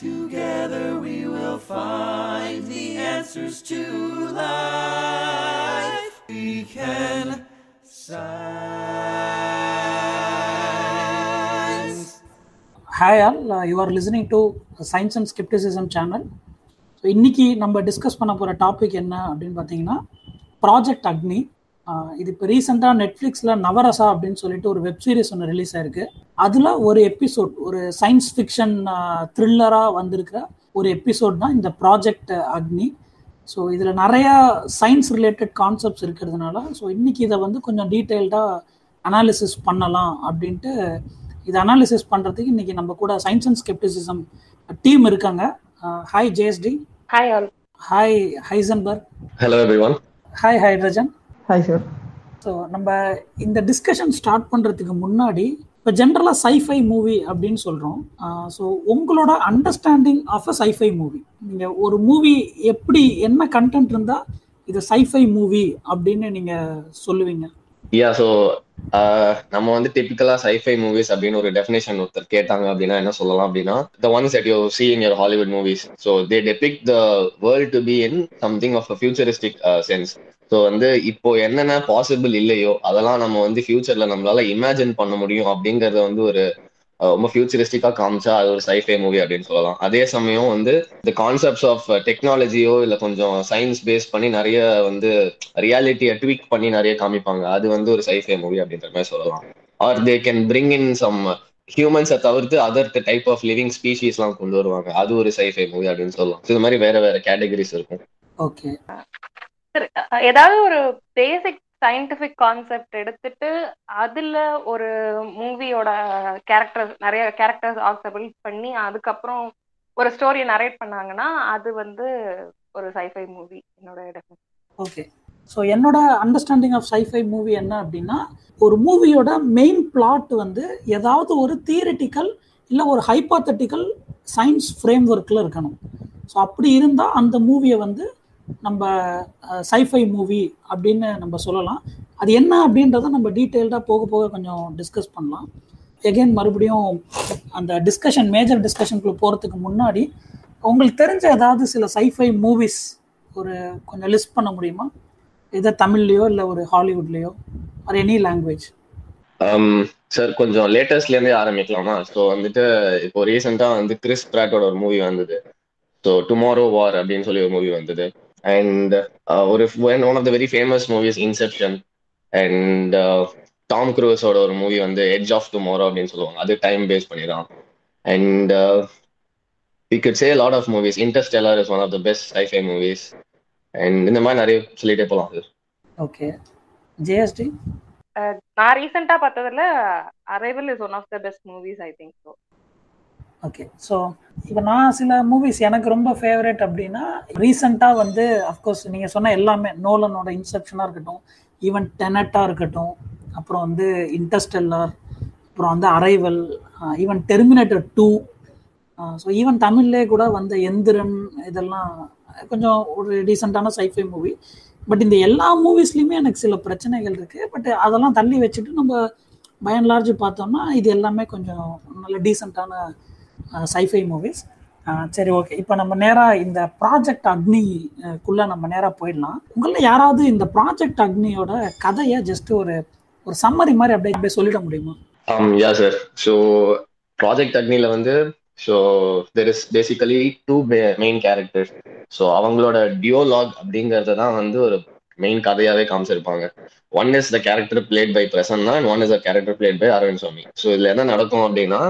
Together we will find the answers to life. We can science. Hi all, uh, you are listening to Science and Skepticism channel. So இன்னைக்கு நம்ம discuss பண்ண போகிற topic என்ன அப்படின்னு பார்த்தீங்கன்னா project அக்னி இது இப்போ ரீசெண்டாக நெட்ஃப்ளிக்ஸில் நவரசா அப்படின்னு சொல்லிட்டு ஒரு வெப் சீரிஸ் ஒன்று ரிலீஸ் ஆயிருக்கு. அதில் ஒரு எபிசோட் ஒரு சயின்ஸ் ஃபிக்ஷன் த்ரில்லராக வந்திருக்கிற ஒரு எபிசோட் தான் இந்த ப்ராஜெக்ட் அக்னி. ஸோ இதில் நிறையா சயின்ஸ் ரிலேட்டட் கான்செப்ட்ஸ் இருக்கிறதுனால ஸோ இன்னைக்கு இதை வந்து கொஞ்சம் டீட்டெயில்டாக அனாலிசிஸ் பண்ணலாம் அப்படின்ட்டு இதை அனாலிசிஸ் பண்ணுறதுக்கு இன்னைக்கு நம்ம கூட சயின்ஸ் அண்ட் ஸ்கெப்டிசிசம் டீம் இருக்காங்க. Hi JST hi all hi Heisenberg Hello, everyone. Hi hydrogen hi sir so நம்ம இந்த டிஸ்கஷன் ஸ்டார்ட் பண்ணுறதுக்கு முன்னாடி இப்போ ஜென்ரலாக சைஃபை மூவி அப்படின்னு சொல்கிறோம் ஸோ உங்களோட understanding of a sci-fi movie நீங்கள் ஒரு மூவி எப்படி என்ன கண்டென்ட் இருந்தால் இது சைஃபை மூவி அப்படின்னு நீங்கள் சொல்லுவீங்க? Yeah, so uh, நம்ம வந்து டிபிக்கலா sci-fi மூவிஸ் அப்படின்னு ஒரு டெஃபினேஷன் ஒருத்தர் கேட்டாங்க அப்படின்னா என்ன சொல்லலாம் அப்படின்னா the ones that you see in your Hollywood movies so they depict the world to be in something of a futuristic sense so வந்து இப்போ என்னென்ன பாசிபிள் இல்லையோ அதெல்லாம் நம்ம வந்து ஃபியூச்சர்ல நம்மளால இமேஜின் பண்ண முடியும் அப்படிங்கறத வந்து ஒரு ரொம்ப ஃபியூச்சரிஸ்டிக்கா காமிச்சா அது ஒரு சைஃபை மூவி அப்படின்னு சொல்லலாம். அதே சமயம் வந்து இந்த கான்செப்ட்ஸ் ஆஃப் டெக்னாலஜியோ இல்ல கொஞ்சம் சயின்ஸ் பேஸ் பண்ணி நிறைய வந்து ரியாலிட்டியை ட்வீக் பண்ணி நிறைய காமிப்பாங்க. அது வந்து ஒரு சைஃபை மூவி அப்படின்ற மாதிரி சொல்லலாம். Are they can bring in some ஹியூமன்ஸை தவிர்த்து அதர் டைப் ஆஃப் லிவிங் ஸ்பீஷீஸ்லாம் கொண்டு வருவாங்க. அது ஒரு சைஃபை மூவி அப்படின்னு சொல்லலாம். இது மாதிரி வேற வேற கேட்டகரிஸ் இருக்கும். ஓகே ஏதாவது ஒரு பேசிக் சயின்டிபிக் கான்செப்ட் எடுத்துட்டு அதுல ஒரு மூவியோட கேரக்டர்ஸ் நிறைய கேரக்டர்ஸ் ஆக்சபிள் பண்ணி அதுக்கப்புறம் ஒரு ஸ்டோரியை நரேட் பண்ணாங்கன்னா அது வந்து ஒரு சைஃபை மூவி என்னோட ஓகே ஸோ என்னோட அண்டர்ஸ்டாண்டிங் ஆஃப் சைஃபை மூவி என்ன அப்படின்னா ஒரு மூவியோட மெயின் பிளாட் வந்து ஏதாவது ஒரு தியரிட்டிக்கல் இல்லை ஒரு ஹைப்பாத்தட்டிக்கல் சயின்ஸ் ஃப்ரேம் ஒர்க்கில் இருக்கணும். ஸோ அப்படி இருந்தால் அந்த மூவியை வந்து நம்ம சைஃபை மூவி அப்படின்னு நம்ம சொல்லலாம். அது என்ன அப்படின்றத நம்ம டீட்டெயில்டாக போக போக கொஞ்சம் டிஸ்கஸ் பண்ணலாம். எகெயின் மறுபடியும் அந்த டிஸ்கஷன் மேஜர் டிஸ்கஷனுக்குள்ளே போகிறதுக்கு முன்னாடி உங்களுக்கு தெரிஞ்ச ஏதாவது சில சைஃபை மூவிஸ் ஒரு கொஞ்சம் லிஸ்ட் பண்ண முடியுமா? எதை தமிழ்லையோ இல்லை ஒரு ஹாலிவுட்லேயோ? ஆர் எனி லாங்குவேஜ் சார் கொஞ்சம் லேட்டஸ்ட்லேருந்தே ஆரம்பிக்கலாமா? ஸோ வந்துட்டு இப்போ ரீசெண்டாக வந்து கிறிஸ் பிராட்டோட ஒரு மூவி வந்தது. ஸோ டுமாரோ வார் அப்படின்னு சொல்லி ஒரு மூவி வந்தது. அண்ட் ஒரு one of the very famous movies Inception and Tom க்ரூஸோட ஒரு மூவி வந்து எட்ஜ் ஆஃப் டுமாரோ அப்படின்னு சொல்லுவாங்க. அது டைம் பேஸ் பண்ணி தான் and we could say a lot of movies. Interstellar is one of the best sci-fi movies. And இந்த மாதிரி நிறைய சொல்லிட்டே போகலாம் சார் ஓகே ஜேஎஸ்டி நான் ரீசெண்டா பார்த்ததுல Arrival is one of the best movies I think so okay so இப்போ நான் சில மூவிஸ் எனக்கு ரொம்ப ஃபேவரட் அப்படின்னா ரீசெண்டாக வந்து அஃப்கோர்ஸ் நீங்கள் சொன்ன எல்லாமே நோலனோட இன்செப்ஷனாக இருக்கட்டும் ஈவன் டெனட்டாக இருக்கட்டும் அப்புறம் வந்து இன்டர்ஸ்டெல்லார் அப்புறம் வந்து Arrival even Terminator two so even தமிழ்லே கூட வந்த எந்திரன் இதெல்லாம் கொஞ்சம் ஒரு ரீசெண்டான சைஃபை மூவி பட் இந்த எல்லா மூவிஸ்லையுமே எனக்கு சில பிரச்சனைகள் இருக்குது பட் அதெல்லாம் தள்ளி வச்சுட்டு நம்ம பயன் லார்ஜ் பார்த்தோம்னா இது எல்லாமே கொஞ்சம் நல்ல டீசெண்டான சைஃபை மூவிஸ் சரி ஓகே இப்போ நம்ம நேராக இந்த ப்ராஜெக்ட் அக்னிக்குள்ளே நம்ம நேராக போயிடலாம். உங்களில் யாராவது இந்த ப்ராஜெக்ட் அக்னியோட கதையை ஜஸ்ட் ஒரு ஒரு சம்மரி மாதிரி அப்படியே அப்படியே சொல்லிட முடியுமா? யா சார் ஸோ ப்ராஜெக்ட் அக்னியில் அக்னில வந்து so there is basically two main character so அவங்களோட டியோலாக் அப்படிங்கறத தான் வந்து ஒரு மெயின் கதையாவே காமிச்சிருப்பாங்க. One is the character played by Prasanna and one is the character played by Arvind Swamy so இதுல என்ன நடக்கும் அப்படின்னா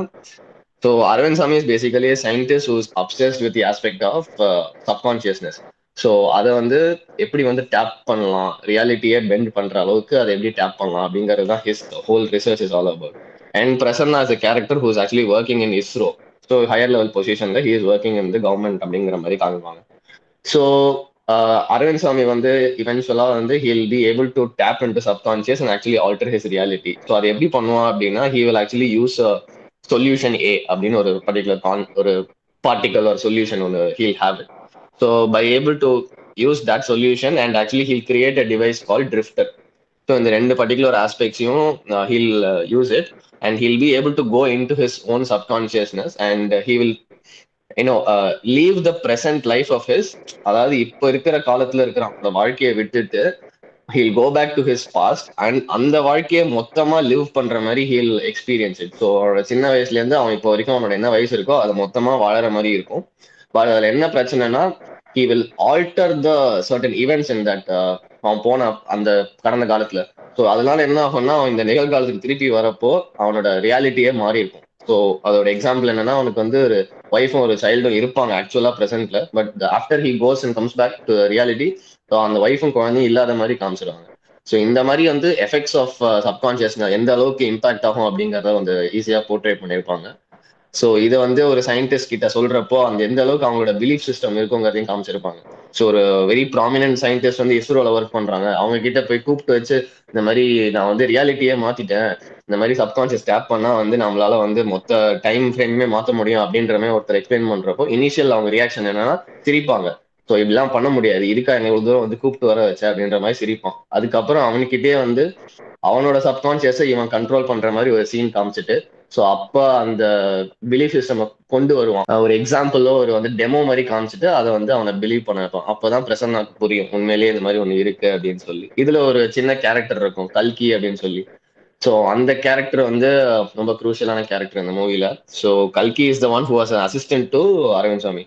so Arvind Sami is basically scientist who's obsessed with the aspect of subconsciousness so அதை வந்து எப்படி வந்து tape பண்ணலாம் ரியாலிட்டியை bend பண்ற அளவுக்கு அதை எப்படி டேப் பண்ணலாம் அப்படிங்கிறது தான் his whole research is all about and Prasanna is a character who's actually working in ISRO so higher level பொசிஷன்ல he is working in the government அப்படிங்கிற மாதிரி காமிப்பாங்க. ஸோ அரவிந்த் சாமி வந்து இவென்ச்சுவலா வந்து he'll be able to tap in to subconscious and actually alter his reality so அதை எப்படி பண்ணுவான் அப்படின்னா he will actually use solution A அப்படின்னு ஒரு பர்டிகுலர் கான் ஒரு பார்ட்டிகல் ஒரு சொல்யூஷன் ஒன்று he'll have it so by able to use that solution and actually he'll create a device call drifter so இந்த ரெண்டு particular ஆஸ்பெக்ட்ஸையும் he'll use it and he'll be able to go in to his own subconsciousness and he will you know leave the present life of his அதாவது இப்போ இருக்கிற காலத்துல இருக்கிற அந்த வாழ்க்கையை விட்டுட்டு he'll go back to his past and அந்த வாழ்க்கையை மொத்தமா லிவ் பண்ற மாதிரி ஹீல் எக்ஸ்பீரியன்ஸ் இட் ஸோ அவனோட சின்ன வயசுல இருந்து அவன் இப்போ வரைக்கும் அவனோட என்ன வயசு இருக்கோ அதை மொத்தமா வாழற மாதிரி இருக்கும். பட் அதுல என்ன பிரச்சனைனா he will alter the certain events in that அவன் போன அந்த கடந்த காலத்துல. ஸோ அதனால என்ன ஆகும்னா அவன் இந்த நிகழ்காலத்துக்கு திருப்பி வரப்போ அவனோட ரியாலிட்டியே மாறி இருக்கும். ஸோ அதோட எக்ஸாம்பிள் என்னன்னா அவனுக்கு வந்து ஒரு ஒய்ஃபும் ஒரு சைல்டும் இருப்பாங்க ஆக்சுவலா பிரசன்ட்ல but after he goes and comes back to reality அந்த ஒய்ஃபும் குழந்தையும் இல்லாத மாதிரி காமிச்சிருவாங்க. ஸோ இந்த மாதிரி வந்து எஃபெக்ட்ஸ் ஆஃப் சப்கான்சியஸ் எந்த அளவுக்கு இம்பாக்ட் ஆகும் அப்படிங்கறத வந்து ஈஸியா போர்ட்ரேட் பண்ணியிருப்பாங்க. ஸோ இதை வந்து ஒரு சயின்டிஸ்ட் கிட்ட சொல்றப்போ அந்த எந்த அளவுக்கு அவங்களோட பிலீஃப் சிஸ்டம் இருக்குங்கிறதையும் காமிச்சிருப்பாங்க. ஸோ ஒரு வெரி ப்ராமினன்ட் சயின்டிஸ்ட் வந்து இஸ்ரோல ஒர்க் பண்றாங்க. அவங்க கிட்ட போய் கூப்பிட்டு வச்சு இந்த மாதிரி நான் வந்து ரியாலிட்டியே மாத்திட்டேன். இந்த மாதிரி சப்கான்சியஸ் டேப் பண்ணா வந்து நம்மளால வந்து மொத்த டைம் ஃப்ரேமே மாத்த முடியும் அப்படின்ற மாதிரி ஒருத்தர் எக்ஸ்பிளைன் பண்றப்போ இனிஷியல் அவங்க ரியாக்ஷன் என்னன்னா சிரிப்பாங்க. ஸோ இப்படிலாம் பண்ண முடியாது. இருக்கா என்ன இவ்வளவு தூரம் வந்து கூப்பிட்டு வர வச்ச அப்படின்ற மாதிரி சிரிப்பான். அதுக்கப்புறம் அவனுக்கிட்டே வந்து அவனோட சப்கான்சியஸை இவன் கண்ட்ரோல் பண்ற மாதிரி ஒரு சீன் காமிச்சிட்டு ஸோ அப்போ அந்த பிலீஃப் சிஸ்டம் கொண்டு வருவான். ஒரு எக்ஸாம்பிளோ ஒரு வந்து டெமோ மாதிரி காமிச்சிட்டு அதை வந்து அவனை பிலீவ் பண்ண வைப்பான். அப்போதான் பிரசன்னாக்கு புரியும். உண்மையிலேயே இந்த மாதிரி ஒன்று இருக்கு அப்படின்னு சொல்லி. இதுல ஒரு சின்ன கேரக்டர் இருக்கும் கல்கி அப்படின்னு சொல்லி. ஸோ அந்த கேரக்டர் வந்து ரொம்ப குரூஷியலான கேரக்டர் இந்த மூவில ஸோ கல்கி is the one who was assistant to Arvind Sami.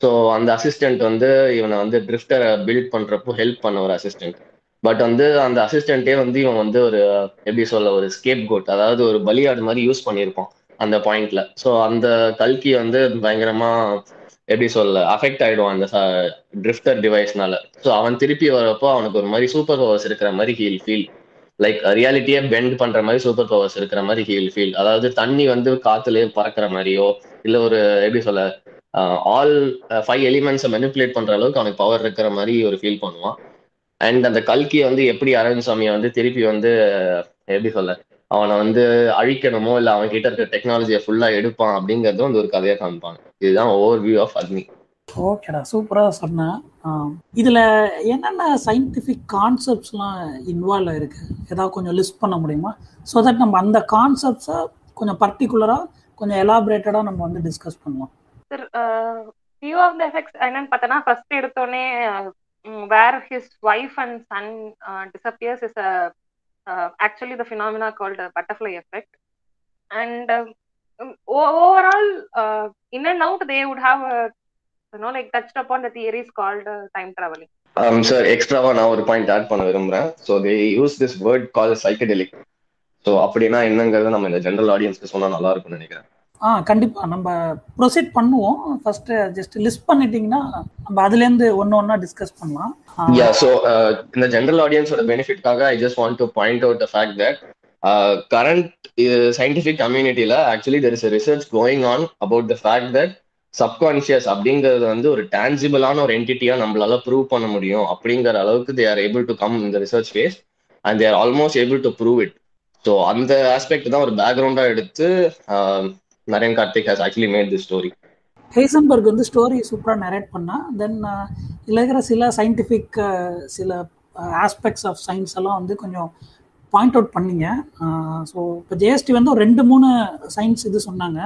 So அந்த அசிஸ்டன்ட் வந்து இவனை வந்து ட்ரிஃப்டரை பில்ட் பண்றப்போ ஹெல்ப் பண்ண ஒரு அசிஸ்டன்ட் பட் வந்து அந்த அசிஸ்டன்ட்டே வந்து இவன் வந்து ஒரு எப்படி சொல்ல ஒரு ஸ்கேப் கோட் அதாவது ஒரு பலியாடு மாதிரி யூஸ் பண்ணியிருப்பான் அந்த பாயிண்ட்ல ஸோ அந்த கல்கி வந்து பயங்கரமா எப்படி சொல்ல அஃபெக்ட் ஆயிடுவான் அந்த ட்ரிஃப்டர் டிவைஸ்னால ஸோ அவன் திருப்பி வரப்போ அவனுக்கு ஒரு மாதிரி சூப்பர் பவர்ஸ் இருக்கிற மாதிரி ஹீல் ஃபீல் லைக் ரியாலிட்டியே பெண்ட் பண்ற மாதிரி சூப்பர் பவர்ஸ் இருக்கிற மாதிரி ஹீல் ஃபீல் அதாவது தண்ணி வந்து காத்துல பறக்கிற மாதிரியோ இல்ல ஒரு எப்படி சொல்ல ஆல் ஃபைவ் எலிமெண்ட்ஸை மெனிப்புலேட் பண்ற அளவுக்கு அவனுக்கு பவர் இருக்கிற மாதிரி ஒரு ஃபீல் பண்ணுவான். அண்ட் அந்த கல்கி வந்து எப்படி அரவிந்த் சாமியை வந்து திருப்பி வந்து எப்படி சொல்ல அவனை வந்து அழிக்கணுமோ இல்லை அவன் கிட்ட இருக்க டெக்னாலஜியை ஃபுல்லா எடுப்பான் அப்படிங்கறதும் வந்து ஒரு கதையை காமிப்பாங்க. இதுதான் ஓவர் வியூ ஆஃப் அக்னி ஓகேடா சூப்பராக சொன்னேன் இதில் என்னென்ன சயின்டிஃபிக் கான்செப்ட்ஸ்லாம் இன்வால்வ் இருக்கு ஏதாவது கொஞ்சம் லிஸ்ட் பண்ண முடியுமா? ஸோ தட் நம்ம அந்த கான்செப்ட்ஸை கொஞ்சம் பர்டிகுலராக கொஞ்சம் எலாபரேட்டடாக நம்ம வந்து டிஸ்கஸ் பண்ணலாம் sir view of the effects என்னன்னு பார்த்தோன்னா ஃபர்ஸ்ட் எடுத்தோடனே where his wife and son disappears is actually the phenomena called butterfly effect and overall in and out they would have no like touch touched upon the theories called uh, sir எக்ஸ்ட்ராவா um, நான் ஒரு point add பண்ண விரும்புறேன். So they use this word call psychedelic so அப்படின்னா என்னங்கிறத நம்ம இந்த general ஆடியன்ஸ்க்கு சொன்னா நல்லா இருக்கும்னு நினைக்கிறேன். ஆ கண்டிப்பாக நம்ம ப்ரொசீட் பண்ணுவோம். ஃபர்ஸ்ட் ஜஸ்ட் லிஸ்ட் பண்ணிட்டீங்கன்னா நம்ம அதுலேருந்து ஒன்று ஒன்றா டிஸ்கஸ் பண்ணலாம். யா ஸோ இந்த ஜென்ரல் ஆடியன்ஸோட பெனிஃபிட்காக I just want to point out the fact that current scientific கம்யூனிட்டில actually there is research going on about the fact that subconscious அப்படிங்கிறது வந்து ஒரு டான்சிபிளான ஒரு என்டிட்டியா நம்மளால ப்ரூவ் பண்ண முடியும் அப்படிங்கிற அளவுக்கு they are able to come இந்த research phase and they're almost able to prove it so அந்த ஆஸ்பெக்ட் தான் ஒரு பேக்ரவுண்டா எடுத்து Naren Karthik has actually made the story Heisenberg வந்து ஸ்டோரி சூப்பராக நரேட் பண்ணா தென் இதில் இருக்கிற சில சயின்டிஃபிக் சில ஆஸ்பெக்ட்ஸ் ஆஃப் சயின்ஸ் எல்லாம் வந்து கொஞ்சம் பாயிண்ட் அவுட் பண்ணீங்க. ஸோ இப்போ ஜேஎஸ்டி வந்து ஒரு ரெண்டு மூணு சயின்ஸ் இது சொன்னாங்க.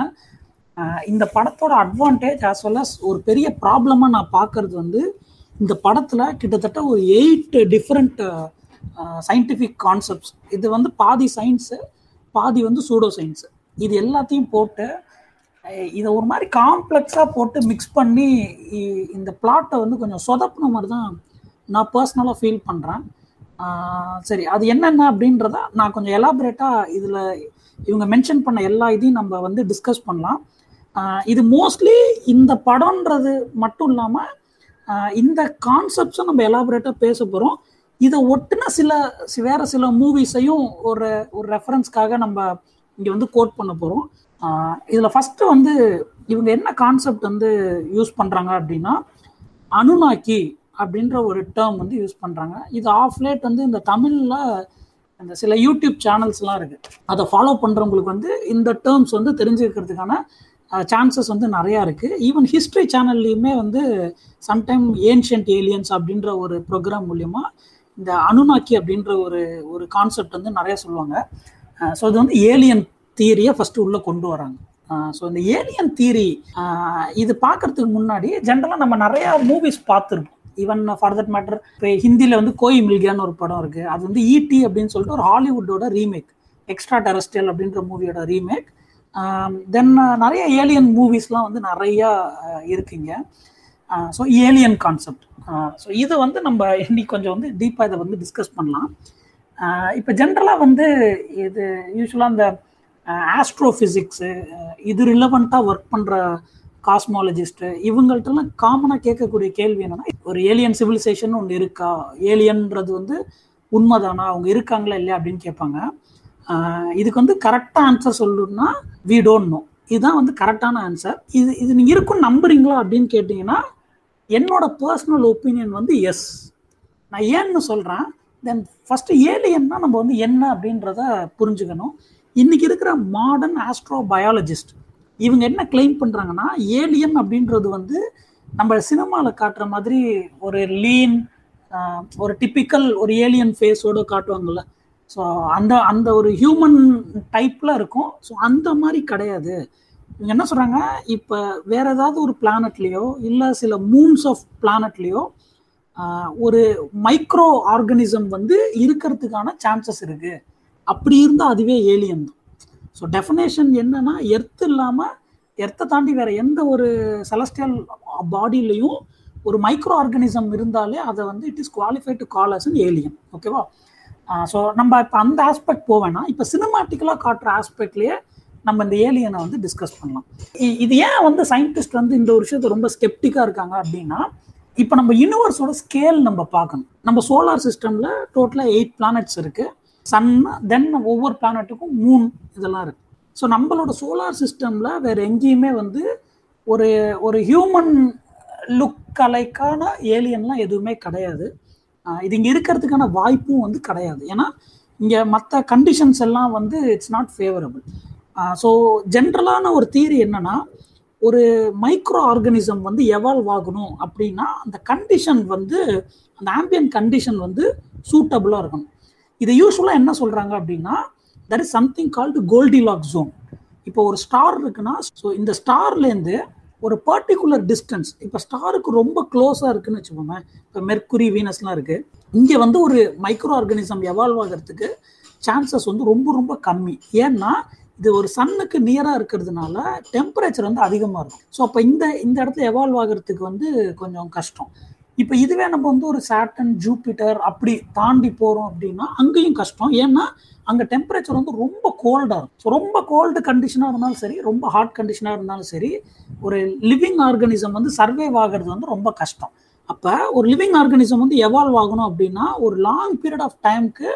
இந்த படத்தோட அட்வான்டேஜ் ஆஸ் வெல் அஸ் ஒரு பெரிய ப்ராப்ளமாக நான் பார்க்கறது வந்து இந்த படத்தில் கிட்டத்தட்ட ஒரு எயிட் டிஃப்ரெண்ட் சயின்டிஃபிக் கான்செப்ட்ஸ் இது வந்து பாதி சயின்ஸு பாதி வந்து சூடோ சயின்ஸு இது எல்லாத்தையும் போட்டு இதை ஒரு மாதிரி காம்ப்ளெக்ஸாக போட்டு மிக்ஸ் பண்ணி இந்த பிளாட்டை வந்து கொஞ்சம் சொதப்பின மாதிரி தான் நான் பர்சனலாக ஃபீல் பண்ணுறேன் சரி அது என்னென்ன அப்படின்றத நான் கொஞ்சம் எலாபரேட்டாக இதில் இவங்க மென்ஷன் பண்ண எல்லா இதையும் நம்ம வந்து டிஸ்கஸ் பண்ணலாம். இது மோஸ்ட்லி இந்த படம்ன்றது மட்டும் இல்லாமல் இந்த கான்செப்ட்ஸும் நம்ம எலாபரேட்டாக பேச போகிறோம் இதை ஒட்டுன சில வேற சில மூவிஸையும் ஒரு ஒரு ரெஃபரன்ஸ்க்காக நம்ம இங்கே வந்து கோட் பண்ண போகிறோம் இதில் ஃபஸ்ட்டு வந்து இவங்க என்ன கான்செப்ட் வந்து யூஸ் பண்ணுறாங்க அப்படின்னா அனுநாக்கி அப்படின்ற ஒரு டேர்ம் வந்து யூஸ் பண்ணுறாங்க இது ஆஃப் லேட் வந்து இந்த தமிழில் இந்த சில யூடியூப் சேனல்ஸ்லாம் இருக்குது அதை ஃபாலோ பண்ணுறவங்களுக்கு வந்து இந்த டேர்ம்ஸ் வந்து தெரிஞ்சுக்கிறதுக்கான சான்சஸ் வந்து நிறையா இருக்குது ஈவன் ஹிஸ்ட்ரி சேனல்லையுமே வந்து சம்டைம் ஏன்ஷியன்ட் ஏலியன்ஸ் அப்படின்ற ஒரு ப்ரோக்ராம் மூலியமா இந்த அனுநாக்கி அப்படின்ற ஒரு ஒரு கான்செப்ட் வந்து நிறையா சொல்லுவாங்க. ஸோ இது வந்து ஏலியன் தியரியை ஃபஸ்ட்டு உள்ளே கொண்டு வராங்க. ஸோ இந்த ஏலியன் தியரி இது பார்க்கறதுக்கு முன்னாடி ஜென்ரலாக நம்ம நிறையா மூவிஸ் பார்த்துருப்போம். ஈவன் ஃபார் தட் மேட்டர் இப்போ ஹிந்தியில் வந்து கோய் மில்கியான்னு ஒரு படம் இருக்குது அது வந்து ஈடி அப்படின்னு சொல்லிட்டு ஒரு ஹாலிவுட்டோட ரீமேக் எக்ஸ்ட்ரா டெரஸ்டியல் அப்படின்ற மூவியோட ரீமேக் தென் நிறைய ஏலியன் மூவிஸ்லாம் வந்து நிறையா இருக்குங்க. ஸோ ஏலியன் கான்செப்ட் ஸோ இது வந்து நம்ம இன்னைக்கு கொஞ்சம் வந்து டீப்பாக இதை வந்து டிஸ்கஸ் பண்ணலாம். இப்போ ஜென்ரலாக வந்து இது யூஸ்வலாக இந்த ஆஸ்ட்ரோஃபிசிக்ஸு இது ரிலவெண்ட்டாக ஒர்க் பண்ணுற காஸ்மாலஜிஸ்ட்டு இவங்கள்ட்டலாம் காமனாக கேட்கக்கூடிய கேள்வி என்னென்னா ஒரு ஏலியன் சிவிலைசேஷன் ஒன்று இருக்கா? ஏலியன்றது வந்து உண்மைதானா? அவங்க இருக்காங்களா இல்லையா அப்படின்னு கேட்பாங்க. இதுக்கு வந்து கரெக்டாக ஆன்சர் சொல்லணும்னா வி டோன்ட் நோ இதுதான் வந்து கரெக்டான ஆன்சர் இது இது நீங்கள் இருக்கும் நம்புறீங்களா அப்படின்னு கேட்டிங்கன்னா என்னோட பர்சனல் ஒப்பீனியன் வந்து எஸ் நான் ஏன்னு சொல்கிறேன் தென் ஃபஸ்ட்டு ஏலியன்னா நம்ம வந்து என்ன அப்படின்றத புரிஞ்சுக்கணும். இன்றைக்கி இருக்கிற மாடர்ன் ஆஸ்ட்ரோ பயாலஜிஸ்ட் இவங்க என்ன கிளைம் பண்ணுறாங்கன்னா ஏலியன் அப்படின்றது வந்து நம்ம சினிமாவில் காட்டுற மாதிரி ஒரு லீன் ஒரு டிப்பிக்கல் ஒரு ஏலியன் ஃபேஸோடு காட்டுவாங்கள்ல ஸோ அந்த அந்த ஒரு ஹியூமன் டைப்பில் இருக்கும். ஸோ அந்த மாதிரி கிடையாது. இவங்க என்ன சொல்கிறாங்க இப்போ வேற ஏதாவது ஒரு பிளானட்லேயோ இல்லை சில மூன்ஸ் ஆஃப் பிளானட்லேயோ ஒரு மைக்ரோ ஆர்கனிசம் வந்து இருக்கிறதுக்கான சான்சஸ் இருக்கு. அப்படி இருந்தால் அதுவே ஏலியன் தான். ஸோ டெஃபினேஷன் என்னன்னா எர்த் இல்லாமல் எர்த்தை தாண்டி வேற எந்த ஒரு செலஸ்டியல் பாடியிலையும் ஒரு மைக்ரோ ஆர்கனிசம் இருந்தாலே அதை வந்து it is qualified to call as an alien ஓகேவா ஸோ நம்ம இப்போ அந்த ஆஸ்பெக்ட் போவேன்னா இப்போ சினிமாட்டிக்கலாக காட்டுற ஆஸ்பெக்ட்லேயே நம்ம இந்த ஏலியனை வந்து டிஸ்கஸ் பண்ணலாம். இது ஏன் வந்து சயின்டிஸ்ட் வந்து இந்த ஒரு விஷயத்தை ரொம்ப ஸ்கெப்டிக்காக இருக்காங்க அப்படின்னா இப்போ நம்ம யூனிவர்ஸோட ஸ்கேல் நம்ம பார்க்கணும். நம்ம சோலார் சிஸ்டமில் டோட்டலாக எயிட் பிளானட்ஸ் இருக்குது சன் தென் ஒவ்வொரு பிளானட்டுக்கும் மூன் இதெல்லாம் இருக்குது ஸோ நம்மளோட சோலார் சிஸ்டமில் வேறு எங்கேயுமே வந்து ஒரு ஒரு ஹியூமன் லுக் அலைக்கான ஏலியன்லாம் எதுவுமே கிடையாது. இது இங்கே இருக்கிறதுக்கான வாய்ப்பும் வந்து கிடையாது. ஏன்னா இங்கே மற்ற கண்டிஷன்ஸ் எல்லாம் வந்து இட்ஸ் நாட் ஃபேவரபிள் ஸோ ஜென்ரலான ஒரு தீரி என்னன்னா ஒரு மைக்ரோ ஆர்கனிசம் வந்து எவால்வ் ஆகணும் அப்படின்னா அந்த கண்டிஷன் வந்து அந்த ஆம்பியன் கண்டிஷன் வந்து சூட்டபுளாக இருக்கணும். இதை யூஸ்வலாக என்ன சொல்கிறாங்க அப்படின்னா that is something called lock zone இப்போ ஒரு ஸ்டார் இருக்குன்னா ஸோ இந்த ஸ்டார்லேருந்து ஒரு பர்டிகுலர் டிஸ்டன்ஸ் இப்போ ஸ்டாருக்கு ரொம்ப க்ளோஸாக இருக்குன்னு வச்சுக்கோங்க இப்போ மெர்க்குரி வீனஸ்லாம் இருக்குது இங்கே வந்து ஒரு மைக்ரோ ஆர்கனிசம் எவால்வ் ஆகிறதுக்கு சான்சஸ் வந்து ரொம்ப ரொம்ப கம்மி. ஏன்னா இது ஒரு சன்னுக்கு நியராக இருக்கிறதுனால டெம்பரேச்சர் வந்து அதிகமாக இருக்கும். ஸோ அப்போ இந்த இந்த இடத்துல எவால்வ் ஆகிறதுக்கு வந்து கொஞ்சம் கஷ்டம். இப்போ இதுவே நம்ம வந்து ஒரு சாட்டன் ஜூபிட்டர் அப்படி தாண்டி போகிறோம் அப்படின்னா அங்கேயும் கஷ்டம். ஏன்னா அங்கே டெம்பரேச்சர் வந்து ரொம்ப கோல்டாக இருக்கும். ஸோ ரொம்ப கோல்டு கண்டிஷனாக இருந்தாலும் சரி ரொம்ப ஹாட் கண்டிஷனாக இருந்தாலும் சரி ஒரு லிவிங் ஆர்கனிசம் வந்து சர்வைவ் ஆகிறது வந்து ரொம்ப கஷ்டம். அப்போ ஒரு லிவிங் ஆர்கனிசம் வந்து எவால்வ் ஆகணும் அப்படின்னா ஒரு லாங் பீரியட் ஆஃப் டைமுக்கு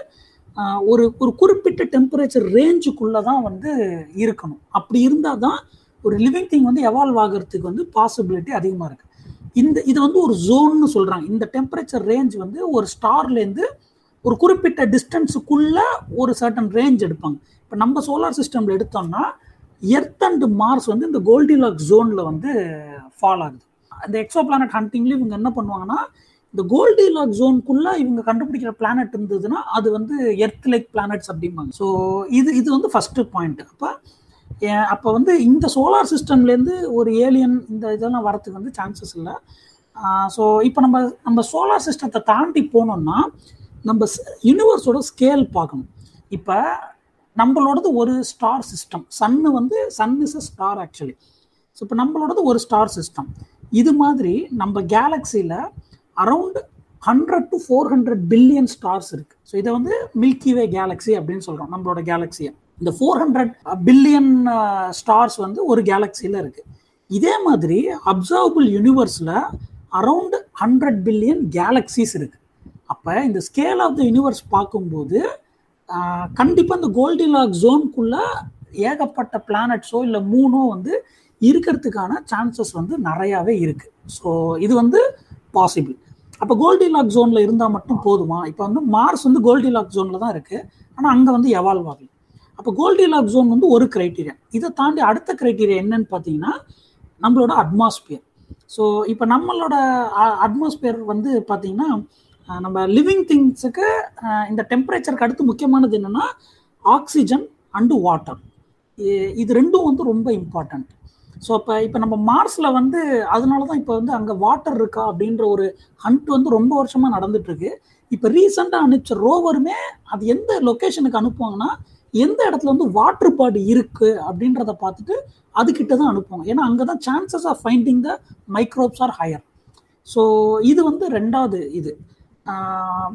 ஒரு ஒரு குறிப்பிட்ட டெம்பரேச்சர் ரேஞ்சுக்குள்ளே தான் வந்து இருக்கணும். அப்படி இருந்தால் தான் ஒரு லிவிங் திங் வந்து எவால்வ் ஆகிறதுக்கு வந்து பாசிபிலிட்டி அதிகமாக இருக்குது இந்த இது வந்து ஒரு ஜோன்னு சொல்கிறாங்க இந்த டெம்பரேச்சர் ரேஞ்ச் வந்து ஒரு ஸ்டார்லேருந்து ஒரு குறிப்பிட்ட டிஸ்டன்ஸுக்குள்ள ஒரு சர்டன் ரேஞ்ச் எடுப்பாங்க. இப்போ நம்ம சோலார் சிஸ்டமில் எடுத்தோம்னா எர்த் அண்ட் மார்ஸ் வந்து இந்த கோல்டிலாக் ஜோனில் வந்து ஃபால் ஆகுது. அந்த எக்ஸோ பிளானட் ஹண்டிங்லேயும் இவங்க என்ன பண்ணுவாங்கன்னா இந்த கோல்டிலாக் ஜோனுக்குள்ள இவங்க கண்டுபிடிக்கிற பிளானட் இருந்ததுன்னா அது வந்து எர்த் லைக் பிளானட்ஸ் அப்படிம்பாங்க. ஸோ இது இது வந்து ஃபர்ஸ்ட் பாயிண்ட் அப்போ அப்போ வந்து இந்த சோலார் சிஸ்டம்லேருந்து ஒரு ஏலியன் இந்த இதெல்லாம் வரத்துக்கு வந்து சான்சஸ் இல்லை. ஸோ இப்போ நம்ம நம்ம சோலார் சிஸ்டத்தை தாண்டி போனோம்னா நம்ம யூனிவர்ஸோட ஸ்கேல் பார்க்கணும். இப்போ நம்மளோடது ஒரு ஸ்டார் சிஸ்டம் சன்னு வந்து sun is a star actually so இப்போ நம்மளோடது ஒரு ஸ்டார் சிஸ்டம் இது மாதிரி நம்ம கேலக்சியில் around hundred to four hundred billion stars இருக்கு. ஸோ இதை வந்து மில்கி வே கேலக்ஸி அப்படின்னு சொல்கிறோம் நம்மளோட கேலக்சியை இந்த ஃபோர் ஹண்ட்ரட் பில்லியன் ஸ்டார்ஸ் வந்து ஒரு கேலக்சியில் இருக்கு. இதே மாதிரி அப்சர்வபிள் யூனிவர்ஸில் அரவுண்ட் ஹண்ட்ரட் பில்லியன் கேலக்சிஸ் இருக்கு. அப்போ இந்த ஸ்கேல் ஆஃப் த யூனிவர்ஸ் பார்க்கும்போது கண்டிப்பாக இந்த கோல்டிலாக் ஜோனுக்குள்ள ஏகப்பட்ட பிளானட்ஸோ இல்லை மூணோ வந்து இருக்கிறதுக்கான சான்சஸ் வந்து நிறையாவே இருக்கு. ஸோ இது வந்து பாசிபிள் அப்போ கோல்டி லாக் ஜோனில் இருந்தால் மட்டும் போதுமா? இப்போ வந்து மார்ஸ் வந்து கோல்டிலாக் ஜோனில் தான் இருக்குது ஆனால் அங்கே வந்து எவால்வ் ஆகல. அப்போ கோல்டிலாக் ஜோன் வந்து ஒரு க்ரைட்டீரியா இதை தாண்டி அடுத்த க்ரைட்டீரியா என்னன்னு பார்த்தீங்கன்னா நம்மளோட அட்மாஸ்பியர் ஸோ இப்போ நம்மளோட அட்மாஸ்பியர் வந்து பார்த்தீங்கன்னா நம்ம லிவிங் திங்ஸுக்கு இந்த டெம்பரேச்சருக்கு அடுத்து முக்கியமானது என்னென்னா ஆக்சிஜன் அண்டு வாட்டர் இது ரெண்டும் வந்து ரொம்ப இம்பார்ட்டண்ட் ஸோ இப்போ இப்போ நம்ம மார்ஸில் வந்து அதனால தான் இப்போ வந்து அங்கே வாட்டர் இருக்கா அப்படின்ற ஒரு ஹண்ட் வந்து ரொம்ப வருஷமாக நடந்துட்டுருக்கு. இப்போ ரீசெண்டாக அனுப்பிச்ச ரோவருமே அது எந்த லொக்கேஷனுக்கு அனுப்புவாங்கன்னா எந்த இடத்துல வந்து வாட்டர் பாடி இருக்குது அப்படின்றத பார்த்துட்டு அதுக்கிட்ட தான் அனுப்புவாங்க. ஏன்னா அங்கே தான் chances of finding the microbes are higher so இது வந்து ரெண்டாவது இது.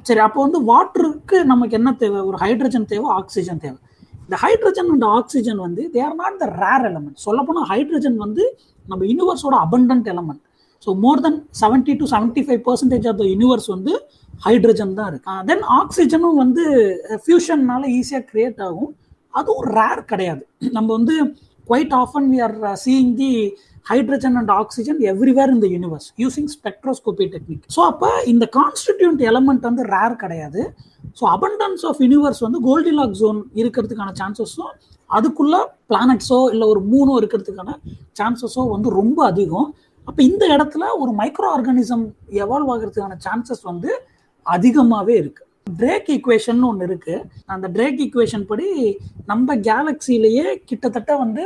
சரி அப்போ வந்து வாட்டருக்கு நமக்கு என்ன தேவை? ஒரு ஹைட்ரஜன் தேவை ஆக்சிஜன் தேவை. இந்த ஹைட்ரஜன் அண்ட் ஆக்சிஜன் வந்து they are not the rare element சொல்லப்போனால் ஹைட்ரஜன் வந்து நம்ம யூனிவர்ஸோட abundant element so more than seventy to seventy five percentage of the universe வந்து ஹைட்ரஜன் தான் இருக்கு. Ah, தென் ஆக்சிஜனும் வந்து ஃபியூஷன்னால ஈஸியாக கிரியேட் ஆகும். அதுவும் ரேர் கிடையாது. நம்ம வந்து quite often we are seeing the hydrogen and oxygen everywhere இந்த universe using spectroscopy technique so அப்போ இந்த கான்ஸ்டிடியூண்ட் எலமெண்ட் வந்து ரேர் கிடையாது. ஸோ அபண்டன்ஸ் ஆஃப் யூனிவர்ஸ் வந்து கோல்டிலாக் ஜோன் இருக்கிறதுக்கான சான்சஸும் அதுக்குள்ள பிளானட்ஸோ இல்லை ஒரு மூணோ இருக்கிறதுக்கான சான்சஸோ வந்து ரொம்ப அதிகம். அப்போ இந்த இடத்துல ஒரு மைக்ரோ ஆர்கானிசம் எவால்வ் ஆகிறதுக்கான சான்சஸ் வந்து அதிகமாகவே இருக்கு. ட்ரேக் ஈக்குவேஷன் ஒன்று இருக்கு. அந்த ட்ரேக் ஈக்குவேஷன் படி நம்ம கேலக்சிலேயே கிட்டத்தட்ட வந்து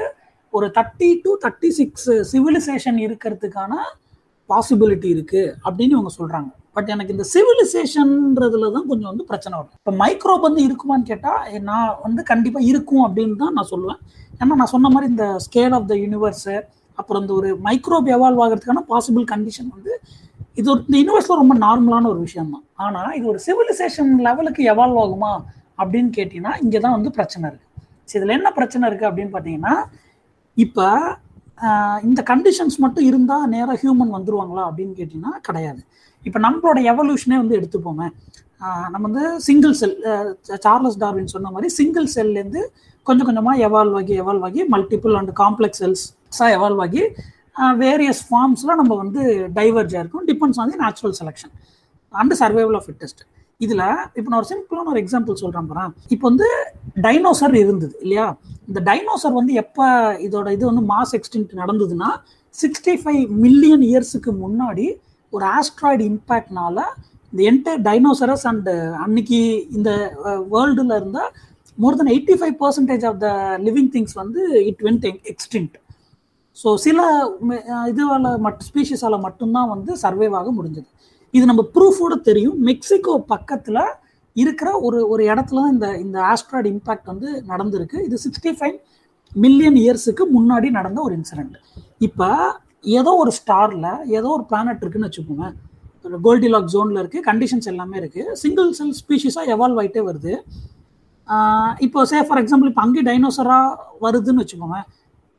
ஒரு thirty to thirty six civilisation இருக்கிறதுக்கான பாசிபிலிட்டி இருக்கு அப்படின்னு இவங்க சொல்றாங்க. பட் எனக்கு இந்த சிவிலைசேஷன்ன்றதுல தான் கொஞ்சம் வந்து பிரச்சனை வரும். இப்போ மைக்ரோப் வந்து இருக்குமான்னு கேட்டால் நான் வந்து கண்டிப்பாக இருக்கும் அப்படின்னு தான் நான் சொல்லுவேன். ஏன்னா நான் சொன்ன மாதிரி இந்த ஸ்கேல் ஆஃப் த யூனிவர்ஸு அப்புறம் இந்த ஒரு மைக்ரோப் எவால்வ் ஆகிறதுக்கான பாசிபிள் கண்டிஷன் வந்து இது ஒரு இந்த யூனிவர்ஸில் ரொம்ப நார்மலான ஒரு விஷயம் தான் ஆனால் இது ஒரு சிவிலைசேஷன் லெவலுக்கு எவால்வ் ஆகுமா அப்படின்னு கேட்டிங்கன்னா இங்கே தான் வந்து பிரச்சனை இருக்குது இதில் என்ன பிரச்சனை இருக்குது அப்படின்னு பார்த்தீங்கன்னா இப்போ இந்த கண்டிஷன்ஸ் மட்டும் இருந்தால் நேராக ஹியூமன் வந்துருவாங்களா அப்படின்னு கேட்டிங்கன்னா கிடையாது. இப்போ நம்மளோட எவல்யூஷனே வந்து எடுத்துப்போமே. நம்ம வந்து சிங்கிள் செல் சார்லஸ் டார்வின் சொன்ன மாதிரி சிங்கிள் செல்லேருந்து கொஞ்சம் கொஞ்சமாக எவால்வ் ஆகி எவால்வ் ஆகி மல்டிபிள் அண்ட் காம்ப்ளெக்ஸ் செல்ஸாக எவால்வ் ஆகி வேரியஸ் ஃபார்ம்ஸில் நம்ம வந்து டைவர்ஜாக இருக்கும். Depends on the natural selection and survival of fittest இதில் இப்போ நான் ஒரு சிம்பிளான ஒரு எக்ஸாம்பிள் சொல்கிறேன் போகிறேன் இப்போ வந்து டைனோசர் இருந்தது இல்லையா? இந்த டைனோசர் வந்து எப்போ இதோட இது வந்து மாஸ் எக்ஸ்டென்ட் நடந்ததுன்னா சிக்ஸ்டி ஃபைவ் மில்லியன் இயர்ஸுக்கு முன்னாடி ஒரு ஆஸ்ட்ராய்டு இம்பேக்ட்னால இந்த என்டையர் டைனோசரஸ் அண்ட் அன்னைக்கு இந்த வேர்ல்டில் இருந்த more than eighty five percentage of the living things வந்து இட் வென்ட் எக்ஸ்டென்ட் ஸோ சில இதுவால் மட் ஸ்பீஷிஸால் மட்டும்தான் வந்து சர்வைவ் ஆக முடிஞ்சது. இது நம்ம ப்ரூஃபோட தெரியும். மெக்சிகோ பக்கத்தில் இருக்கிற ஒரு ஒரு இடத்துல தான் இந்த இந்த ஆஸ்ட்ராய்டு இம்பேக்ட் வந்து நடந்திருக்கு. இது சிக்ஸ்டி ஃபைவ் மில்லியன் இயர்ஸுக்கு முன்னாடி நடந்த ஒரு இன்சிடென்ட் இப்போ ஏதோ ஒரு ஸ்டாரில் ஏதோ ஒரு பிளானட் இருக்குன்னு வச்சுக்கோங்க கோல்டிலாக் ஜோனில் இருக்குது கண்டிஷன்ஸ் எல்லாமே இருக்குது சிங்கிள் செல் ஸ்பீஷிஸாக எவால்வ் ஆகிட்டே வருது. இப்போ சே ஃபார் எக்ஸாம்பிள் இப்போ அங்கே டைனோசராக வருதுன்னு வச்சுக்கோங்க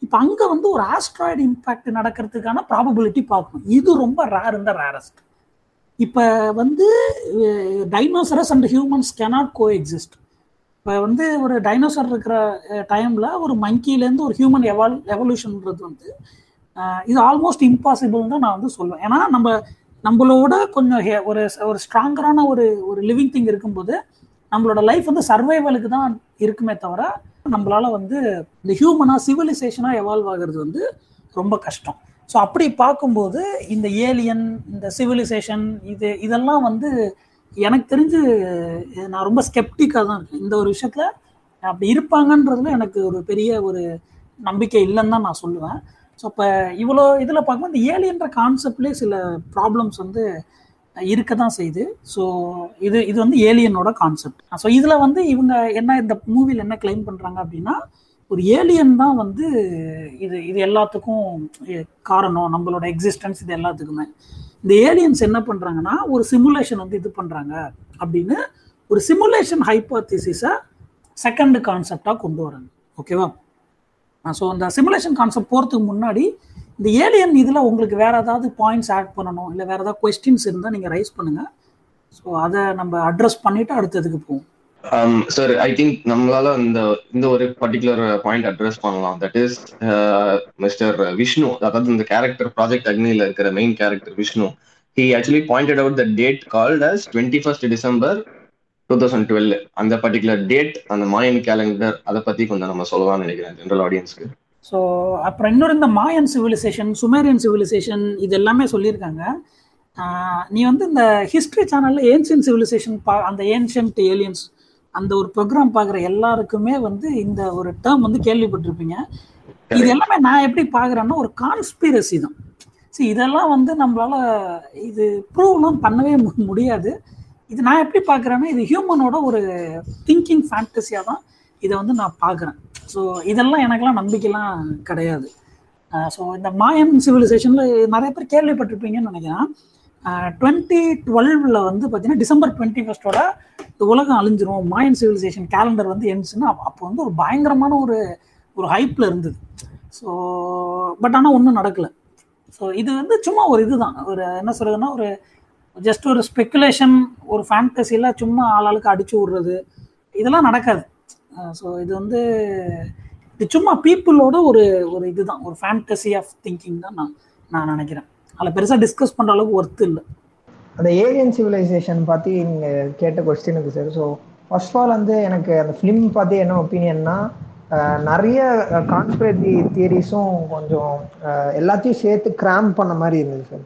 இப்போ அங்கே வந்து ஒரு ஆஸ்ட்ராய்டு இம்பேக்ட் நடக்கிறதுக்கான ப்ராபபிலிட்டி பார்க்கணும். இது ரொம்ப ரேர் இந்த ரேரஸ்ட் இப்போ வந்து dinosaurs and humans cannot coexist இப்போ வந்து ஒரு டைனோசர் இருக்கிற டைமில் ஒரு மங்கிலேருந்து ஒரு ஹியூமன் எவால் எவல்யூஷன்ன்றது வந்து இது ஆல்மோஸ்ட் இம்பாசிபிள் தான் நான் வந்து சொல்லுவேன் ஏன்னா நம்ம நம்மளோட கொஞ்சம் ஒரு ஒரு ஸ்ட்ராங்கரான ஒரு ஒரு லிவிங் திங் இருக்கும்போது நம்மளோட லைஃப் வந்து சர்வைவலுக்கு தான் இருக்குமே தவிர நம்மளால வந்து இந்த ஹியூமனாக சிவிலைசேஷனாக எவால்வ் ஆகுறது வந்து ரொம்ப கஷ்டம். ஸோ அப்படி பார்க்கும்போது இந்த ஏலியன் இந்த சிவிலைசேஷன் இது இதெல்லாம் வந்து எனக்கு தெரிஞ்சு நான் ரொம்ப ஸ்கெப்டிக்காக தான் இருக்கேன். இந்த ஒரு விஷயத்தில் அப்படி இருப்பாங்கன்றதுல எனக்கு ஒரு பெரிய ஒரு நம்பிக்கை இல்லைன்னு தான் நான் சொல்லுவேன். ஸோ இப்போ இவ்வளோ இதில் பார்க்கும்போது இந்த ஏலியன்ற கான்செப்ட்லேயே சில ப்ராப்ளம்ஸ் வந்து இருக்க தான் செய்யுது. ஸோ இது இது வந்து ஏலியனோட கான்செப்ட் ஸோ இதில் வந்து இவங்க என்ன இந்த மூவியில் என்ன கிளைம் பண்ணுறாங்க அப்படின்னா ஒரு ஏலியன் தான் வந்து இது இது எல்லாத்துக்கும் காரணம் நம்மளோட எக்ஸிஸ்டன்ஸ் இது எல்லாத்துக்குமே. இந்த ஏலியன்ஸ் என்ன பண்ணுறாங்கன்னா ஒரு சிமுலேஷன் வந்து இது பண்ணுறாங்க அப்படின்னு ஒரு சிமுலேஷன் ஹைப்போதிசிஸை செகண்ட் கான்செப்டாக கொண்டு வராங்க. ஓகேவா ஸோ அந்த சிமுலேஷன் கான்செப்ட் போகிறதுக்கு முன்னாடி இந்த ஏலியன் இதில் உங்களுக்கு வேறு ஏதாவது பாயிண்ட்ஸ் ஆட் பண்ணணும் இல்லை வேறு ஏதாவது கொஸ்டின்ஸ் இருந்தால் நீங்கள் ரைஸ் பண்ணுங்கள் ஸோ அதை நம்ம அட்ரஸ் பண்ணிவிட்டு அடுத்ததுக்கு போவோம். சார் ஐ திங்க் நம்மளால இந்த இந்த ஒரு பர்டிகுலர் பாயிண்ட் அட்ரஸ் பண்ணலாம். தட் இஸ் மிஸ்டர் விஷ்ணு அதாவது இந்த கேரக்டர் ப்ராஜெக்ட் அக்னியில் இருக்கிற main character Vishnu he actually pointed out the date called as twenty first December two thousand twelve அந்த பர்டிகுலர் டேட் அந்த மாயன் கேலண்டர் அதை பத்தி கொஞ்சம் நம்ம சொல்லலாம்னு நினைக்கிறேன் ஜென்ரல் ஆடியன்ஸ்க்கு ஸோ அப்புறம் இன்னொரு இந்த மாயன் சிவிலைசேஷன் சுமேரியன் சிவிலைசேஷன் இது எல்லாமே சொல்லியிருக்காங்க. நீ வந்து இந்த ஹிஸ்ட்ரி சேனலில் ஏன்ஷியன் சிவிலைசேஷன் பா அந்த ஏன்ஷியன்ட் ஏலியன்ஸ் அந்த ஒரு ப்ரோக்ராம் பார்க்குற எல்லாருக்குமே வந்து இந்த ஒரு டேர்ம் வந்து கேள்விப்பட்டிருப்பீங்க. இது எல்லாமே நான் எப்படி பார்க்குறேன்னா ஒரு கான்ஸ்பிரசி தான். சரி இதெல்லாம் வந்து நம்மளால இது ப்ரூவ்லாம் பண்ணவே முடியாது. இது நான் எப்படி பார்க்குறேன்னா இது ஹியூமனோட ஒரு திங்கிங் ஃபேண்டஸியாக தான் இதை வந்து நான் பார்க்குறேன். ஸோ இதெல்லாம் எனக்கெல்லாம் நம்பிக்கைலாம் கிடையாது. ஸோ இந்த மாயன் சிவிலைசேஷனில் நிறைய பேர் கேள்விப்பட்டிருப்பீங்கன்னு நினைக்கிறேன். டுவெண்ட்டி டுவெல்வில் வந்து பார்த்தீங்கன்னா டிசம்பர் டுவெண்ட்டி ஃபஸ்ட்டோட உலகம் அழிஞ்சிரும். மாயன் சிவிலைசேஷன் கேலண்டர் வந்து எண்ட்ஸ்னா அப்போ வந்து ஒரு பயங்கரமான ஒரு ஒரு ஹைப்பில் இருந்தது. ஸோ பட் ஆனால் ஒன்றும் நடக்கலை. ஸோ இது வந்து சும்மா ஒரு இதுதான். ஒரு என்ன சொல்கிறதுன்னா ஒரு ஜஸ்ட் ஒரு ஸ்பெக்குலேஷன் ஒரு ஃபேண்டசியில் சும்மா ஆளாளுக்கு அடிச்சு விடுறது. இதெல்லாம் நடக்காது. ஸோ இது வந்து இது சும்மா பீப்புளோட ஒரு ஒரு இதுதான். ஒரு ஃபேண்டசி ஆஃப் திங்கிங் தான் நான் நான் நினைக்கிறேன். அதில் பெருசாக டிஸ்கஸ் பண்ணுற அளவுக்கு ஒர்த் இல்லை. அந்த ஏலியன் சிவிலைசேஷன் பற்றி நீங்கள் கேட்ட கொஸ்டினுக்கு sir so first of all வந்து எனக்கு அந்த ஃபிலிம் பற்றி என்ன ஒப்பீனியன்னா நிறைய கான்ஸ்பிரசி தியரிஸும் கொஞ்சம் எல்லாத்தையும் சேர்த்து கிராம் பண்ண மாதிரி இருந்தது சார்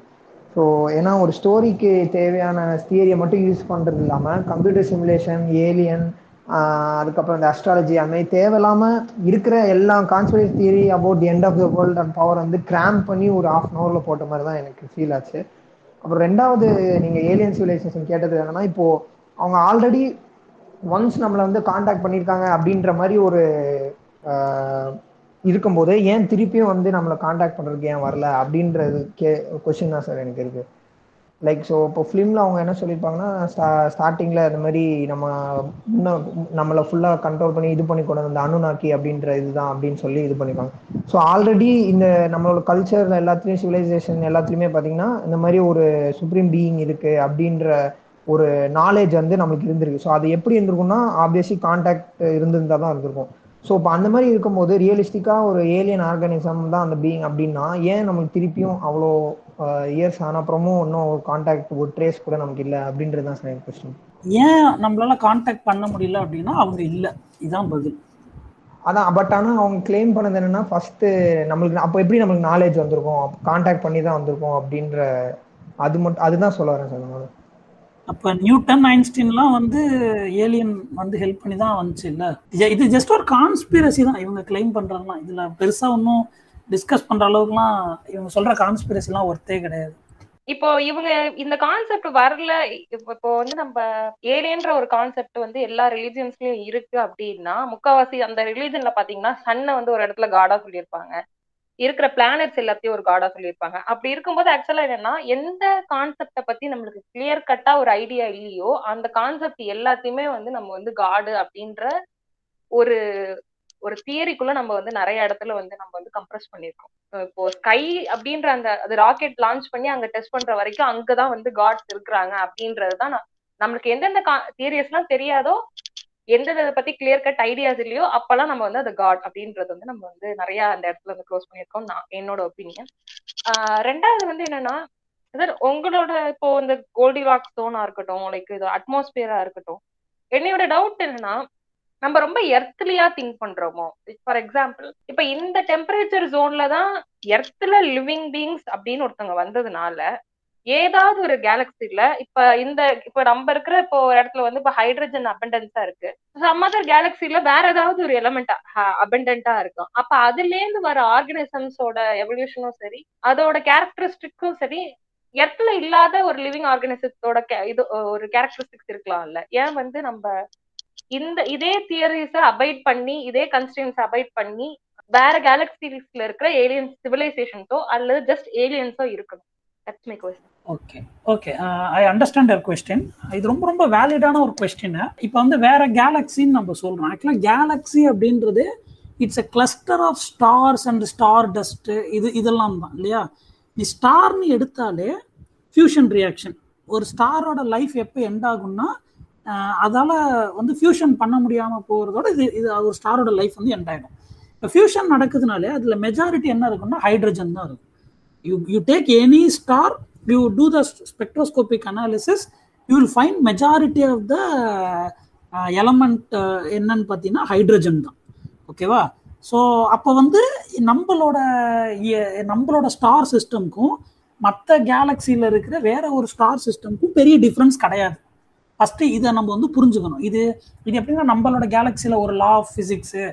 ஸோ ஏன்னா ஒரு ஸ்டோரிக்கு தேவையான தியரியை மட்டும் யூஸ் பண்ணுறது இல்லாமல் கம்ப்யூட்டர் சிமுலேஷன் ஏலியன் அதுக்கப்புறம் இந்த அஸ்ட்ராலஜி அந்த மாதிரி தேவையில்லாமல் இருக்கிற எல்லா conspiracy theory about the end of the world and power வந்து கிராம் பண்ணி ஒரு ஆஃப் அன் ஹவரில் போட்ட மாதிரி தான் எனக்கு ஃபீல் ஆச்சு. அப்புறம் ரெண்டாவது நீங்கள் ஏலியன் சிவிலைசேஷன் கேட்டது என்னன்னா இப்போது அவங்க ஆல்ரெடி ஒன்ஸ் நம்மளை வந்து காண்டாக்ட் பண்ணியிருக்காங்க அப்படின்ற மாதிரி ஒரு இருக்கும்போது ஏன் திருப்பியும் வந்து நம்மளை காண்டாக்ட் பண்ணுறதுக்கு ஏன் வரல அப்படின்றது கே கொஷின் தான் சார் எனக்கு இருக்குது லைக் ஸோ இப்போ ஃபிலிமில் அவங்க என்ன சொல்லியிருப்பாங்கன்னா ஸ்டா ஸ்டார்டிங்கில் இந்த மாதிரி நம்ம இன்னும் நம்மளை ஃபுல்லாக கண்ட்ரோல் பண்ணி இது பண்ணி கொண்டு வந்து அணுநாக்கி அப்படின்ற இதுதான் அப்படின்னு சொல்லி இது பண்ணிப்பாங்க. ஸோ ஆல்ரெடி இந்த நம்மளோட கல்ச்சர் எல்லாத்துலேயும் சிவிலைசேஷன் எல்லாத்துலேயுமே பார்த்தீங்கன்னா இந்த மாதிரி ஒரு சுப்ரீம் பீயிங் இருக்குது அப்படின்ற ஒரு நாலேஜ் வந்து நம்மளுக்கு இருந்திருக்கு. ஸோ அது எப்படி இருந்திருக்கும்னா ஆப்வியஸ்லி கான்டாக்ட் இருந்திருந்தால் தான் இருந்திருக்கும். ஸோ இப்போ அந்த மாதிரி இருக்கும்போது ரியலிஸ்டிக்காக ஒரு ஏலியன் ஆர்கானிசம் தான் அந்த பீயிங் அப்படின்னா ஏன் நம்மளுக்கு திருப்பியும் அவ்வளோ இயர்ஸ் ஆன அப்புறமும் இன்னும் ஒரு கான்டாக்ட் ஒரு ட்ரேஸ் கூட நமக்கு இல்லை அப்படின்றது தான் சார் கொஸ்டின் ஏன் நம்மளால கான்டாக்ட் பண்ண முடியல அப்படின்னா அவங்க இல்லை. இதுதான் பதில். அதான் பட் ஆனால் அவங்க கிளைம் பண்ணது என்னன்னா ஃபர்ஸ்ட் நம்மளுக்கு அப்போ எப்படி நம்மளுக்கு நாலேஜ் வந்திருக்கும்? கான்டாக்ட் பண்ணி தான் வந்திருக்கோம் அப்படின்ற அது மட்டும் அதுதான் சொல்ல வரேன் சார் அப்ப நியூட்டன் ஐன்ஸ்டீன்லாம் வந்து ஏலியன் வந்து ஹெல்ப் பண்ணி தான் வந்துச்சு இல்ல? இது ஜஸ்ட் ஒரு கான்ஸ்பிரசி தான். இவங்க கிளைம் பண்றதுலாம் இதுல பெருசா ஒன்றும் டிஸ்கஸ் பண்ற அளவுக்குலாம் இவங்க சொல்ற கான்ஸ்பிரசிலாம் ஒர்த்தே கிடையாது. இப்போ இவங்க இந்த கான்செப்ட் வரல இப்போ வந்து நம்ம ஏலியன்ற ஒரு கான்செப்ட் வந்து எல்லா ரிலீஜியன்ஸ்லயும் இருக்கு அப்படின்னா முக்காவாசி அந்த ரிலீஜன்ல பாத்தீங்கன்னா சன்னை வந்து ஒரு இடத்துல காடா சொல்லியிருப்பாங்க. இருக்கிற பிளானட்ஸ் எல்லாத்தையும் ஒரு காடா சொல்லியிருப்பாங்க. அப்படி இருக்கும்போது ஆக்சுவலா என்னன்னா எந்த கான்செப்ட பத்தி நம்மளுக்கு கிளியர் கட்டா ஒரு ஐடியா இல்லையோ அந்த கான்செப்ட் எல்லாத்தையுமே வந்து நம்ம வந்து காடு அப்படின்ற ஒரு ஒரு தியரிக்குள்ள நம்ம வந்து நிறைய இடத்துல வந்து நம்ம வந்து கம்ப்ரஸ் பண்ணிருக்கோம். இப்போ ஸ்கை அப்படின்ற அந்த அது ராக்கெட் லான்ச் பண்ணி அங்க டெஸ்ட் பண்ற வரைக்கும் அங்கதான் வந்து காட்ஸ் இருக்கிறாங்க அப்படின்றதுதான் நம்மளுக்கு எந்தெந்த தியரிஸ் எல்லாம் தெரியாதோ எந்த இதை பத்தி கிளியர் கட் ஐடியாஸ் இல்லையோ அப்பெல்லாம் நம்ம வந்து அது காட் அப்படின்றது வந்து நம்ம வந்து நிறைய அந்த இடத்துல வந்து க்ளோஸ் பண்ணியிருக்கோம் நான் என்னோட ஒப்பீனியன் ரெண்டாவது வந்து என்னன்னா சார் உங்களோட இப்போ இந்த கோல்டி ராக் ஸ்டோனா இருக்கட்டும் லைக் இது அட்மாஸ்பியரா இருக்கட்டும் என்னையோட டவுட் என்னன்னா நம்ம ரொம்ப எர்த்லியா திங்க் பண்றோமோ? ஃபார் எக்ஸாம்பிள் இப்ப இந்த டெம்பரேச்சர் ஜோன்ல தான் எர்த்ல லிவிங் பீங்ஸ் அப்படின்னு ஒருத்தவங்க வந்ததுனால ஏதாவது ஒரு கேலக்சில இப்ப இந்த இப்ப நம்ம இருக்கிற இப்போ ஒரு இடத்துல வந்து இப்ப ஹைட்ரஜன் அபண்டன்ஸா இருக்கு. சம் அதர் கேலக்சில வேற ஏதாவது ஒரு எலமெண்ட் அபண்டன்டா இருக்கும். அப்ப அதுல இருந்து வர ஆர்கனிசம்ஸோட எவல்யூஷனும் சரி அதோட கேரக்டரிஸ்டிக்கும் சரி எர்த்ல இல்லாத ஒரு லிவிங் ஆர்கனிசத்தோட இது ஒரு கேரக்டரிஸ்டிக்ஸ் இருக்கலாம்ல ஏன் வந்து நம்ம இந்த இதே தியரிஸ அபைட் பண்ணி இதே கன்ஸ்டன்ஸ் அபைட் பண்ணி வேற கேலக்சிஸ்ல இருக்கிற ஏலியன் சிவிலைசேஷன்ஸோ அல்லது ஜஸ்ட் ஏலியன்ஸோ இருக்கணும். That's my question okay okay I understand your question இது ரொம்ப ரொம்ப வேலிடான ஒரு கொஸ்டின் இப்போ வந்து வேற கேலக்சின்னு நம்ம சொல்றோம். ஆக்சுவலாக கேலக்ஸி அப்படின்றது it's a cluster of stars and star dust இது இதெல்லாம் தான் இல்லையா? நீ ஸ்டார்னு எடுத்தாலே ஃபியூஷன் ரியாக்ஷன் ஒரு ஸ்டாரோட லைஃப் எப்போ எண்ட் ஆகும்னா அதால் வந்து ஃபியூஷன் பண்ண முடியாமல் போகிறதோட இது இது ஒரு ஸ்டாரோட லைஃப் வந்து எண்ட் ஆகிடும் இப்போ ஃபியூஷன் நடக்குதுனாலே அதில் மெஜாரிட்டி என்ன இருக்குன்னா ஹைட்ரஜன் தான் இருக்கும். You you take any star you do the spectroscopic analysis you will find majority of the element என்னன்னு பார்த்தீங்கன்னா ஹைட்ரஜன் தான். ஓகேவா ஸோ அப்போ வந்து நம்மளோட நம்மளோட ஸ்டார் சிஸ்டம்க்கும் மற்ற கேலக்சியில் இருக்கிற வேற ஒரு ஸ்டார் சிஸ்டம்க்கும் பெரிய டிஃப்ரென்ஸ் கிடையாது. ஃபஸ்ட்டு இதை நம்ம வந்து புரிஞ்சுக்கணும். இது இது எப்படின்னா நம்மளோட கேலக்சியில் ஒரு லா ஆஃப் ஃபிசிக்ஸு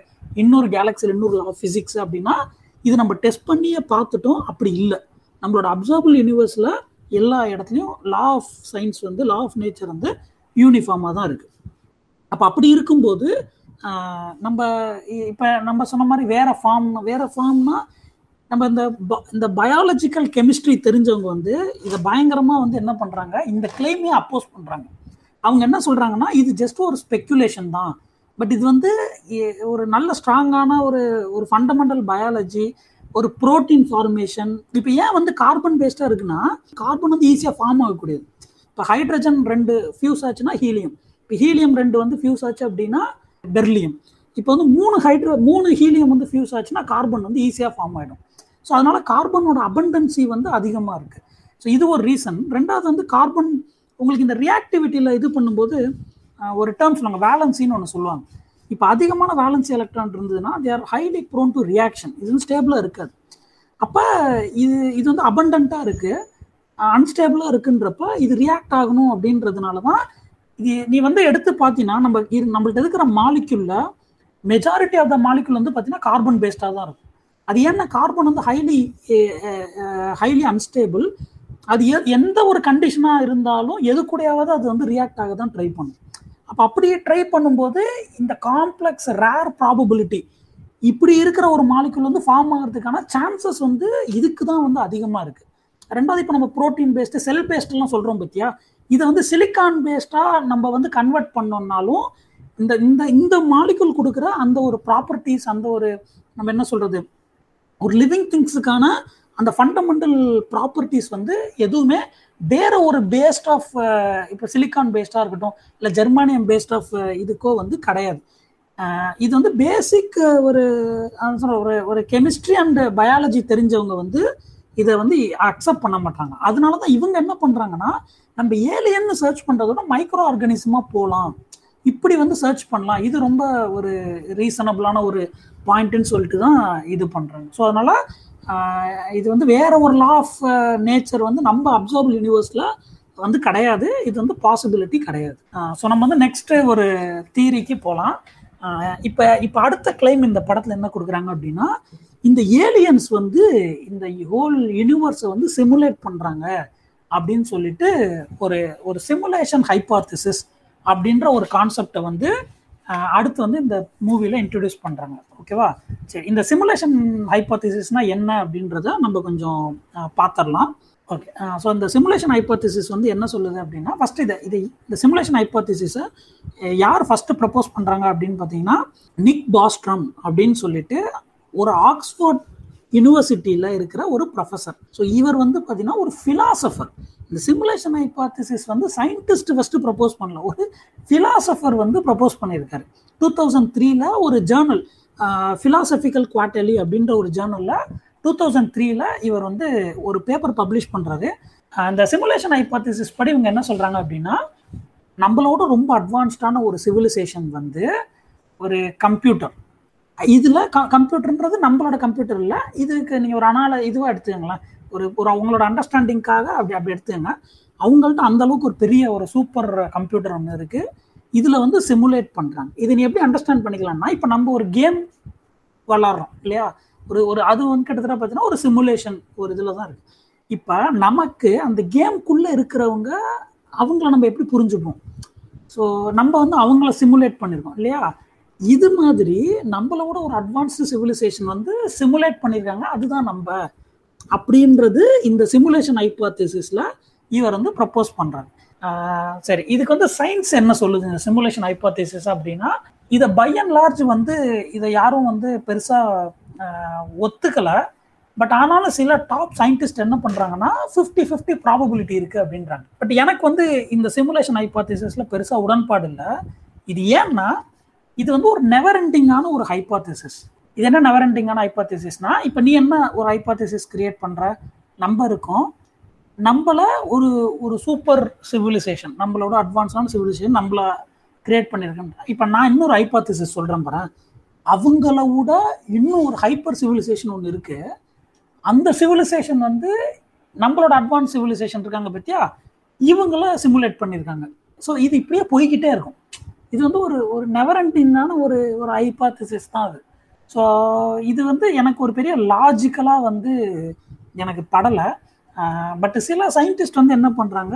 இன்னொரு கேலக்சியில் இன்னொரு லா ஆஃப் ஃபிசிக்ஸ் அப்படின்னா இது நம்ம டெஸ்ட் பண்ணியே பார்த்துட்டோம் அப்படி இல்லை. நம்மளோட அப்சர்வபிள் யூனிவர்ஸில் எல்லா இடத்துலையும் லா ஆஃப் சயின்ஸ் வந்து லா ஆஃப் நேச்சர் வந்து யூனிஃபார்மாக தான் இருக்குது அப்போ அப்படி இருக்கும்போது நம்ம இப்போ நம்ம சொன்ன மாதிரி வேற ஃபார்ம் வேற ஃபார்ம்னா நம்ம இந்த இந்த பயாலஜிக்கல் கெமிஸ்ட்ரி தெரிஞ்சவங்க வந்து இதை பயங்கரமாக வந்து என்ன பண்ணுறாங்க இந்த கிளைமே அப்போஸ் பண்ணுறாங்க அவங்க என்ன சொல்கிறாங்கன்னா இது ஜஸ்ட் ஒரு ஸ்பெக்குலேஷன் தான். பட் இது வந்து ஒரு நல்ல ஸ்ட்ராங்கான ஒரு ஒரு ஃபண்டமெண்டல் பயாலஜி ஒரு ப்ரோட்டீன் ஃபார்மேஷன் இப்போ ஏன் வந்து கார்பன் பேஸ்டாக இருக்குன்னா கார்பன் வந்து ஈஸியாக ஃபார்ம் ஆகக்கூடியது. இப்போ ஹைட்ரஜன் ரெண்டு ஃபியூஸ் ஆச்சுன்னா ஹீலியம் இப்போ ஹீலியம் ரெண்டு வந்து ஃபியூஸ் ஆச்சு அப்படின்னா பெர்லியம் இப்போ வந்து மூணு ஹைட்ரோ மூணு ஹீலியம் வந்து ஃபியூஸ் ஆச்சுன்னா கார்பன் வந்து ஈஸியாக ஃபார்ம் ஆகிடும் ஸோ அதனால கார்பனோட அபண்டன்சி வந்து அதிகமாக இருக்குது ஸோ இது ஒரு ரீசன் ரெண்டாவது வந்து கார்பன் உங்களுக்கு இந்த ரியாக்டிவிட்டியில் இது பண்ணும்போது ஒரு டேர்ம் சொல்லுவாங்க வேலன்சின்னு ஒன்று சொல்லுவாங்க. இப்போ அதிகமான வேலன்சி எலக்ட்ரான் இருந்ததுன்னா they are highly prone to reaction இது வந்து ஸ்டேபிளாக இருக்காது. அப்போ இது இது வந்து அபண்டண்ட்டாக இருக்குது அன்ஸ்டேபிளாக இருக்குன்றப்ப இது ரியாக்ட் ஆகணும் அப்படின்றதுனால தான் இது நீ வந்து எடுத்து பார்த்தீங்கன்னா நம்ம நம்மள்ட்ட இருக்கிற மாலிக்யூலில் மெஜாரிட்டி ஆஃப் த மாலிக்யூல் வந்து பார்த்தீங்கன்னா கார்பன் பேஸ்டாக தான் இருக்கும். அது ஏன்னா கார்பன் வந்து ஹைலி ஹைலி அன்ஸ்டேபிள் அது எந்த ஒரு கண்டிஷனாக இருந்தாலும் எது கூடயாவது அது வந்து ரியாக்ட் ஆக தான் ட்ரை பண்ணும். அப்போ அப்படியே ட்ரை பண்ணும்போது இந்த காம்ப்ளெக்ஸ் ரேர் ப்ராபபிலிட்டி இப்படி இருக்கிற ஒரு மாலிகுல் வந்து ஃபார்ம் ஆகிறதுக்கான சான்சஸ் வந்து இதுக்கு தான் வந்து அதிகமாக இருக்குது ரெண்டாவது இப்போ நம்ம ப்ரோட்டீன் பேஸ்டு செல் பேஸ்ட்லாம் சொல்கிறோம் பத்தியா? இதை வந்து சிலிக்கான் பேஸ்டாக நம்ம வந்து கன்வெர்ட் பண்ணோம்னாலும் இந்த இந்த இந்த மாலிகுல் கொடுக்குற அந்த ஒரு ப்ராப்பர்ட்டிஸ் அந்த ஒரு நம்ம என்ன சொல்கிறது ஒரு லிவிங் திங்ஸுக்கான அந்த ஃபண்டமெண்டல் ப்ராப்பர்ட்டிஸ் வந்து எதுவுமே வேற ஒரு பேஸ்ட் ஆஃப் இப்போ சிலிக்கான் பேஸ்டாக இருக்கட்டும் இல்லை ஜெர்மானியம் பேஸ்ட் ஆஃப் இதுக்கோ வந்து கிடையாது. இது வந்து பேசிக் ஒரு ஒரு ஒரு கெமிஸ்ட்ரி அண்ட் பயாலஜி தெரிஞ்சவங்க வந்து இதை வந்து அக்செப்ட் பண்ண மாட்டாங்க. அதனால தான் இவங்க என்ன பண்ணுறாங்கன்னா நம்ம ஏலியன்னு சர்ச் பண்ணுறதோட மைக்ரோ ஆர்கானிசமாக போகலாம் இப்படி வந்து சர்ச் பண்ணலாம். இது ரொம்ப ஒரு ரீசனபிளான ஒரு பாயிண்ட்டுன்னு சொல்லிட்டு தான் இது பண்ணுறாங்க ஸோ அதனால் இது வந்து வேற ஒரு லா ஆஃப் நேச்சர் வந்து நம்ம அப்சர்வபிள் யூனிவர்ஸில் வந்து கிடையாது. இது வந்து பாசிபிலிட்டி கிடையாது. ஸோ நம்ம வந்து நெக்ஸ்ட் ஒரு தீரிக்கு போகலாம் இப்போ இப்போ அடுத்த கிளைம் இந்த படத்தில் என்ன கொடுக்குறாங்க அப்படின்னா இந்த ஏலியன்ஸ் வந்து இந்த ஹோல் யூனிவர்ஸை வந்து சிமுலேட் பண்ணுறாங்க அப்படின்னு சொல்லிட்டு ஒரு ஒரு சிமுலேஷன் ஹைபாத்திசிஸ் அப்படின்ற ஒரு கான்செப்டை வந்து அடுத்து வந்து இந்த மூவியில் இன்ட்ரடியூஸ் பண்ணுறாங்க ஓகேவா சரி இந்த சிமுலேஷன் ஹைப்போதிசிஸ்னா என்ன அப்படின்றத நம்ம கொஞ்சம் பார்த்துடலாம் ஓகே ஸோ இந்த சிமுலேஷன் ஹைப்போதிசிஸ் வந்து என்ன சொல்லுது அப்படின்னா ஃபஸ்ட் இதை இது இந்த சிமுலேஷன் ஹைப்போதிசிஸை யார் ஃபஸ்ட்டு ப்ரப்போஸ் பண்ணுறாங்க அப்படின்னு பார்த்தீங்கன்னா நிக் பாஸ்ட்ரம் அப்படின்னு சொல்லிட்டு ஒரு ஆக்ஸ்ஃபோர்ட் யூனிவர்சிட்டியில் இருக்கிற ஒரு ப்ரொஃபஸர் ஸோ இவர் வந்து பார்த்தீங்கன்னா ஒரு ஃபிலாசபர் இந்த சிமுலேஷன் ஹைபாத்திசிஸ் வந்து சயின்டிஸ்ட் ஃபஸ்ட்டு ப்ரப்போஸ் பண்ணல. ஒரு ஃபிலாசபர் வந்து ப்ரப்போஸ் பண்ணியிருக்காரு. டூ தௌசண்ட் த்ரீல ஒரு ஜேர்னல் ஃபிலாசபிக்கல் குவார்டர்லி அப்படின்ற ஒரு ஜேர்னலில் டூ தௌசண்ட் த்ரீல இவர் வந்து ஒரு பேப்பர் பப்ளிஷ் பண்ணுறாரு அந்த சிமுலேஷன் ஹைபாத்திசிஸ் படி இவங்க என்ன சொல்கிறாங்க அப்படின்னா நம்மளோட ரொம்ப அட்வான்ஸ்டான ஒரு சிவிலைசேஷன் வந்து ஒரு கம்ப்யூட்டர் இதில் க கம்ப்யூட்டர்ன்றது நம்மளோட கம்ப்யூட்டர் இல்லை. இதுக்கு நீங்கள் ஒரு அனால இதுவாக எடுத்துக்கங்களேன். ஒரு ஒரு அவங்களோட அண்டர்ஸ்டாண்டிங்காக அப்படி அப்படி எடுத்துங்க அவங்கள்ட்ட அந்த அளவுக்கு ஒரு பெரிய ஒரு சூப்பர் கம்ப்யூட்டர் ஒன்று இருக்குது இதில் வந்து சிமுலேட் பண்ணுறாங்க இதை நீ எப்படி அண்டர்ஸ்டாண்ட் பண்ணிக்கலாம்னா இப்போ நம்ம ஒரு கேம் விளாட்றோம் இல்லையா? ஒரு ஒரு அது வந்து கிட்டத்தட்ட பார்த்தீங்கன்னா ஒரு சிமுலேஷன் ஒரு இதில் தான் இருக்குது இப்போ நமக்கு அந்த கேம்குள்ளே இருக்கிறவங்க அவங்கள நம்ம எப்படி புரிஞ்சுப்போம்? ஸோ நம்ம வந்து அவங்கள சிமுலேட் பண்ணியிருக்கோம் இல்லையா? இது மாதிரி நம்மளோட ஒரு அட்வான்ஸ்டு சிவிலைசேஷன் வந்து சிமுலேட் பண்ணியிருக்காங்க அதுதான் நம்ம அப்படின்றது இந்த சிமுலேஷன் ஹைப்பாத்திசிஸில் இவர் வந்து ப்ரப்போஸ் பண்ணுறாங்க சரி இதுக்கு வந்து சயின்ஸ் என்ன சொல்லுது இந்த சிமுலேஷன் ஹைப்பாத்திசிஸ் அப்படின்னா இதை பை அண்ட் லார்ஜ் வந்து இதை யாரும் வந்து பெருசாக ஒத்துக்கலை. பட் ஆனாலும் சில டாப் சயின்டிஸ்ட் என்ன பண்ணுறாங்கன்னா ஃபிஃப்டி ஃபிஃப்டி ப்ராபபிலிட்டி இருக்குது அப்படின்றாங்க. பட் எனக்கு வந்து இந்த சிமுலேஷன் ஹைப்பாத்திசிஸில் பெருசாக உடன்பாடு இல்லை. இது ஏன்னா இது வந்து ஒரு நெவர் என்டிங்கான ஒரு ஹைப்பாத்திசிஸ் இது என்ன நெவர் எண்டிங்கான ஹைப்பாத்திசிஸ்னா இப்போ நீ என்ன ஒரு ஹைப்பாத்திசிஸ் கிரியேட் பண்ணுற நம்ம இருக்கோம். நம்மளை ஒரு ஒரு சூப்பர் சிவிலைசேஷன் நம்மளோட அட்வான்ஸான சிவிலைசேஷன் நம்மள கிரியேட் பண்ணியிருக்கேன் இப்போ நான் இன்னொரு ஹைப்பாத்திசிஸ் சொல்கிறேன் பாரு. அவங்கள விட இன்னும் ஒரு ஹைப்பர் சிவிலைசேஷன் ஒன்று இருக்கு. அந்த சிவிலைசேஷன் வந்து நம்மளோட அட்வான்ஸ் சிவிலைசேஷன் இருக்காங்க பத்தியா? இவங்கள சிமுலேட் பண்ணியிருக்காங்க ஸோ இது இப்படியே போய்கிட்டே இருக்கும். இது வந்து ஒரு ஒரு நெவர் எண்டிங்கான ஒரு ஒரு ஹைபாத்திசிஸ் தான் அது. ஸோ இது வந்து எனக்கு ஒரு பெரிய லாஜிக்கலாக வந்து எனக்கு படலை. பட் சில சயின்டிஸ்ட் வந்து என்ன பண்ணுறாங்க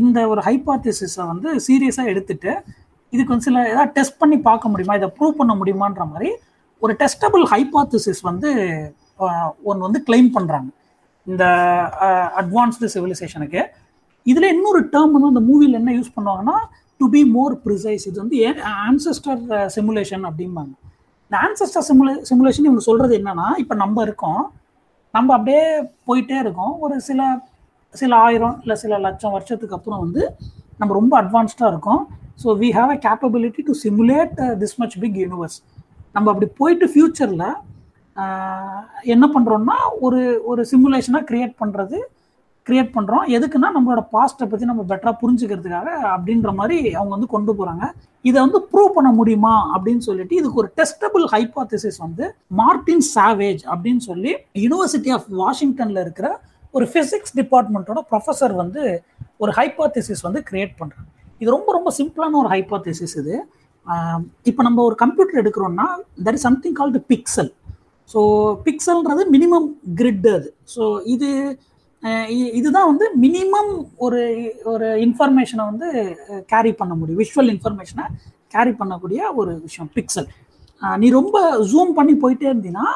இந்த ஒரு ஹைப்பாத்திசிஸை வந்து சீரியஸாக எடுத்துட்டு இதுக்கு வந்து சில ஏதாவது டெஸ்ட் பண்ணி பார்க்க முடியுமா? இதை ப்ரூவ் பண்ண முடியுமான்ற மாதிரி ஒரு டெஸ்டபிள் ஹைப்பாத்திசிஸ் வந்து ஒன்று வந்து கிளைம் பண்ணுறாங்க இந்த அட்வான்ஸ்டு சிவிலைசேஷனுக்கு இதில் இன்னொரு டேர்ம் வந்து அந்த மூவியில் என்ன யூஸ் பண்ணுவாங்கன்னா டு பி மோர் ப்ரிசைஸ் இது வந்து ஆன்சஸ்டர் சிமுலேஷன் அப்படிம்பாங்க. இந்த ஆன்சஸ்டர் சிமுலே சிமுலேஷன் இவங்க சொல்கிறது என்னன்னா இப்போ நம்ம இருக்கோம் நம்ம அப்படியே போயிட்டே இருக்கோம். ஒரு சில சில ஆயிரம் இல்லை சில லட்சம் வருஷத்துக்கு அப்புறம் வந்து நம்ம ரொம்ப அட்வான்ஸ்டாக இருக்கோம். So we have a capability to simulate this much big universe நம்ம அப்படி போயிட்டு ஃப்யூச்சரில் என்ன பண்ணுறோம்னா ஒரு ஒரு சிமுலேஷனாக க்ரியேட் பண்ணுறது க்ரியேட் பண்ணுறோம் எதுக்குன்னா நம்மளோட பாஸ்ட்டை பற்றி நம்ம பெட்டராக புரிஞ்சுக்கிறதுக்காக அப்படின்ற மாதிரி அவங்க வந்து கொண்டு போகிறாங்க இதை வந்து ப்ரூவ் பண்ண முடியுமா அப்படின்னு சொல்லிட்டு இதுக்கு ஒரு டெஸ்டபிள் ஹைபாத்திசிஸ் வந்து மார்டின் சாவேஜ் அப்படின்னு சொல்லி யூனிவர்சிட்டி ஆஃப் வாஷிங்டனில் இருக்கிற ஒரு ஃபிசிக்ஸ் டிபார்ட்மெண்ட்டோட ப்ரொஃபஸர் வந்து ஒரு ஹைபாத்திசிஸ் வந்து கிரியேட் பண்ணுறாங்க இது ரொம்ப ரொம்ப சிம்பிளான ஒரு ஹைபாத்திசிஸ் இது. இப்போ நம்ம ஒரு computer எடுக்கிறோம்னா that is something called pixel so பிக்சல்ன்றது minimum grid அது. ஸோ இது இதுதான் வந்து மினிமம் ஒரு ஒரு இன்ஃபர்மேஷனை வந்து கேரி பண்ண முடியும். விஷுவல் இன்ஃபர்மேஷனை கேரி பண்ணக்கூடிய ஒரு விஷயம் பிக்சல் நீ ரொம்ப ஜூம் பண்ணி போயிட்டே இருந்தீங்கன்னா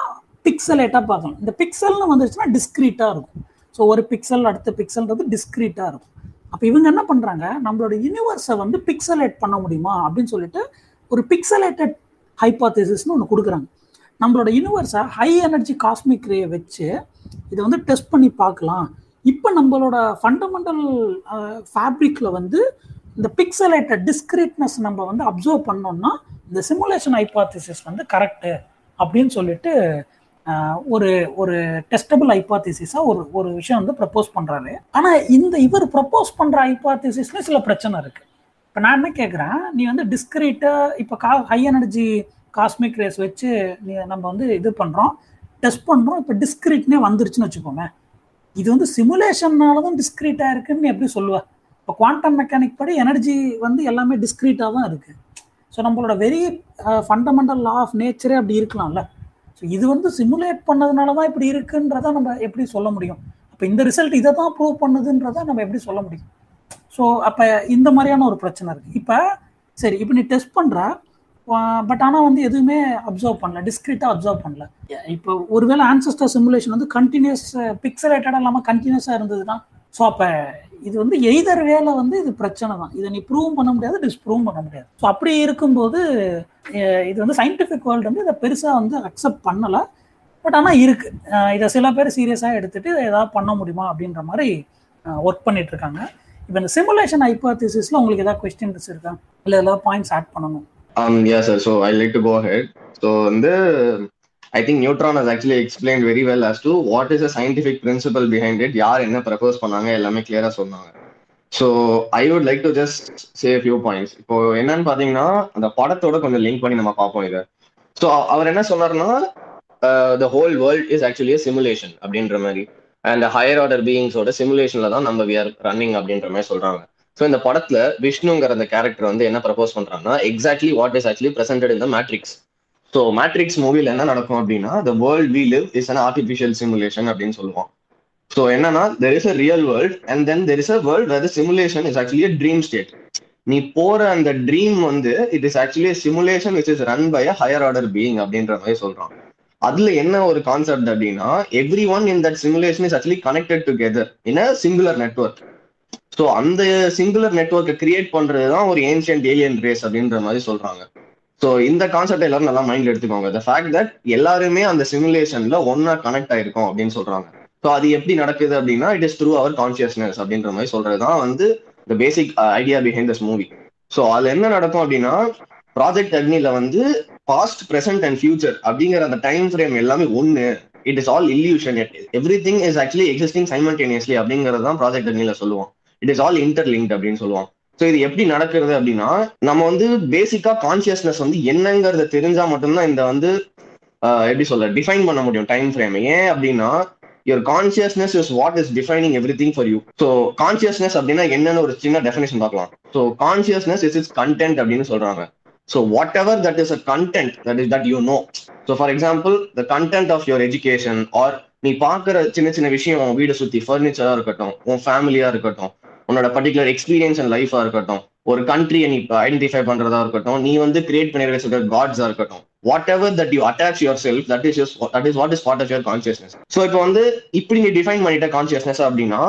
பிக்சலேட்டாக பார்க்கலாம். இந்த பிக்சல்னு வந்துருச்சுன்னா டிஸ்க்ரீட்டாக இருக்கும். ஸோ ஒரு பிக்சல் அடுத்த பிக்சல்ன்றது டிஸ்க்ரீட்டாக இருக்கும். அப்போ இவங்க என்ன பண்ணுறாங்க நம்மளோட யூனிவர்ஸை வந்து பிக்சலேட் பண்ண முடியுமா? அப்படின்னு சொல்லிட்டு ஒரு பிக்சலேட்டட் ஹைபாத்திசிஸ்னு ஒன்று கொடுக்குறாங்க. நம்மளோட யூனிவர்ஸை ஹை எனர்ஜி காஸ்மிக் ரே வச்சு இதை வந்து டெஸ்ட் பண்ணி பார்க்கலாம். இப்போ நம்மளோட ஃபண்டமெண்டல் ஃபேப்ரிக்கில் வந்து இந்த பிக்சலேட்டட் டிஸ்கிரீட்னஸ் நம்ம வந்து அப்சர்வ் பண்ணோம்னா இந்த சிமுலேஷன் ஹைபாத்திசிஸ் வந்து கரெக்டு அப்படின்னு சொல்லிட்டு ஒரு ஒரு டெஸ்டபிள் ஹைபாத்திசிஸாக ஒரு ஒரு விஷயம் வந்து ப்ரப்போஸ் பண்ணுறாரு ஆனால் இந்த இவர் ப்ரப்போஸ் பண்ணுற ஹைபாத்திசிஸ்ல சில பிரச்சனை இருக்குது இப்போ நான் என்ன கேட்குறேன் நீ வந்து டிஸ்கிரீட்டாக இப்போ கா ஹை எனர்ஜி காஸ்மிக் ரேஸ் வச்சு நீ நம்ம வந்து இது பண்ணுறோம் டெஸ்ட் பண்ணுறோம் இப்போ டிஸ்கிரீட்னே வந்துருச்சுன்னு வச்சுக்கோங்க இது வந்து சிமுலேஷன்னால தான் டிஸ்கிரீட்டாக இருக்குன்னு எப்படி சொல்லுவேன் இப்போ குவாண்டம் மெக்கானிக் படி எனர்ஜி வந்து எல்லாமே டிஸ்கிரீட்டாக தான் இருக்குது ஸோ நம்மளோட வெரி ஃபண்டமெண்டல் லா ஆஃப் நேச்சரே அப்படி இருக்கலாம்ல. ஸோ இது வந்து சிமுலேட் பண்ணதுனால தான் இப்படி இருக்குன்றத நம்ம எப்படி சொல்ல முடியும்? அப்போ இந்த ரிசல்ட் இதை தான் ப்ரூவ் பண்ணுதுன்றத நம்ம எப்படி சொல்ல முடியும்? ஸோ அப்போ இந்த மாதிரியான ஒரு பிரச்சனை இருக்குது இப்போ சரி இப்போ நீ டெஸ்ட் பண்ணுற பட் ஆனால் வந்து எதுவுமே அப்சர்வ் பண்ணல டிஸ்கிரிட்டாக அப்சர்வ் பண்ணல. இப்போ ஒருவேளை ஆன்சஸ்டர் சிமுலேஷன் வந்து கண்டினியூஸ் பிக்சலேட்டடாக இல்லாமல் கண்டினியூஸாக இருந்ததுன்னா ஸோ அப்போ இது வந்து எய்தர் வேலை வந்து இது பிரச்சனை தான். இதை நீ ப்ரூவ் பண்ண முடியாது டிஸ்ப்ரூவ் பண்ண முடியாது. ஸோ அப்படி இருக்கும்போது இது வந்து சயின்டிஃபிக் வேர்ல்டு வந்து இதை பெருசாக வந்து அக்செப்ட் பண்ணலை. பட் ஆனால் இருக்கு. இதை சில பேர் சீரியஸாக எடுத்துட்டு ஏதாவது பண்ண முடியுமா அப்படின்ற மாதிரி ஒர்க் பண்ணிட்டு இருக்காங்க. இப்போ இந்த சிமுலேஷன் ஹைப்போதிசிஸ்ல உங்களுக்கு ஏதாவது கொஸ்டின்ஸ் இருக்கா? இல்லை ஏதாவது பாயிண்ட்ஸ் ஆட் பண்ணணும்? Um, yeah, sir. So I'd like to go ahead. So in the, I think Neutron has actually explained very well as to what is the scientific principle behind it. யார் என்ன propose பண்ணாங்க எல்லாமே கிளியரா சொன்னாங்க so I would like to just say few points இப்போ என்னன்னு பார்த்தீங்கன்னா அந்த படத்தோட கொஞ்சம் லிங்க் பண்ணி நம்ம பார்ப்போம் இதை ஸோ அவர் என்ன சொன்னார்னா the whole world is actually simulation அப்படின்ற மாதிரி அண்ட் ஹையர் ஆர்டர் பீயிங்ஸோட சிமுலேஷன்ல தான் நம்ம வி ஆர் ரன்னிங் அப்படின்ற மாதிரி சொல்றாங்க ஸோ இந்த படத்துல விஷ்ணுங்கிற அந்த கேரக்டர் வந்து என்ன ப்ரப்போஸ் பண்றாங்கன்னா exactly what is actually presented in the Matrix so Matrix மூவில என்ன நடக்கும் அப்படின்னா the world we live is an artificial simulation அப்படின்னு சொல்லுவோம் ஸோ என்னன்னா there is a real world and then there is a world where simulation is actually dream state நீ போற அந்த ட்ரீம் வந்து it is actually simulation which is run by a higher order being அப்படின்ற மாதிரி சொல்றான். அதுல என்ன ஒரு கான்செப்ட் அப்படின்னா every one in that simulation is actually connected together in a singular network so அந்த சிங்குலர் நெட்ஒர்க்கை கிரியேட் பண்றது தான் ஒரு ஏன்ஷியன்ட் ஏலியன் ரேஸ் அப்படின்ற மாதிரி சொல்றாங்க. ஸோ இந்த கான்செப்ட் எல்லாரும் நல்லா மைண்ட்ல எடுத்துக்கோங்க. த ஃபேக்ட் தட் எல்லாருமே அந்த சிமுலேஷன்ல ஒன்னா கனெக்ட் ஆயிருக்கும் அப்படின்னு சொல்றாங்க. ஸோ அது எப்படி நடக்குது அப்படின்னா it is through our consciousness அப்படின்ற மாதிரி சொல்றது தான் வந்து the basic idea behind this movie so அதுல என்ன நடக்கும் அப்படின்னா ப்ராஜெக்ட் அக்னில வந்து பாஸ்ட் ப்ரெசன்ட் அண்ட் ஃபியூச்சர் அப்படிங்கிற அந்த டைம் ஃப்ரேம் எல்லாமே ஒன்னு it is all illusion everything is actually existing simultaneously அப்படிங்கிறது தான் ப்ராஜெக்ட் அக்னில சொல்லுவோம். இட் இஸ் ஆல் இன்டர்லிங்க் அப்படின்னு சொல்லுவாங்க. ஸோ இது எப்படி நடக்கிறது அப்படின்னா நம்ம வந்து பேசிக்கா கான்சியஸ்னஸ் வந்து என்னங்கிறத தெரிஞ்சா மட்டும்தான் இந்த வந்து எப்படி சொல்ல டிஃபைன் பண்ண முடியும் டைம் ஃப்ரேம் ஏன் அப்படின்னா your consciousness is what is defining everything for you so consciousness அப்படின்னா என்னன்னு ஒரு சின்ன டெஃபினேஷன் பார்க்கலாம். So consciousness is is content அப்படின்னு சொல்றாங்க. So whatever that is a content that is that you know so for example the content of your education or நீ பார்க்குற சின்ன சின்ன விஷயம் உன் வீடை சுற்றி ஃபர்னிச்சரா இருக்கட்டும் உன் ஃபேமிலியா இருக்கட்டும் உன்னோட பர்டிகுலர் எக்ஸ்பீரியன்ஸ் அண்ட் லைஃபா இருக்கட்டும். ஒரு கண்ட்ரியை நீ ஐடென்டிஃபை பண்றதா இருக்கட்டும். நீ வந்து கிரியேட் பண்ணிருக்க சொல்ற காட்ஸா இருக்கட்டும். Whatever that you attach yourself that is that is what is part of your consciousness so இப்போ வந்து இப்படி நீ டிஃபைன் பண்ணிட்ட கான்சியஸ்னஸ் அப்படின்னா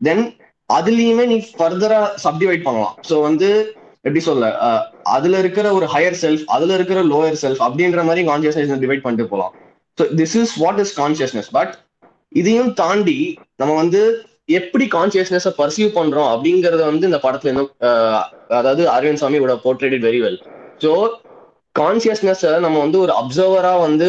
தென் அதுலயுமே நீ ஃபர்தரா சப்டிவைட் பண்ணலாம். ஸோ வந்து எப்படி சொல்ல அதுல இருக்கிற ஒரு ஹையர் செல்ஃப் அதுல இருக்கிற லோயர் செல்ஃப் அப்படின்ற மாதிரி கான்சியஸ்னஸ் டிவைட் பண்ணிட்டு போகலாம் so this is what is consciousness but இதையும் தாண்டி நம்ம வந்து எப்படி கான்சியஸ்னஸ் பர்சீவ் பண்றோம் அப்படிங்கறத வந்து இந்த படத்துல இன்னும் அதாவது Arvind Swamy would portrait very well so consciousness நம்ம வந்து ஒரு அப்சர்வரா வந்து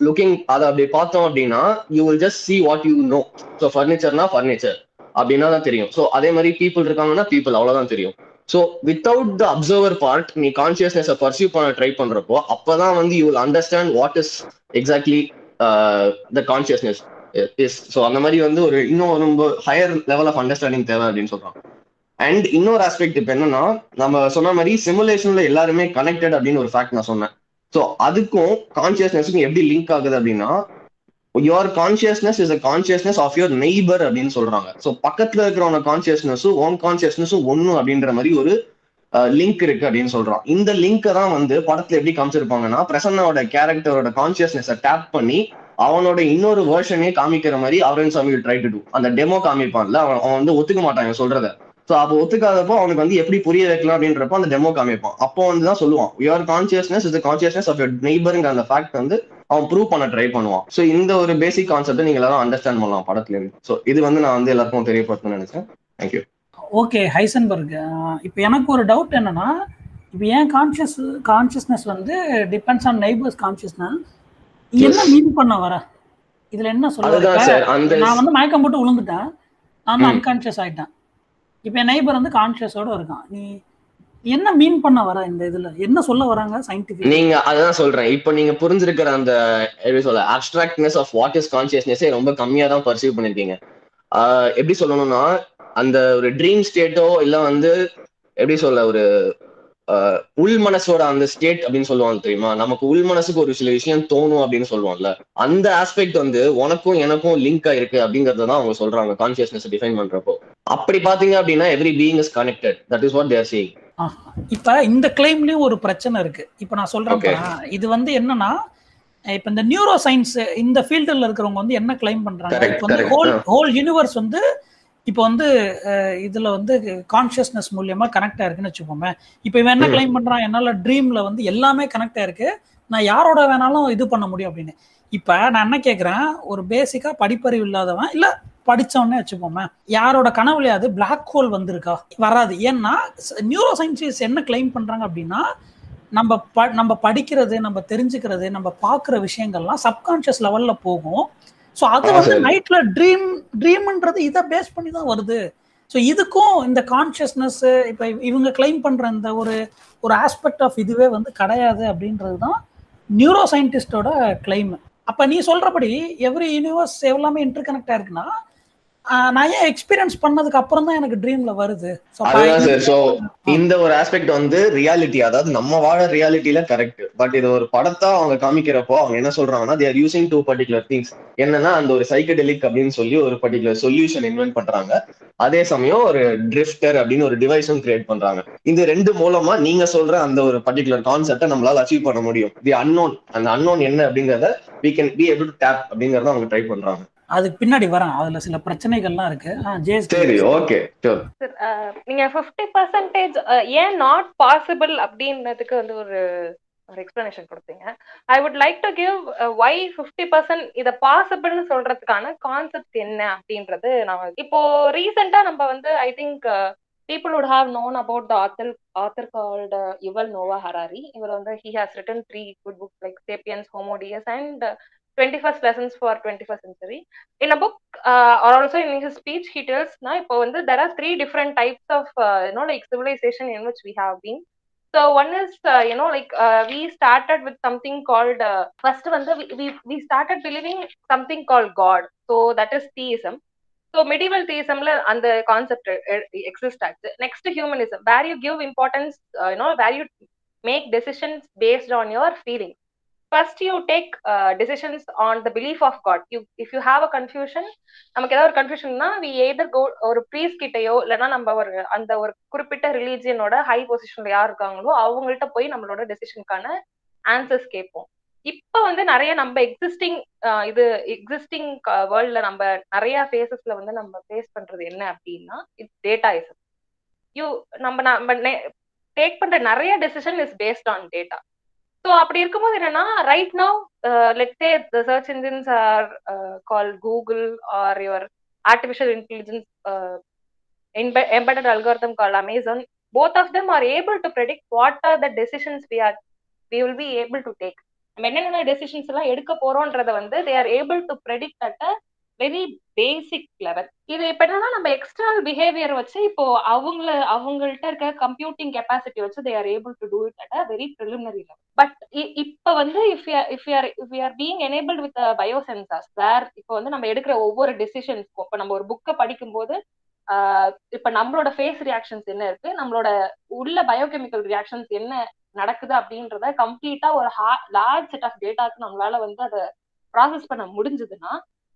லுக்கிங் அதை அப்படி பார்த்தோம் அப்படின்னா you will just see what you know so ஃபர்னிச்சர்னா furniture அப்படின்னா தான் தெரியும். ஸோ அதே மாதிரி பீப்புள் இருக்காங்கன்னா பீப்புள் அவ்வளோதான் தெரியும். So without the observer part நீ கான்சியஸ்னஸ் பர்சீவ் பண்ண ட்ரை பண்றப்போ அப்பதான் வந்து you will understand what is exactly the consciousness is so அந்த மாதிரி வந்து ஒரு இன்னும் ரொம்ப ஹையர் லெவல் ஆஃப் அண்டர்ஸ்டாண்டிங் தேவை அப்படின்னு சொல்றாங்க. அண்ட் இன்னொரு ஆஸ்பெக்ட் இப்போ என்னன்னா நம்ம சொன்ன மாதிரி சிமுலேஷன்ல எல்லாருமே கனெக்டட் அப்படின்னு ஒரு ஃபேக்ட் நான் சொன்னேன். ஸோ அதுக்கும் கான்சியஸ்னஸுக்கும் எப்படி லிங்க் ஆகுது அப்படின்னா your consciousness is a consciousness of your neighbour அப்படின்னு சொல்றாங்க. ஸோ பக்கத்துல இருக்கிறவங்க கான்சியஸ்னஸும் ஓன் கான்சியஸ்னஸும் ஒன்னும் அப்படின்ற மாதிரி ஒரு லிங்க் இருக்கு அப்படின்னு சொல்றான். இந்த லிங்கை தான் வந்து படத்துல எப்படி காமிச்சிருப்பாங்கன்னா பிரசன்னோட கேரக்டரோட கான்சியஸ்னஸை டேப் பண்ணி அவனோட இன்னொரு வேர்ஷனே காமிக்கிற மாதிரி Arvind Swamy try to do அந்த டெமோ காமிப்பான்ல அவன் அவன் வந்து ஒத்துக்க மாட்டான் சொல்றத. ஸோ அப்போ ஒத்துக்காதப்போ அவனுக்கு வந்து எப்படி புரிய வைக்கலாம் அப்படின்றப்போ அந்த டெமோ காமிப்பான். அப்போ வந்து தான் சொல்லுவான் your consciousness is consciousness of your நெய்பருங்கிற அந்த ஃபேக்ட் வந்து அவன் ப்ரூவ் பண்ண ட்ரை பண்ணுவான். ஸோ இந்த ஒரு பேசிக் கான்செப்டை நீங்க எல்லாரும் அண்டர்ஸ்டாண்ட் பண்ணலாம் படத்துல. இருந்து ஸோ இது வந்து நான் வந்து எல்லாருக்கும் தெரியப்படுத்தணும்னு நினைச்சேன். Thank you okay Heisenberg. இப்போ எனக்கு ஒரு டவுட் என்னன்னா இப்போ ஏன் கான்சியஸ் கான்சியஸ்னஸ் வந்து டிபெண்ட்ஸ் ஆன் நெய்பர்ஸ் கான்சியஸ்னஸ் என்ன மீன் பண்ண வர? இதுல என்ன சொல்ல நான் வந்து மயக்கம் போட்டு விழுந்துட்டேன் நான் ம். அன்கான்சியஸ் ஆயிட்டேன். இப்போ என் நெய்பர் வந்து கான்சியஸோட இருக்கான். நீ என்ன மீன் பண்ண வர இந்த இதுல? என்ன சொல்ல வராங்க சயின்டிபிக் நீங்க அதான் சொல்றேன். இப்போ நீங்க புரிஞ்சிருக்கிற அந்த எப்படி சொல்ல அப்டிராக்ட்னஸ் ஆஃப் வாட் இஸ் கான்சியஸ்னஸே ரொம்ப கம்மியா தான் பர்சீவ் பண்ணிருக்கீங்க. எப்படி சொல்லணும்னா அந்த ஒரு ட்ரீம் ஸ்டேட்டோ இல்ல வந்து எப்படி சொல்ல ஒரு உள் மனசோட அந்த ஸ்டேட் அப்படின்னு சொல்லுவாங்க தெரியுமா? நமக்கு உள் மனசுக்கு ஒரு சில விஷயம் தோணும் அப்படின்னு சொல்லுவாங்கல்ல. அந்த ஆஸ்பெக்ட் வந்து உனக்கும் எனக்கும் லிங்க் ஆயிருக்கு அப்படிங்கறத தான் அவங்க சொல்றாங்க கான்சியஸ்னஸ் டிஃபைன் பண்றப்போ. அப்படி பாத்தீங்க அப்படின்னா every being is connected that is what they're saying இப்ப இந்த கிளைம்லயும் ஒரு பிரச்சனை இருக்கு. இப்ப நான் சொல்றேன். இது வந்து என்னன்னா இப்ப இந்த நியூரோ சயின்ஸ் இந்த ஃபீல்டுல இருக்கிறவங்க வந்து என்ன கிளைம் பண்றாங்க? இப்ப வந்து. ஹோல். ஹோல் யூனிவர்ஸ் வந்து இப்போ வந்து இதுல வந்து கான்சியஸ்னஸ் மூலியமா கனெக்ட் ஆயிருக்குன்னு வச்சுக்கோமே. இப்போ இவன் என்ன. கிளைம் பண்றான்? என்னால ட்ரீம்ல வந்து எல்லாமே கனெக்ட் ஆயிருக்கு. நான் யாரோட வேணாலும் இது பண்ண முடியும் அப்படின்னு. இப்ப நான் என்ன கேக்குறேன்? ஒரு பேசிக்கா படிப்பறிவு இல்லாதவன் இல்ல படிச்சவனே வச்சுப்போமே யாரோட கனவுலையாவது பிளாக் ஹோல் வந்திருக்கா? வராது. ஏன்னா நியூரோ சயின்டிஸ்ட் என்ன கிளைம் பண்றாங்க அப்படின்னா நம்ம ப நம்ம படிக்கிறது நம்ம தெரிஞ்சுக்கிறது நம்ம பார்க்குற விஷயங்கள்லாம் சப்கான்ஷியஸ் லெவல்ல போகும். ஸோ அது வந்து. நைட்ல ட்ரீம் ட்ரீம்ன்றது இதை பேஸ் பண்ணி தான் வருது ஸோ இதுக்கும் இந்த கான்ஷியஸ்னஸ் இப்போ இவங்க கிளைம் பண்ற இந்த ஒரு ஒரு ஆஸ்பெக்ட் ஆஃப் இதுவே வந்து கிடையாது அப்படின்றது தான் நியூரோ சயின்டிஸ்டோட கிளைம் அப்ப நீ சொல்றபடி எவ்ரி யூனிவர்ஸ் எல்லாமே இன்டர் கனெக்ட் ஆயிருக்குன்னா ஆஹ் நான் ஏன் எக்ஸ்பீரியன்ஸ் பண்ணதுக்கு அப்புறம் தான் எனக்கு ட்ரீம்ல வருது. சோ. இந்த ஒரு ஆஸ்பெக்ட் வந்து ரியாலிட்டி அதாவது நம்ம வாழ ரியாலிட்டியில கரெக்ட் பட் இது ஒரு படத்தா அவங்க காமிக்கிறப்போ அவங்க என்ன சொல்றாங்கன்னா they're using two particular things என்னன்னா அந்த ஒரு சைக்கடெலிக் அப்படின்னு சொல்லி ஒரு பர்டிகுலர் சொல்யூஷன் இன்வென்ட் பண்றாங்க. அதே சமயம் ஒரு ட்ரிஃப்டர் அப்படின்னு ஒரு டிவைஸும் கிரியேட் பண்றாங்க. இந்த ரெண்டு மூலமா நீங்க சொல்ற அந்த ஒரு பர்டிகுலர் கான்செப்டை நம்மளால அச்சீவ் பண்ண முடியும். தி அன்னோன் அந்த அன்னோன் என்ன அப்படிங்கறத we can be able to tap அப்படிங்கறத அவங்க ட்ரை பண்றாங்க. அதுக்கு பின்னாடி வரேன் அதுல சில பிரச்சனைகள்லாம் இருக்கு. சரி ஓகே uh, நீங்க ஃபிஃப்டி பர்சன்டேஜ் ஏன் நாட் பாசிபிள் அப்படின்றதுக்கு வந்து ஒரு ஒரு எக்ஸ்பிளனேஷன் கொடுத்தீங்க. I would like to give why fifty percent இதை பாசிபிள்னு சொல்றதுக்கான கான்செப்ட் என்ன அப்படின்றது நான் இப்போ ரீசெண்டா நம்ம வந்து I think people would have known about the author author called uh, Yuval Noah Harari இவர் வந்து he has written three good books like Sapiens, Homo Deus and uh, 21st Lessons for 21st Century. In a book uh, or also in his speech he tells now இப்போ வந்து there are three different types of uh, you know like civilization in which we have been So one is, uh, you know, like uh, we started with something called uh, first one. We, we we started believing something called God. So that is theism. So medieval theism and the concept exists. Next to humanism, where you give importance, uh, you know, where you make decisions based first you take decisions on the belief of God you if you have a confusion நமக்கு ஏதாவது ஒரு கன்ஃபியூஷன்னா we எதர் கோ ஒரு breeze கிட்டயோ இல்லைன்னா நம்ம ஒரு அந்த ஒரு குறிப்பிட்ட ரிலீஜியனோட ஹை பொசிஷன்ல யார் இருக்காங்களோ அவங்கள்ட்ட போய் நம்மளோட டெசிஷனுக்கான ஆன்சர்ஸ் கேட்போம். இப்ப வந்து நிறைய நம்ம எக்ஸிஸ்டிங் uh, இது எக்ஸிஸ்டிங் வேர்ல்ட்ல uh, நம்ம நிறைய ஃபேஸஸ்ல வந்து நம்ம ஃபேஸ் பண்றது என்ன அப்படின்னா இட்ஸ் டேட்டா இஸ் யூ நம்ம நம்ம டேக் பண்ற நிறைய decision is based on data so அப்படி இருக்கும்போது என்னன்னா right now let the search engines are call Google are your artificial intelligence embedded algorithm called Amazon, both of them are able to predict what are the decisions we are we will be able to take. நம்ம என்னென்ன decisions எல்லாம் எடுக்க போறோம்ன்றத வந்து they are able to predict at a very basic level இது இப்ப என்னன்னா நம்ம எக்ஸ்டர்னல் பிஹேவியர் வச்சு இப்போ அவங்கள அவங்கள்ட்ட இருக்க கம்ப்யூட்டிங் கெப்பாசிட்டி வச்சு they are able to do it at a very preliminary level but இப்ப வந்து if if you're if you're being enable with bio sensors where இப்போ வந்து நம்ம எடுக்கிற ஒவ்வொரு டெசிஷன்ஸ்க்கும் இப்போ நம்ம ஒரு புக்கை படிக்கும்போது இப்ப நம்மளோட ஃபேஸ் ரியாக்ஷன்ஸ் என்ன இருக்கு? நம்மளோட உள்ள பயோகெமிக்கல் ரியாக்ஷன்ஸ் என்ன நடக்குது அப்படின்றத கம்ப்ளீட்டா ஒரு லார்ஜ் செட் ஆஃப் டேட்டாக்கு நம்மளால வந்து அதை ப்ராசஸ் பண்ண முடிஞ்சதுன்னா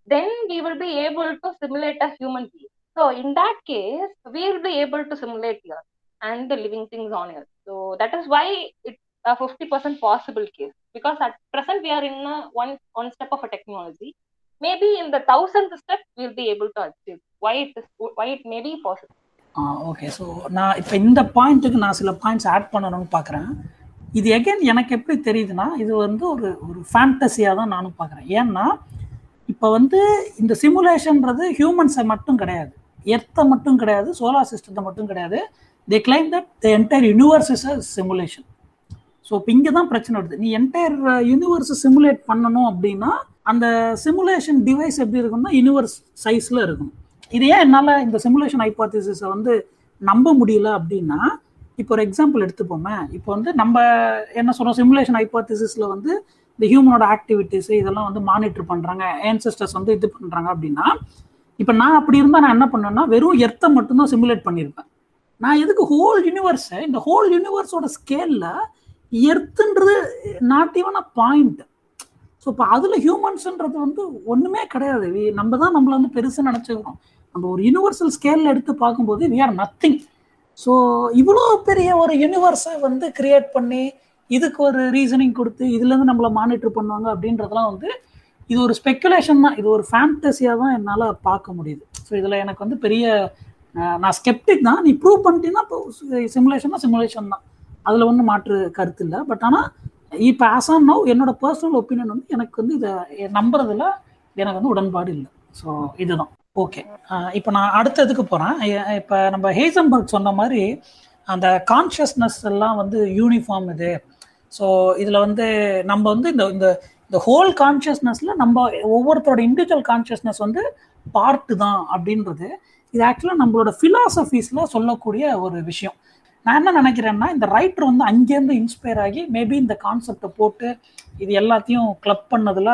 then we will be able to simulate a human being so in that case we will be able to simulate your and the living things on your so that is why it fifty percent possible case because at present we are in one one step of a technology maybe in the thousand step will be able to achieve why it is why it may be possible. Ah, okay so நான் இப்போ இந்த பாயிண்ட்டுக்கு நான் சில points add பண்ணணும்னு பார்க்குறேன் இது again எனக்கு எப்படி தெரியுதுன்னா இது வந்து ஒரு ஒரு ஃபேண்டசியாக தான் நானும் பார்க்குறேன் ஏன்னா இப்போ வந்து இந்த சிமுலேஷன்றது ஹியூமன்ஸை மட்டும் கிடையாது. எர்த்தை மட்டும் கிடையாது சோலார் சிஸ்டத்தை மட்டும் கிடையாது. They claim that the entire universe is a simulation so இப்போ இங்கே தான் பிரச்சனை வருது. நீ என்டையர் யூனிவர்ஸை சிமுலேட் பண்ணணும் அப்படின்னா அந்த சிமுலேஷன் டிவைஸ் எப்படி இருக்கும்னா யூனிவர்ஸ் சைஸில் இருக்கணும் இது ஏன் என்னால் இந்த சிமுலேஷன் ஹைப்பாத்திசிஸை வந்து நம்ப முடியல அப்படின்னா இப்போ ஒரு எக்ஸாம்பிள் எடுத்துப்போமே. இப்போ வந்து நம்ம என்ன சொல்கிறோம் சிமுலேஷன் ஹைப்பாத்திசிஸில் வந்து இந்த ஹியூமனோட ஆக்டிவிட்டிஸ் இதெல்லாம் வந்து மானிட்டர் பண்ணுறாங்க ஏன்சஸ்டர்ஸ் வந்து இது பண்ணுறாங்க அப்படின்னா இப்போ நான் அப்படி இருந்தால் நான் என்ன பண்ணேன்னா வெறும் எர்த்தை மட்டும்தான் சிமுலேட் பண்ணியிருப்பேன் நான் எதுக்கு ஹோல் யூனிவர்ஸை இந்த ஹோல் யூனிவர்ஸோட ஸ்கேலில் எர்த்துன்றது not even a point so இப்போ அதில் ஹியூமன்ஸ்ன்றது வந்து ஒன்றுமே கிடையாது. நம்ம தான் நம்மளை வந்து பெருசாக நினச்சிக்கிறோம். நம்ம ஒரு யூனிவர்சல் ஸ்கேலில் எடுத்து பார்க்கும்போது வி ஆர் நத்திங் ஸோ இவ்வளோ பெரிய ஒரு யூனிவர்ஸை வந்து கிரியேட் பண்ணி இதுக்கு ஒரு ரீசனிங் கொடுத்து இதுலேருந்து நம்மளை மானிட்டர் பண்ணுவாங்க அப்படின்றதெல்லாம் வந்து இது ஒரு ஸ்பெக்குலேஷன் தான். இது ஒரு ஃபேண்டசியாக தான் என்னால் பார்க்க முடியுது. ஸோ இதில் எனக்கு வந்து பெரிய நான் ஸ்கெப்டிக் தான். நீ ப்ரூவ் பண்ணிட்டீங்கன்னா இப்போ சிமுலேஷன்னா சிமுலேஷன் தான். அதில் ஒன்றும் மாற்று கருத்து இல்லை. பட் ஆனால் இப்போ ஆஸ் ஆன் நோ என்னோட பர்சனல் ஒப்பீனியன் வந்து எனக்கு வந்து இதை நம்புறதுல எனக்கு வந்து உடன்பாடு இல்லை. ஸோ இதுதான். ஓகே இப்போ நான் அடுத்ததுக்கு போகிறேன் இப்போ நம்ம ஹேசன்பர்க் சொன்ன மாதிரி அந்த கான்ஷியஸ்னஸ் எல்லாம் வந்து யூனிஃபார்ம் இது. ஸோ இதில் வந்து நம்ம வந்து இந்த இந்த இந்த ஹோல் கான்ஷியஸ்னஸில் நம்ம ஒவ்வொருத்தரோட இண்டிவிஜுவல் கான்ஷியஸ்னஸ் வந்து பார்ட்டு தான் அப்படின்றது. இது ஆக்சுவலாக நம்மளோட ஃபிலாசபிஸில் சொல்லக்கூடிய ஒரு விஷயம். நான் என்ன நினைக்கிறேன்னா இந்த ரைட்டர் வந்து அங்கேருந்து இன்ஸ்பயர் ஆகி மேபி இந்த கான்செப்டை போட்டு இது எல்லாத்தையும் கிளப் பண்ணதில்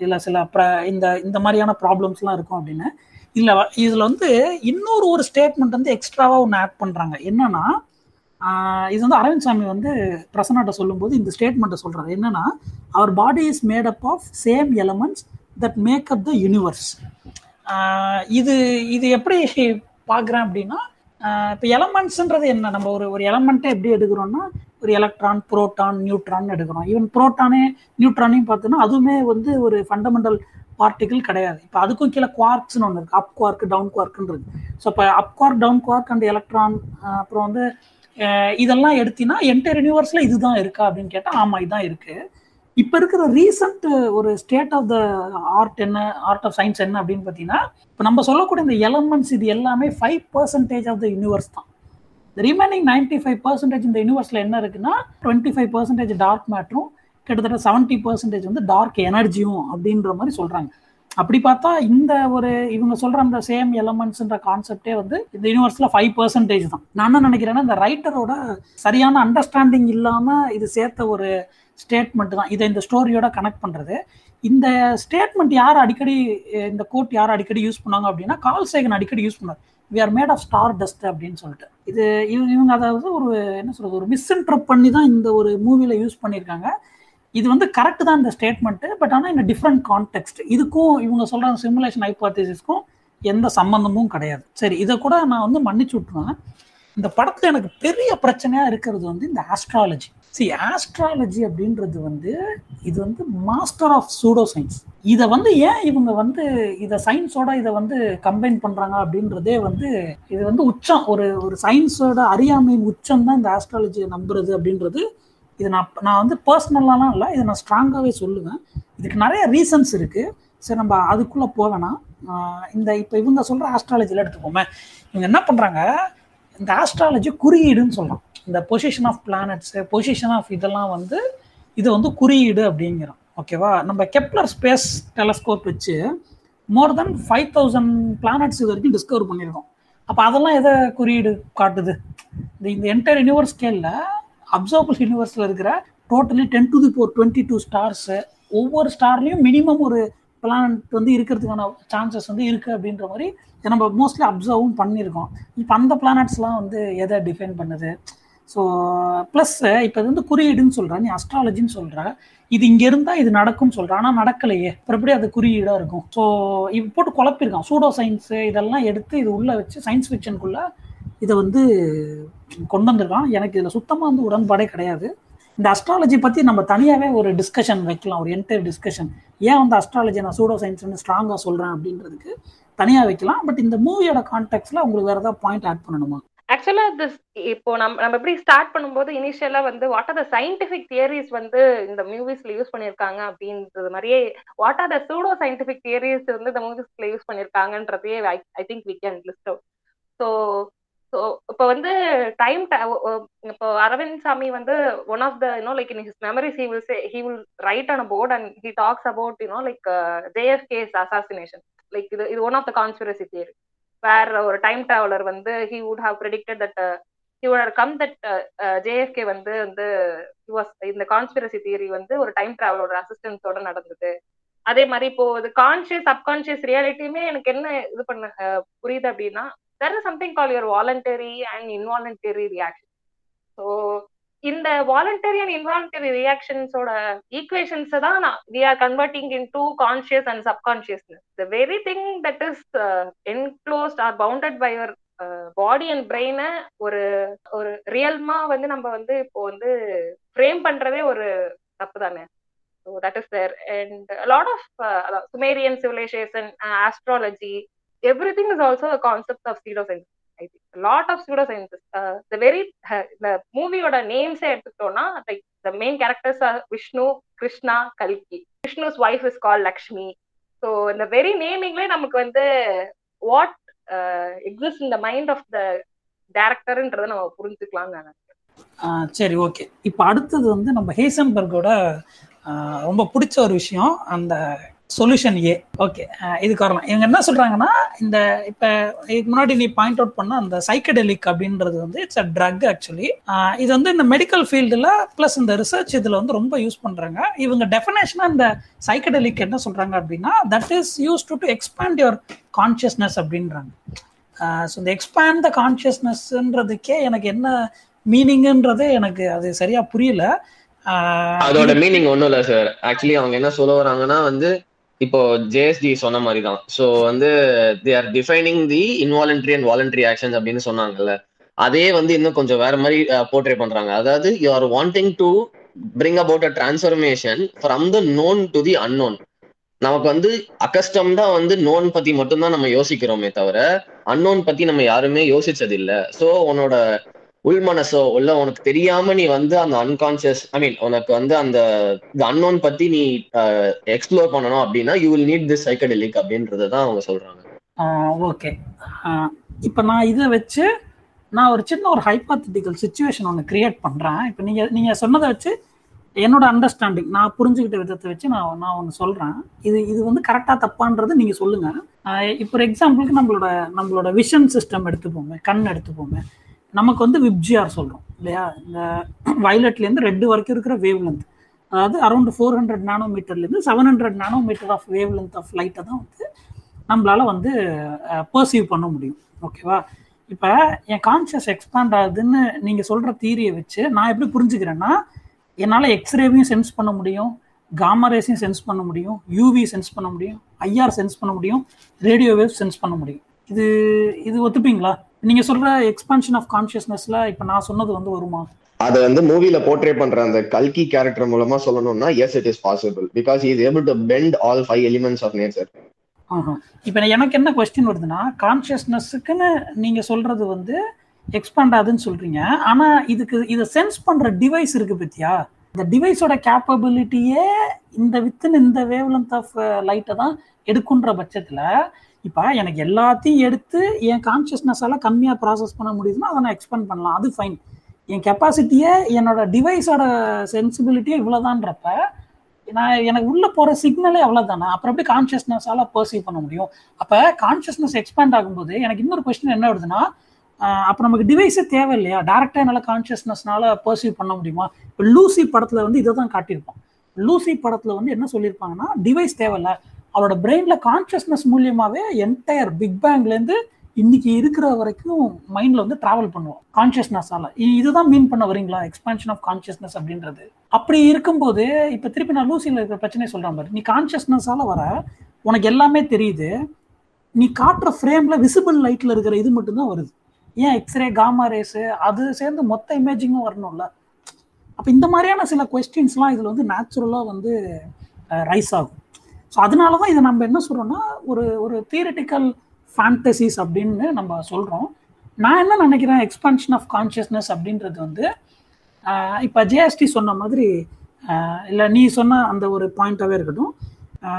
இதில் சில ப்ர இந்த இந்த மாதிரியான ப்ராப்ளம்ஸ்லாம் இருக்கும் அப்படின்னு. இல்லை இதில் வந்து இன்னொரு ஒரு ஸ்டேட்மெண்ட் வந்து எக்ஸ்ட்ராவாக ஒன்று ஆட் பண்ணுறாங்க என்னன்னா இது வந்து அரவிந்த் சாமி வந்து பிரசன்னாட்ட சொல்லும்போது இந்த ஸ்டேட்மெண்ட்டை சொல்கிறார் என்னன்னா அவர் body is made up of same elements that make up the universe இது இது எப்படி பார்க்குறேன் அப்படின்னா இப்போ எலமெண்ட்ஸ்ன்றது என்ன? நம்ம ஒரு ஒரு எலமெண்ட்டை எப்படி எடுக்கிறோம்னா ஒரு எலக்ட்ரான் புரோட்டான் நியூட்ரான் எடுக்கிறோம். ஈவன் புரோட்டானே நியூட்ரானையும் பார்த்தோன்னா அதுவுமே வந்து ஒரு ஃபண்டமெண்டல் பார்ட்டிகிள் கிடையாது. இப்போ அதுக்கும் கீழே குவார்க்ஸ்னு ஒன்று இருக்குது அப் குவார்க் டவுன் குவார்க்குன்றது ஸோ இப்போ up quark down quark and electron அப்புறம் வந்து இதெல்லாம் எடுத்தினா என்டையர் யூனிவர்ஸில் இதுதான் இருக்கா அப்படின்னு கேட்டால் ஆமாம் இதுதான் இருக்குது இப்போ இருக்கிற ரீசன்ட் ஒரு ஸ்டேட் ஆஃப் த ஆர்ட் என்ன ஆர்ட் ஆஃப் சயின்ஸ் என்ன அப்படின்னு பார்த்தீங்கன்னா இப்போ நம்ம சொல்லக்கூடிய இந்த எலமெண்ட்ஸ் இது எல்லாமே five percentage of the universe தான். ரிமைனிங் நைன்டி ஃபைவ் பர்சன்டேஜ் இந்த யூனிவர்ஸ்ல என்ன இருக்குன்னா டுவெண்ட்டி ஃபைவ் பர்சன்டேஜ் டார்க் மேட்டரும் கிட்டத்தட்ட செவன்ட்டி பர்சன்டேஜ் வந்து டார்க் எனர்ஜியும் அப்படின்ற மாதிரி சொல்கிறாங்க அப்படி பார்த்தா இந்த ஒரு இவங்க சொல்ற அந்த சேம் எலமெண்ட்ஸ்ன்ற கான்செப்டே வந்து இந்த யூனிவர்ஸ்ல ஃபைவ் பர்சன்டேஜ் தான். நான் என்ன நினைக்கிறேன்னா இந்த ரைட்டரோட சரியான அண்டர்ஸ்டாண்டிங் இல்லாம இது சேர்த்த ஒரு ஸ்டேட்மெண்ட் தான். இதை இந்த ஸ்டோரியோட கனெக்ட் பண்றது. இந்த ஸ்டேட்மெண்ட் யார் அடிக்கடி இந்த கோட் யார் அடிக்கடி யூஸ் பண்ணாங்க அப்படின்னா கால் சேகன் அடிக்கடி யூஸ் பண்ணார் we are made of stardust அப்படின்னு சொல்லிட்டு. இது இவங்க இவங்க அதாவது ஒரு என்ன சொல்றது ஒரு மிஸ்இன்டர்ப் பண்ணி தான் இந்த ஒரு மூவில யூஸ் பண்ணியிருக்காங்க. இது வந்து கரெக்ட் தான் இந்த ஸ்டேட்மெண்ட்டு பட் ஆனால் இந்த டிஃப்ரெண்ட் கான்டெக்ட் இதுக்கும் இவங்க சொல்கிற சிமுலேஷன் ஹைபாத்திசிஸ்க்கும் எந்த சம்மந்தமும் கிடையாது. சரி இதை கூட நான் வந்து மன்னிச்சு விட்டுருவேன். இந்த படத்தில் எனக்கு பெரிய பிரச்சனையாக இருக்கிறது வந்து இந்த ஆஸ்ட்ராலஜி சி ஆஸ்ட்ராலஜி அப்படின்றது வந்து இது வந்து மாஸ்டர் ஆஃப் சூடோ சயின்ஸ் இதை வந்து ஏன் இவங்க வந்து இதை சயின்ஸோட இதை வந்து கம்பைன் பண்ணுறாங்க அப்படின்றதே வந்து இது வந்து உச்சம். ஒரு ஒரு சயின்ஸோட அறியாமையின் உச்சம் தான் இந்த ஆஸ்ட்ராலஜியை நம்புறது அப்படின்றது இது நான் நான் வந்து பர்சனலாலாம் இல்லை இதை நான் ஸ்ட்ராங்காகவே சொல்லுவேன். இதுக்கு நிறைய ரீசன்ஸ் இருக்குது சரி நம்ம அதுக்குள்ளே போவேனா இந்த இப்போ இவங்க சொல்கிற ஆஸ்ட்ராலஜியில் எடுத்துக்கோமே. இவங்க என்ன பண்ணுறாங்க இந்த ஆஸ்ட்ராலஜி குறியீடுன்னு சொல்கிறோம் இந்த position of planets position of இதெல்லாம் வந்து இது வந்து குறியீடு அப்படிங்கிறோம் ஓகேவா நம்ம கெப்லர் ஸ்பேஸ் டெலஸ்கோப் வச்சு more then five thousand planets இது வரைக்கும் டிஸ்கவர் பண்ணியிருக்கோம். அப்போ அதெல்லாம் எதை குறியீடு காட்டுது? இந்த இந்த என்டையர் யூனிவர்ஸ் ஸ்கேலில் அப்சர்வபிள் யூனிவர்ஸில் இருக்கிற totally ten to the four twenty two stars ஒவ்வொரு ஸ்டார்லேயும் மினிமம் ஒரு பிளானட் வந்து இருக்கிறதுக்கான சான்சஸ் வந்து இருக்குது அப்படின்ற மாதிரி நம்ம மோஸ்ட்லி அப்சர்வும் பண்ணியிருக்கோம். இப்போ அந்த பிளானட்ஸ்லாம் வந்து எதை டிஃபைன் பண்ணுது? ஸோ ப்ளஸ் இப்போ இது வந்து குறியீடுன்னு சொல்கிற நீ அஸ்ட்ராலஜின்னு சொல்கிற இது இங்கே இருந்தால் இது நடக்கும்னு சொல்கிறேன் ஆனால் நடக்கலையே. அப்புறம் எப்படி அது குறியீடாக இருக்கும். ஸோ இப்போ போட்டு குழப்பிருக்கான் சூடோ சயின்ஸு இதெல்லாம் எடுத்து இது உள்ளே வச்சு சயின்ஸ் ஃபிக்ஷனுக்குள்ளே இதை வந்து கொண்டு வந்திருக்கான். எனக்கு இதில் சுத்தமாக வந்து உடன்பாடே கிடையாது. இந்த அஸ்ட்ராலஜி பற்றி நம்ம தனியாகவே ஒரு டிஸ்கஷன் வைக்கலாம். ஒரு என்டையர் டிஸ்கஷன் ஏன் வந்து அஸ்ட்ராலஜி நான் சூடோ சயின்ஸ்னு ஸ்ட்ராங்காக சொல்கிறேன் அப்படின்றதுக்கு தனியாக வைக்கலாம். பட் இந்த மூவியோட கான்டெக்ட்ல உங்களுக்கு வேறு ஏதாவது பாயிண்ட் ஆட் பண்ணணுமா? ஆக்சுவலா திஸ் இப்போ நம்ம நம்ம எப்படி ஸ்டார்ட் பண்ணும்போது இனிஷியலா வந்து what are the scientific theories வந்து இந்த மூவிஸ்ல யூஸ் பண்ணிருக்காங்க அப்படின்றது மாதிரியே what are the pseudo scientific theories வந்து இந்த மூவிஸ்ல use பண்ணிருக்காங்கன்றதே I think we can list out so so இப்போ வந்து டைம் இப்போ அரவிந்த் சாமி வந்து one of the you know like in his memories he will say he will write on a board and he talks about you know like JFK's assassination like இது இது one of the conspiracy theory வேற ஒரு time traveller வந்து he would have predicted that he would come that JFK வந்து வந்து இந்த conspiracy theory வந்து ஒரு டைம் டிராவலோட அசிஸ்டன்ஸோட நடந்தது. அதே மாதிரி இப்போ இது கான்சியஸ் சப்கான்சியஸ் ரியாலிட்டியுமே எனக்கு என்ன இது பண்ண புரியுது அப்படின்னா there is something call your voluntary and involuntary reaction so இந்த வாலண்டரி அண்ட் இன்வாலண்டரி ரியாக்ஷன்ஸோட ஈக்குவேஷன்ஸ் தான் we are converting into conscious and subconsciousness the very thing that is enclosed or bounded by your body and பிரெயினை ஒரு ஒரு ரியல்மா வந்து நம்ம வந்து இப்போ வந்து ஃப்ரேம் பண்றதே ஒரு தப்பு தானே? So that is there and lot of Sumerian civilisation astrology everything is also a concept of pseudoscience. I think a lot of pseudosciences. Uh, the மூவியோட uh, நேம்ஸே எடுத்துக்கிட்டோம்னா like the main characters are Vishnu Krishna கல்கி Vishnu's wife is call Lakshmi so இந்த very நேமிங்லேயே நமக்கு வந்து what exist in the mind of the டேரக்டர்ன்றத நம்ம புரிஞ்சுக்கலாம்னு நினைக்கிறேன் சரி ஓகே இப்போ அடுத்தது வந்து நம்ம ஹேசன்பர்கோட ரொம்ப பிடிச்ச ஒரு விஷயம் அந்த சொல்யூஷன் ஏ ஓகே இதுக்கு வரலாம். இவங்க என்ன சொல்றாங்கன்னா இந்த இப்ப இதுக்கு முன்னாடி நீ பாயிண்ட் அவுட் பண்ண அந்த சைக்கடெலிக் அப்படின்றது வந்து இட்ஸ் அ ட்ரக் ஆக்சுவலி இது வந்து இந்த மெடிக்கல் ஃபீல்டில் ப்ளஸ் இந்த ரிசர்ச் இதில் வந்து ரொம்ப யூஸ் பண்றாங்க. இவங்க டெஃபினேஷனா இந்த சைக்கடெலிக் என்ன சொல்றாங்க அப்படின்னா that is use to to expand your consciousness அப்படின்றாங்க. ஸோ இந்த எக்ஸ்பேண்ட் த கான்சியஸ்னஸ்ன்றதுக்கே எனக்கு என்ன மீனிங்ன்றதே எனக்கு அது சரியா புரியல. அதோட மீனிங் ஒன்றும் இல்லை சார் ஆக்சுவலி அவங்க என்ன சொல்ல வராங்கன்னா வந்து இப்போ ஜேஎஸ்டி சொன்ன மாதிரி தான் ஸோ வந்து they are defining the involuntary and voluntary actions அப்படின்னு சொன்னாங்கல்ல. அதே வந்து இன்னும் கொஞ்சம் வேற மாதிரி போர்ட்ரே பண்றாங்க. அதாவது you are wanting to bring about a transformation from the known to the unknown நமக்கு வந்து அகஸ்டம்டா வந்து நோன் பத்தி மட்டும்தான் நம்ம யோசிக்கிறோமே தவிர அன்னோன் பத்தி நம்ம யாருமே யோசிச்சது இல்லை ஸோ உன்னோட உள் மனசோ இல்ல உனக்கு தெரியாம நீ வந்து அந்த அன்கான்சியஸ் ஐ மீன் உனக்கு வந்து அந்த அன்னோன் பத்தி நீ எக்ஸ்ப்ளோர் பண்ணணும் அப்படின்னா you will need this psychedelic அப்படின்றத தான் அவங்க சொல்றாங்க. ஓகே இப்போ நான் இதை வச்சு நான் ஒரு சின்ன ஒரு ஹைப்பாத்தட்டிக்கல் சுச்சுவேஷன் ஒன்று கிரியேட் பண்ணுறேன் இப்போ நீங்கள் நீங்கள் சொன்னதை வச்சு என்னோட அண்டர்ஸ்டாண்டிங் நான் புரிஞ்சுக்கிட்ட விதத்தை வச்சு நான் நான் ஒன்று சொல்கிறேன் இது இது வந்து கரெக்டாக தப்பான்றது நீங்கள் சொல்லுங்கள் இப்போ எக்ஸாம்பிளுக்கு நம்மளோட நம்மளோட விஷன் சிஸ்டம் எடுத்துப்போமே கண் எடுத்துப்போமே. நமக்கு வந்து விப்ஜிஆர் சொல்கிறோம் இல்லையா? இந்த வயலட்லேருந்து ரெட்டு வரைக்கும் இருக்கிற வேவ் லென்த் அதாவது around four hundred nano மீட்டர்லேருந்து seven hundred nanometre of wavelength of லைட்டை தான் வந்து நம்மளால் வந்து பர்சீவ் பண்ண முடியும். ஓகேவா இப்போ என் கான்சியஸ் எக்ஸ்பேண்ட் ஆகுதுன்னு நீங்கள் சொல்கிற தீரியை வச்சு நான் எப்படி புரிஞ்சுக்கிறேன்னா என்னால் எக்ஸ்ரேவையும் சென்ஸ் பண்ண முடியும் காமரேஸையும் சென்ஸ் பண்ண முடியும் யூவி சென்ஸ் பண்ண முடியும் ஐஆர் சென்ஸ் பண்ண முடியும் ரேடியோ வேவ் சென்ஸ் பண்ண முடியும். இது இது ஒத்துப்பீங்களா? நீங்க சொல்ற எக்ஸ்பான்ஷன் ஆஃப் கான்சியஸ்னஸ்ல இப்ப நான் சொன்னது வந்து வருமா? அதை வந்து மூவில போர்ட்ரே பண்ற அந்த கல்கி கேரக்டர் மூலமா சொல்லணும்னா yes it is possible because is able to bend all five elements of nature இப்போ எனக்கு என்ன கொஸ்டின் வருதுன்னா கான்சியஸ்னஸுக்குன்னு நீங்க சொல்றது வந்து எக்ஸ்பாண்ட் ஆகுதுன்னு சொல்றீங்க. ஆனா இதுக்கு இதை சென்ஸ் பண்ற டிவைஸ் இருக்கு பத்தியா? இந்த டிவைஸோட கேப்பபிலிட்டியே இந்த வித்தின் இந்த வேவ் லென்த் ஆஃப் லைட்டை தான் எடுக்குன்ற பட்சத்தில் இப்போ எனக்கு எல்லாத்தையும் எடுத்து என் கான்சியஸ்னஸால கம்மியாக ப்ராசஸ் பண்ண முடியுதுன்னா அதை நான் எக்ஸ்பெண்ட் பண்ணலாம். அது ஃபைன் என் கெப்பாசிட்டியே என்னோட டிவைஸோட சென்சிபிலிட்டியே இவ்வளோதான்றப்ப நான் எனக்கு உள்ள போற சிக்னலே அவ்வளவுதானே? அப்புறம் எப்படி கான்சியஸ்னஸால பர்சீவ் பண்ண முடியும்? அப்ப கான்சியஸ்னஸ் எக்ஸ்பேண்ட் ஆகும்போது எனக்கு இன்னொரு கொஸ்டின் என்ன வருதுன்னா அப்போ நமக்கு டிவைஸே தேவை இல்லையா டேரக்டா என்னால் கான்சியஸ்னஸ்னால பர்சீவ் பண்ண முடியுமா? இப்போ லூசி படத்துல வந்து இதை தான் காட்டியிருப்பான். லூசி படத்துல வந்து என்ன சொல்லியிருப்பாங்கன்னா டிவைஸ் தேவையில்ல. அவரோட பிரெயின்ல கான்சியஸ்னஸ் மூலியமாவே என்டையர் பிக் பேங்க்லேருந்து இன்னைக்கு இருக்கிற வரைக்கும் மைண்ட்ல வந்து டிராவல் பண்ணுவோம் கான்சியஸ்னஸால இதுதான் மீன் பண்ண வரீங்களா எக்ஸ்பான்ஷன் ஆஃப் கான்சியஸ்னஸ் அப்படின்றது. அப்படி இருக்கும்போது இப்ப திருப்பி நான் லூசியில் இருக்கிற பிரச்சனையை சொல்றேன் பாரு. நீ கான்சியஸ்னஸால வர உனக்கு எல்லாமே தெரியுது. நீ காட்டுற ஃப்ரேம்ல விசிபிள் லைட்ல இருக்கிற இது மட்டும்தான் வருது. ஏன் எக்ஸ்ரே காமா ரேஸு அது சேர்ந்து மொத்த இமேஜிங்கும் வரணும்ல? அப்போ இந்த மாதிரியான சில கொஸ்டின்ஸ்லாம் இதில் வந்து நேச்சுரலாக வந்து ரைஸ் ஆகும். ஸோ அதனால தான் இதை நம்ம என்ன சொல்கிறோம்னா ஒரு ஒரு தியரட்டிக்கல் ஃபேண்டசிஸ் அப்படின்னு நம்ம சொல்கிறோம் நான் என்ன நினைக்கிறேன் எக்ஸ்பான்ஷன் ஆஃப் கான்ஷியஸ்னஸ் அப்படின்றது வந்து இப்போ ஜேஎஸ்டி சொன்ன மாதிரி இல்லை நீ சொன்ன அந்த ஒரு பாயிண்ட்டாகவே இருக்கட்டும்.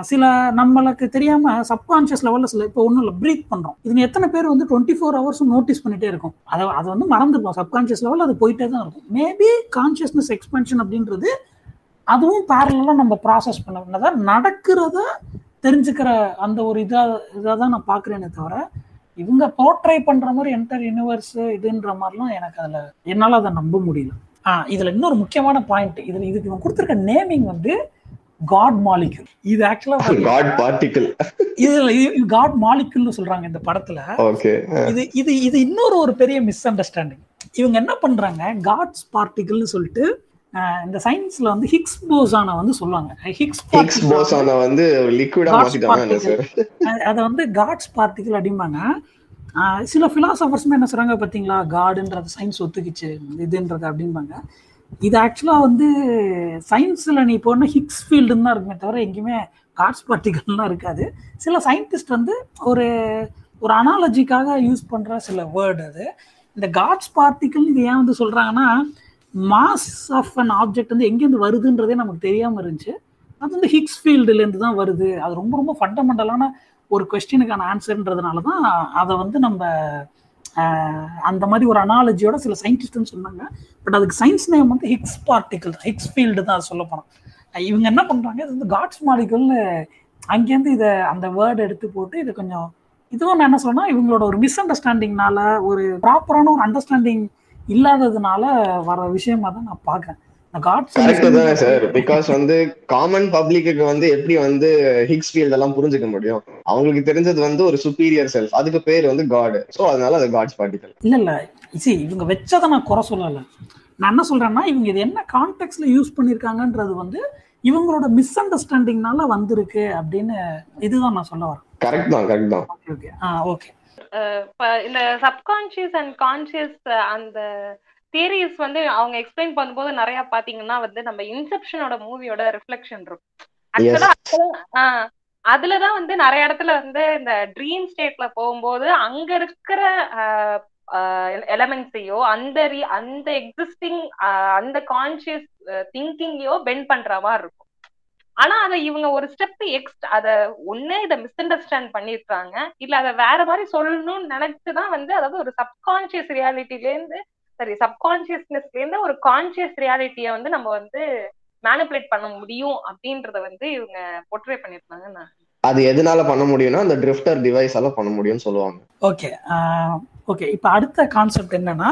சில நம்மளுக்கு தெரியாமல் சப்கான்ஷியஸ் லெவலில் சில இப்போ ஒன்றும் இல்லை ப்ரீத் பண்ணுறோம் இது எத்தனை பேர் வந்து டுவெண்ட்டி ஃபோர் ஹவர்ஸும் நோட்டீஸ் பண்ணிகிட்டே இருக்கும். அதை அதை வந்து மறந்துப்போம் சப்கான்ஷியஸ் லெவலில் அது போயிட்டே தான் இருக்கும். மேபி கான்ஷியஸ்னஸ் எக்ஸ்பென்ஷன் அப்படின்றது அதுவும் பேரலாக நம்ம ப்ராசஸ் பண்ண நடக்கிறத தெரிஞ்சுக்கிற அந்த ஒரு இதாக இதாக தான் நான் பார்க்குறேனே தவிர இவங்க போர்ட்ரை பண்ணுற மாதிரி என்டர் யூனிவர்ஸ் இதுன்ற மாதிரிலாம் எனக்கு அதில் என்னால் அதை நம்ப முடியல. ஆ இதில் இன்னொரு முக்கியமான பாயிண்ட் இதில் இதுக்கு இவங்க கொடுத்துருக்க நேமிங் வந்து காட் மாலிக்யூல் இது ஆக்சுவலா காட் பார்ட்டிகிள் இதுல காட் மாலிக்யூல்னு சொல்றாங்க இந்த படத்துல. ஓகே இது இது இது இன்னொரு ஒரு பெரிய மிஸ் அண்டர்ஸ்டாண்டிங் இவங்க என்ன பண்றாங்க? காட்ஸ் பார்ட்டிகிள்னு சொல்லிட்டு இந்த சயின்ஸ்ல வந்து ஹிக்ஸ் போசான வந்து சொல்லுவாங்க. ஹிக்ஸ் ஹிக்ஸ் போசான வந்து லிக்விடா அத வந்து காட்ஸ் பார்ட்டிகிள் அப்படிம்பாங்க. சில பிலாசபர்ஸ்மே என்ன சொல்றாங்க பாத்தீங்களா? காடுன்றது சயின்ஸ் ஒத்துக்குச்சு இதுன்றது அப்படிம்பாங்க. இது ஆக்சுவலாக வந்து சயின்ஸில் நீ போன ஹிக்ஸ் ஃபீல்டுன்னு தான் இருக்குமே தவிர எங்கேயுமே காட்ஸ் பார்ட்டிகல்லாம் இருக்காது. சில சயின்டிஸ்ட் வந்து ஒரு ஒரு அனாலஜிக்காக யூஸ் பண்ணுற சில வேர்டு அது. இந்த காட்ஸ் பார்ட்டிகல் இது ஏன் வந்து சொல்கிறாங்கன்னா மாஸ் ஆஃப் அன் ஆப்ஜெக்ட் வந்து எங்கேருந்து வருதுன்றதே நமக்கு தெரியாமல் இருந்துச்சு. அது வந்து ஹிக்ஸ் ஃபீல்டுலேருந்து தான் வருது. அது ரொம்ப ரொம்ப ஃபண்டமெண்டலான ஒரு கொஸ்டினுக்கான ஆன்சர்ன்றதுனால தான் அதை வந்து நம்ம அந்த மாதிரி ஒரு அனாலஜியோட சில சயின்டிஸ்ட்னு சொன்னாங்க. பட் அதுக்கு சயின்ஸ் நேம் வந்து ஹிக்ஸ் பார்ட்டிகல் ஹிக்ஸ் ஃபீல்டு தான் சொல்ல போனோம் இவங்க என்ன பண்ணுறாங்க இது வந்து காட்ஸ் மாலிகல்னு அங்கேருந்து இதை அந்த வேர்டு எடுத்து போட்டு இது கொஞ்சம் இதுவும் நான் என்ன சொன்னால் இவங்களோட ஒரு மிஸ் அண்டர்ஸ்டாண்டிங்னால ஒரு ப்ராப்பரான ஒரு அண்டர்ஸ்டாண்டிங் இல்லாததுனால வர விஷயமா தான் நான் தானே சார் பிகாஸ் வந்து காமன் பப்ளிக்கு வந்து எப்படி வந்து ஹிக்ஸ் ஃபீல்ட் எல்லாம் புரிஞ்சுக்க முடியும்? அவங்களுக்கு தெரிஞ்சது வந்து ஒரு சுப்பீரியர் செல்ஃப் அதுக்கு பேர் வந்து காட் சோ அதனால அது காட்ஸ் பார்ட்டிகல் இல்ல இல்ல. சி இவங்க வச்சதை நான் குறை சொல்லல. நான் என்ன சொல்றேன்னா இவங்க இது என்ன கான்டெக்ட்ல யூஸ் பண்ணிருக்காங்கன்றது வந்து இவங்களோட மிஸ் அண்டர்ஸ்டாண்டிங்னால வந்திருக்கு அப்படின்னு இதுதான் நான் சொல்ல வரேன். கரெக்ட் தான் கரெக்ட் தான். ஓகே ஓகே ஆ ஓகே இந்த சப்கான்சியஸ் அண்ட் கான்சியஸ் அந்த தியரிஸ் வந்து அவங்க எக்ஸ்பிளைன் பண்ணும்போது நிறைய பாத்தீங்கன்னா வந்து நம்ம இன்செப்ஷனோட மூவியோட ரிஃப்ளெக்ஷன் இருக்கும். ஆக்சுவலா அதுலதான் வந்து நிறைய இடத்துல வந்து இந்த ட்ரீம் ஸ்டேட்ல போகும்போது அங்க இருக்கிற எலமெண்ட்ஸையோ அந்த அந்த எக்ஸிஸ்டிங் அந்த கான்சியஸ் திங்கிங்கையோ பெண்ட் பண்ற மாதிரி இருக்கும். ஆனா அத இவங்க ஒரு ஸ்டெப் எக்ஸ்ட் அத ஒண்ணு இத மிஸ் அண்டர்ஸ்டாண்ட் பண்ணிருக்காங்க. இல்ல அத வேற மாதிரி சொல்லணும்னு நினைச்சுதான் வந்து அதாவது ஒரு சப்கான்சியஸ் ரியாலிட்டில இருந்து சரி சப்கான்சியஸ்னஸ்ல இருந்து ஒரு கான்சியஸ் ரியாலிட்டிய வந்து நம்ம வந்து மேனிப்புலேட் பண்ண முடியும் அப்படின்றத வந்து இவங்க பொட்ரே பண்ணிருந்தாங்க நான். அது எதனால பண்ண முடியும்னா அந்த ட்ரிஃப்டர் டிவைஸால பண்ண முடியும்னு சொல்லுவாங்க. ஓகே ஓகே இப்போ அடுத்த கான்செப்ட் என்னன்னா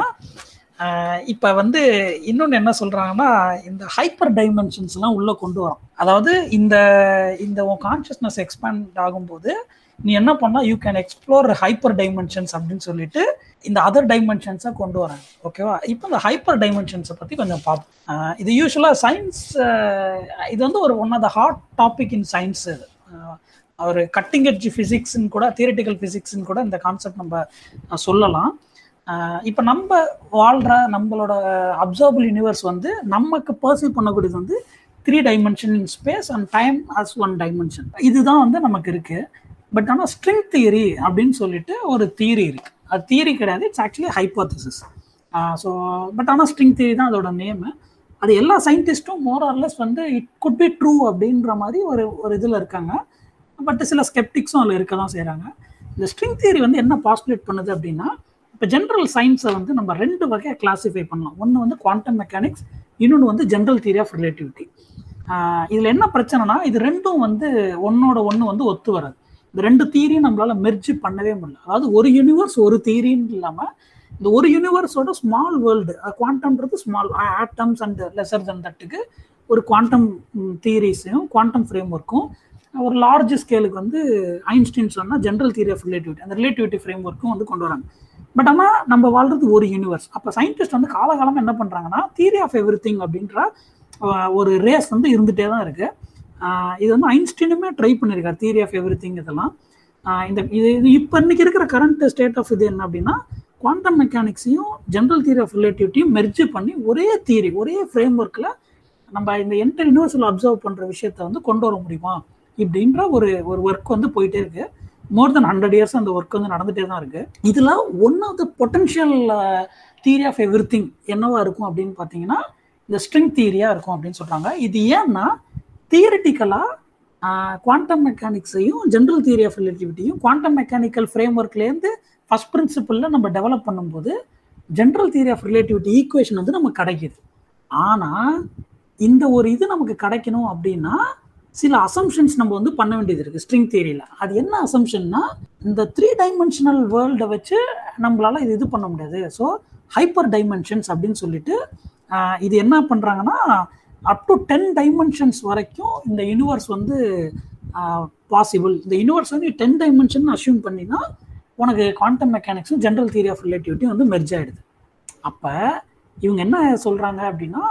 இப்போ வந்து இன்னொன்று என்ன சொல்கிறாங்கன்னா இந்த ஹைப்பர் டைமென்ஷன்ஸ்லாம் உள்ளே கொண்டு வரோம். அதாவது இந்த இந்த உன் கான்ஷியஸ்னஸ் எக்ஸ்பேண்ட் ஆகும்போது நீ என்ன பண்ணா you can explore hyper dimensions அப்படின்னு சொல்லிட்டு இந்த அதர் டைமென்ஷன்ஸை கொண்டு வராங்க ஓகேவா இப்போ இந்த ஹைப்பர் டைமென்ஷன்ஸை பற்றி கொஞ்சம் பார்ப்போம். இது யூஸ்வலாக சயின்ஸ் இது வந்து ஒரு one of the hot topic in science இது. ஒரு கட்டிங் எட்ஜ் ஃபிசிக்ஸ்ன்னு கூட தியரிட்டிக்கல் ஃபிசிக்ஸ்ன்னு கூட இந்த கான்செப்ட் நம்ம சொல்லலாம். இப்போ நம்ம வாழ்கிற நம்மளோட அப்சர்வபிள் யூனிவர்ஸ் வந்து நமக்கு பர்சீவ் பண்ணக்கூடியது வந்து three dimension in space and time as one dimension இதுதான் வந்து நமக்கு இருக்கு. பட் ஆனால் ஸ்ட்ரிங் தியரி அப்படின்னு சொல்லிட்டு ஒரு தியரி இருக்கு. அது தியரி கிடையாது it's actually hypothesis so but ஆனால் ஸ்ட்ரிங் தியரி தான் அதோட நேமு அது எல்லா சயின்டிஸ்ட்டும் மோர் ஆர்லெஸ் வந்து இட் குட் பி ட்ரூ அப்படின்ற மாதிரி ஒரு ஒரு இதில் இருக்காங்க. பட் சில ஸ்கெப்டிக்ஸும் அதில் இருக்க தான் செய்கிறாங்க இந்த ஸ்ட்ரிங் தியரி வந்து என்ன பாஸ்புலேட் பண்ணுது அப்படின்னா இப்போ ஜென்ரல் சயின்ஸை வந்து நம்ம ரெண்டு வகையாக கிளாஸிஃபை பண்ணலாம். ஒன்று வந்து குவாண்டம் மெக்கானிக்ஸ் இன்னொன்று வந்து ஜென்ரல் தியரி ஆஃப் ரிலேட்டிவிட்டி இதில் என்ன பிரச்சனைனா இது ரெண்டும் வந்து ஒன்னோட ஒன்று வந்து ஒத்து வராது. இந்த ரெண்டு தியரியும் நம்மளால மெர்ஜி பண்ணவே முடியல. அதாவது ஒரு யூனிவர்ஸ் ஒரு தியரின்னு இல்லாமல் இந்த ஒரு யூனிவர்ஸோட small world குவாண்டம்ன்றது small atoms and lesser than தட்டுக்கு ஒரு குவாண்டம் தியரிஸையும் குவாண்டம் ஃப்ரேம் ஒர்க்கும் ஒரு லார்ஜ் ஸ்கேலுக்கு வந்து ஐன்ஸ்டீன் சொன்னால் ஜென்ரல் தியரி ஆஃப் ரிலேட்டிவிட்டி அந்த ரிலேட்டிவிட்டி ஃப்ரேம் ஒர்க்கும் வந்து கொண்டு வராங்க. பட் ஆனால் நம்ம வாழ்றது ஒரு யூனிவர்ஸ் அப்போ சயின்டிஸ்ட் வந்து காலகாலமாக என்ன பண்ணுறாங்கன்னா தியரி ஆஃப் எவ்ரி திங் அப்படின்ற ஒரு ரேஸ் வந்து இருந்துகிட்டே தான் இருக்குது இது வந்து ஐன்ஸ்டீனுமே ட்ரை பண்ணியிருக்காரு தியரி ஆஃப் எவ்ரி திங் இதெல்லாம் இந்த இது இது இப்போ இன்னைக்கு இருக்கிற கரண்ட் ஸ்டேட் ஆஃப் இது என்ன அப்படின்னா குவாண்டம் மெக்கானிக்ஸையும் ஜென்ரல் தியரி ஆஃப் ரிலேட்டிவிட்டியும் மெர்ஜ் பண்ணி ஒரே தியரி ஒரே ஃப்ரேம் ஒர்க்கில் நம்ம இந்த என்டர் யூனிவர்ஸில் அப்சர்வ் பண்ணுற விஷயத்த வந்து கொண்டு வர முடியுமா? இப்படின்ற ஒரு ஒரு ஒர்க் வந்து போயிட்டே இருக்குது மோர் தென் ஹண்ட்ரட் இயர்ஸ் அந்த ஒர்க் வந்து நடந்துட்டே தான் இருக்கு. இதுல one of the potential theory of everything என்னவா இருக்கும் அப்படின்னு பார்த்தீங்கன்னா இந்த ஸ்ட்ரிங் தியரியா இருக்கும் அப்படின்னு சொல்றாங்க. இது ஏன்னா தியரிட்டிக்கலா குவாண்டம் மெக்கானிக்ஸையும் ஜென்ரல் தியரி ஆஃப் ரிலேட்டிவிட்டியும் குவாண்டம் மெக்கானிக்கல் ஃப்ரேம் ஒர்க்லேருந்து ஃபர்ஸ்ட் பிரின்சிபிளில் நம்ம டெவலப் பண்ணும்போது general theory of relativity equation வந்து நமக்கு கிடைக்கிது. ஆனால் இந்த ஒரு இது நமக்கு கிடைக்கணும் அப்படின்னா சில அசம்ஷன்ஸ் நம்ம வந்து பண்ண வேண்டியது இருக்கு ஸ்ட்ரிங் தியரியில அது என்ன அசம்ஷன்னா இந்த த்ரீ டைமென்ஷனல் வேர்ல்டை வச்சு நம்மளால இது இது பண்ண முடியாது. ஸோ ஹைப்பர் டைமென்ஷன்ஸ் அப்படின்னு சொல்லிட்டு இது என்ன பண்ணுறாங்கன்னா அப் டு டென் டைமென்ஷன்ஸ் வரைக்கும் இந்த யூனிவர்ஸ் வந்து பாசிபிள் இந்த யூனிவர்ஸ் வந்து டென் டைமென்ஷன் அசியூம் பண்ணினா உனக்கு குவாண்டம் மெக்கானிக்ஸும் ஜென்ரல் தியரி ஆஃப் ரிலேட்டிவிட்டி வந்து மெர்ஜ் ஆகிடுது அப்போ இவங்க என்ன சொல்கிறாங்க அப்படின்னா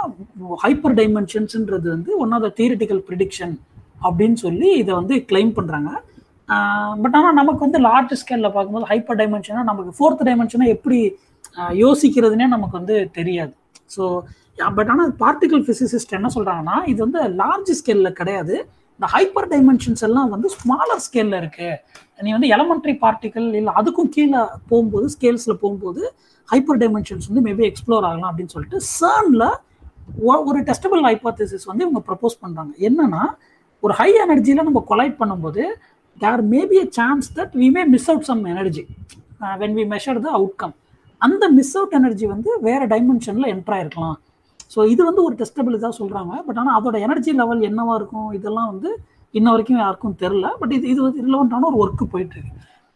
ஹைப்பர் டைமென்ஷன்ஸுன்றது வந்து one of the theoretical prediction அப்படின்னு சொல்லி இதை வந்து கிளைம் பண்ணுறாங்க பட் ஆனால் நமக்கு வந்து லார்ஜ் ஸ்கேலில் பார்க்கும்போது ஹைப்பர் டைமென்ஷனாக நமக்கு ஃபோர்த் டைமென்ஷனாக எப்படி யோசிக்கிறதுனே நமக்கு வந்து தெரியாது. ஸோ பட் ஆனால் பார்ட்டிகல் ஃபிசிசிஸ்ட் என்ன சொல்கிறாங்கன்னா இது வந்து லார்ஜ் ஸ்கேலில் கிடையாது. இந்த ஹைப்பர் டைமென்ஷன்ஸ் எல்லாம் வந்து ஸ்மாலர் ஸ்கேலில் இருக்கு. நீ வந்து எலமெண்ட்ரி பார்ட்டிக்கல் இல்லை அதுக்கும் கீழே போகும்போது ஸ்கேல்ஸில் போகும்போது ஹைப்பர் டைமென்ஷன்ஸ் வந்து மேபி எக்ஸ்ப்ளோர் ஆகலாம் அப்படின்னு சொல்லிட்டு சர்னில் ஒரு டெஸ்டபிள் ஹைப்போதிசிஸ் வந்து இவங்க ப்ரப்போஸ் பண்ணுறாங்க என்னன்னா ஒரு ஹை எனர்ஜியில் நம்ம கொலைட் பண்ணும்போது there maybe a chance that we may miss out some energy when we measure the outcome அந்த மிஸ் அவுட் எனர்ஜி வந்து வேற டைமென்ஷனில் என்டர் ஆயிருக்கலாம். ஸோ இது வந்து ஒரு டெஸ்டபிள் இதாக சொல்கிறாங்க பட் ஆனால் அதோட எனர்ஜி லெவல் என்னவா இருக்கும்? இதெல்லாம் வந்து இன்ன வரைக்கும் யாருக்கும் தெரில பட் இது இது வந்து ரிலவெண்ட்டான ஒரு ஒர்க்கு போயிட்டு இருக்கு.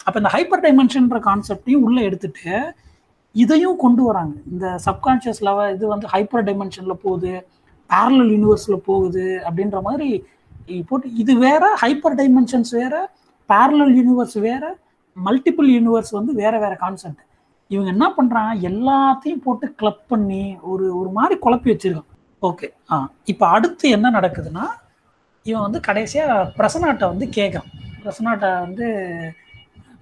அப்போ இந்த ஹைப்பர் டைமென்ஷன்ற கான்செப்டையும் உள்ளே எடுத்துட்டு இதையும் கொண்டு வராங்க. இந்த சப்கான்ஷியஸ் லெவல் இது வந்து ஹைப்பர் டைமென்ஷனில் போகுது பேரலல் யூனிவர்ஸில் போகுது அப்படின்ற மாதிரி போட்டு இது வேற ஹைப்பர் டைமென்ஷன்ஸ் வேற பேரலல் யூனிவர்ஸ் வேற மல்டிபிள் யூனிவர்ஸ் வந்து வேற வேற கான்செப்ட் இவங்க என்ன பண்றாங்க? எல்லாத்தையும் போட்டு கிளப் பண்ணி ஒரு ஒரு மாதிரி குழப்பி வச்சிருக்கான் ஓகே ஆ. இப்போ அடுத்து என்ன நடக்குதுன்னா இவன் வந்து கடைசியாக பிரசனாட்டை வந்து கேட்கான். பிரசனாட்டை வந்து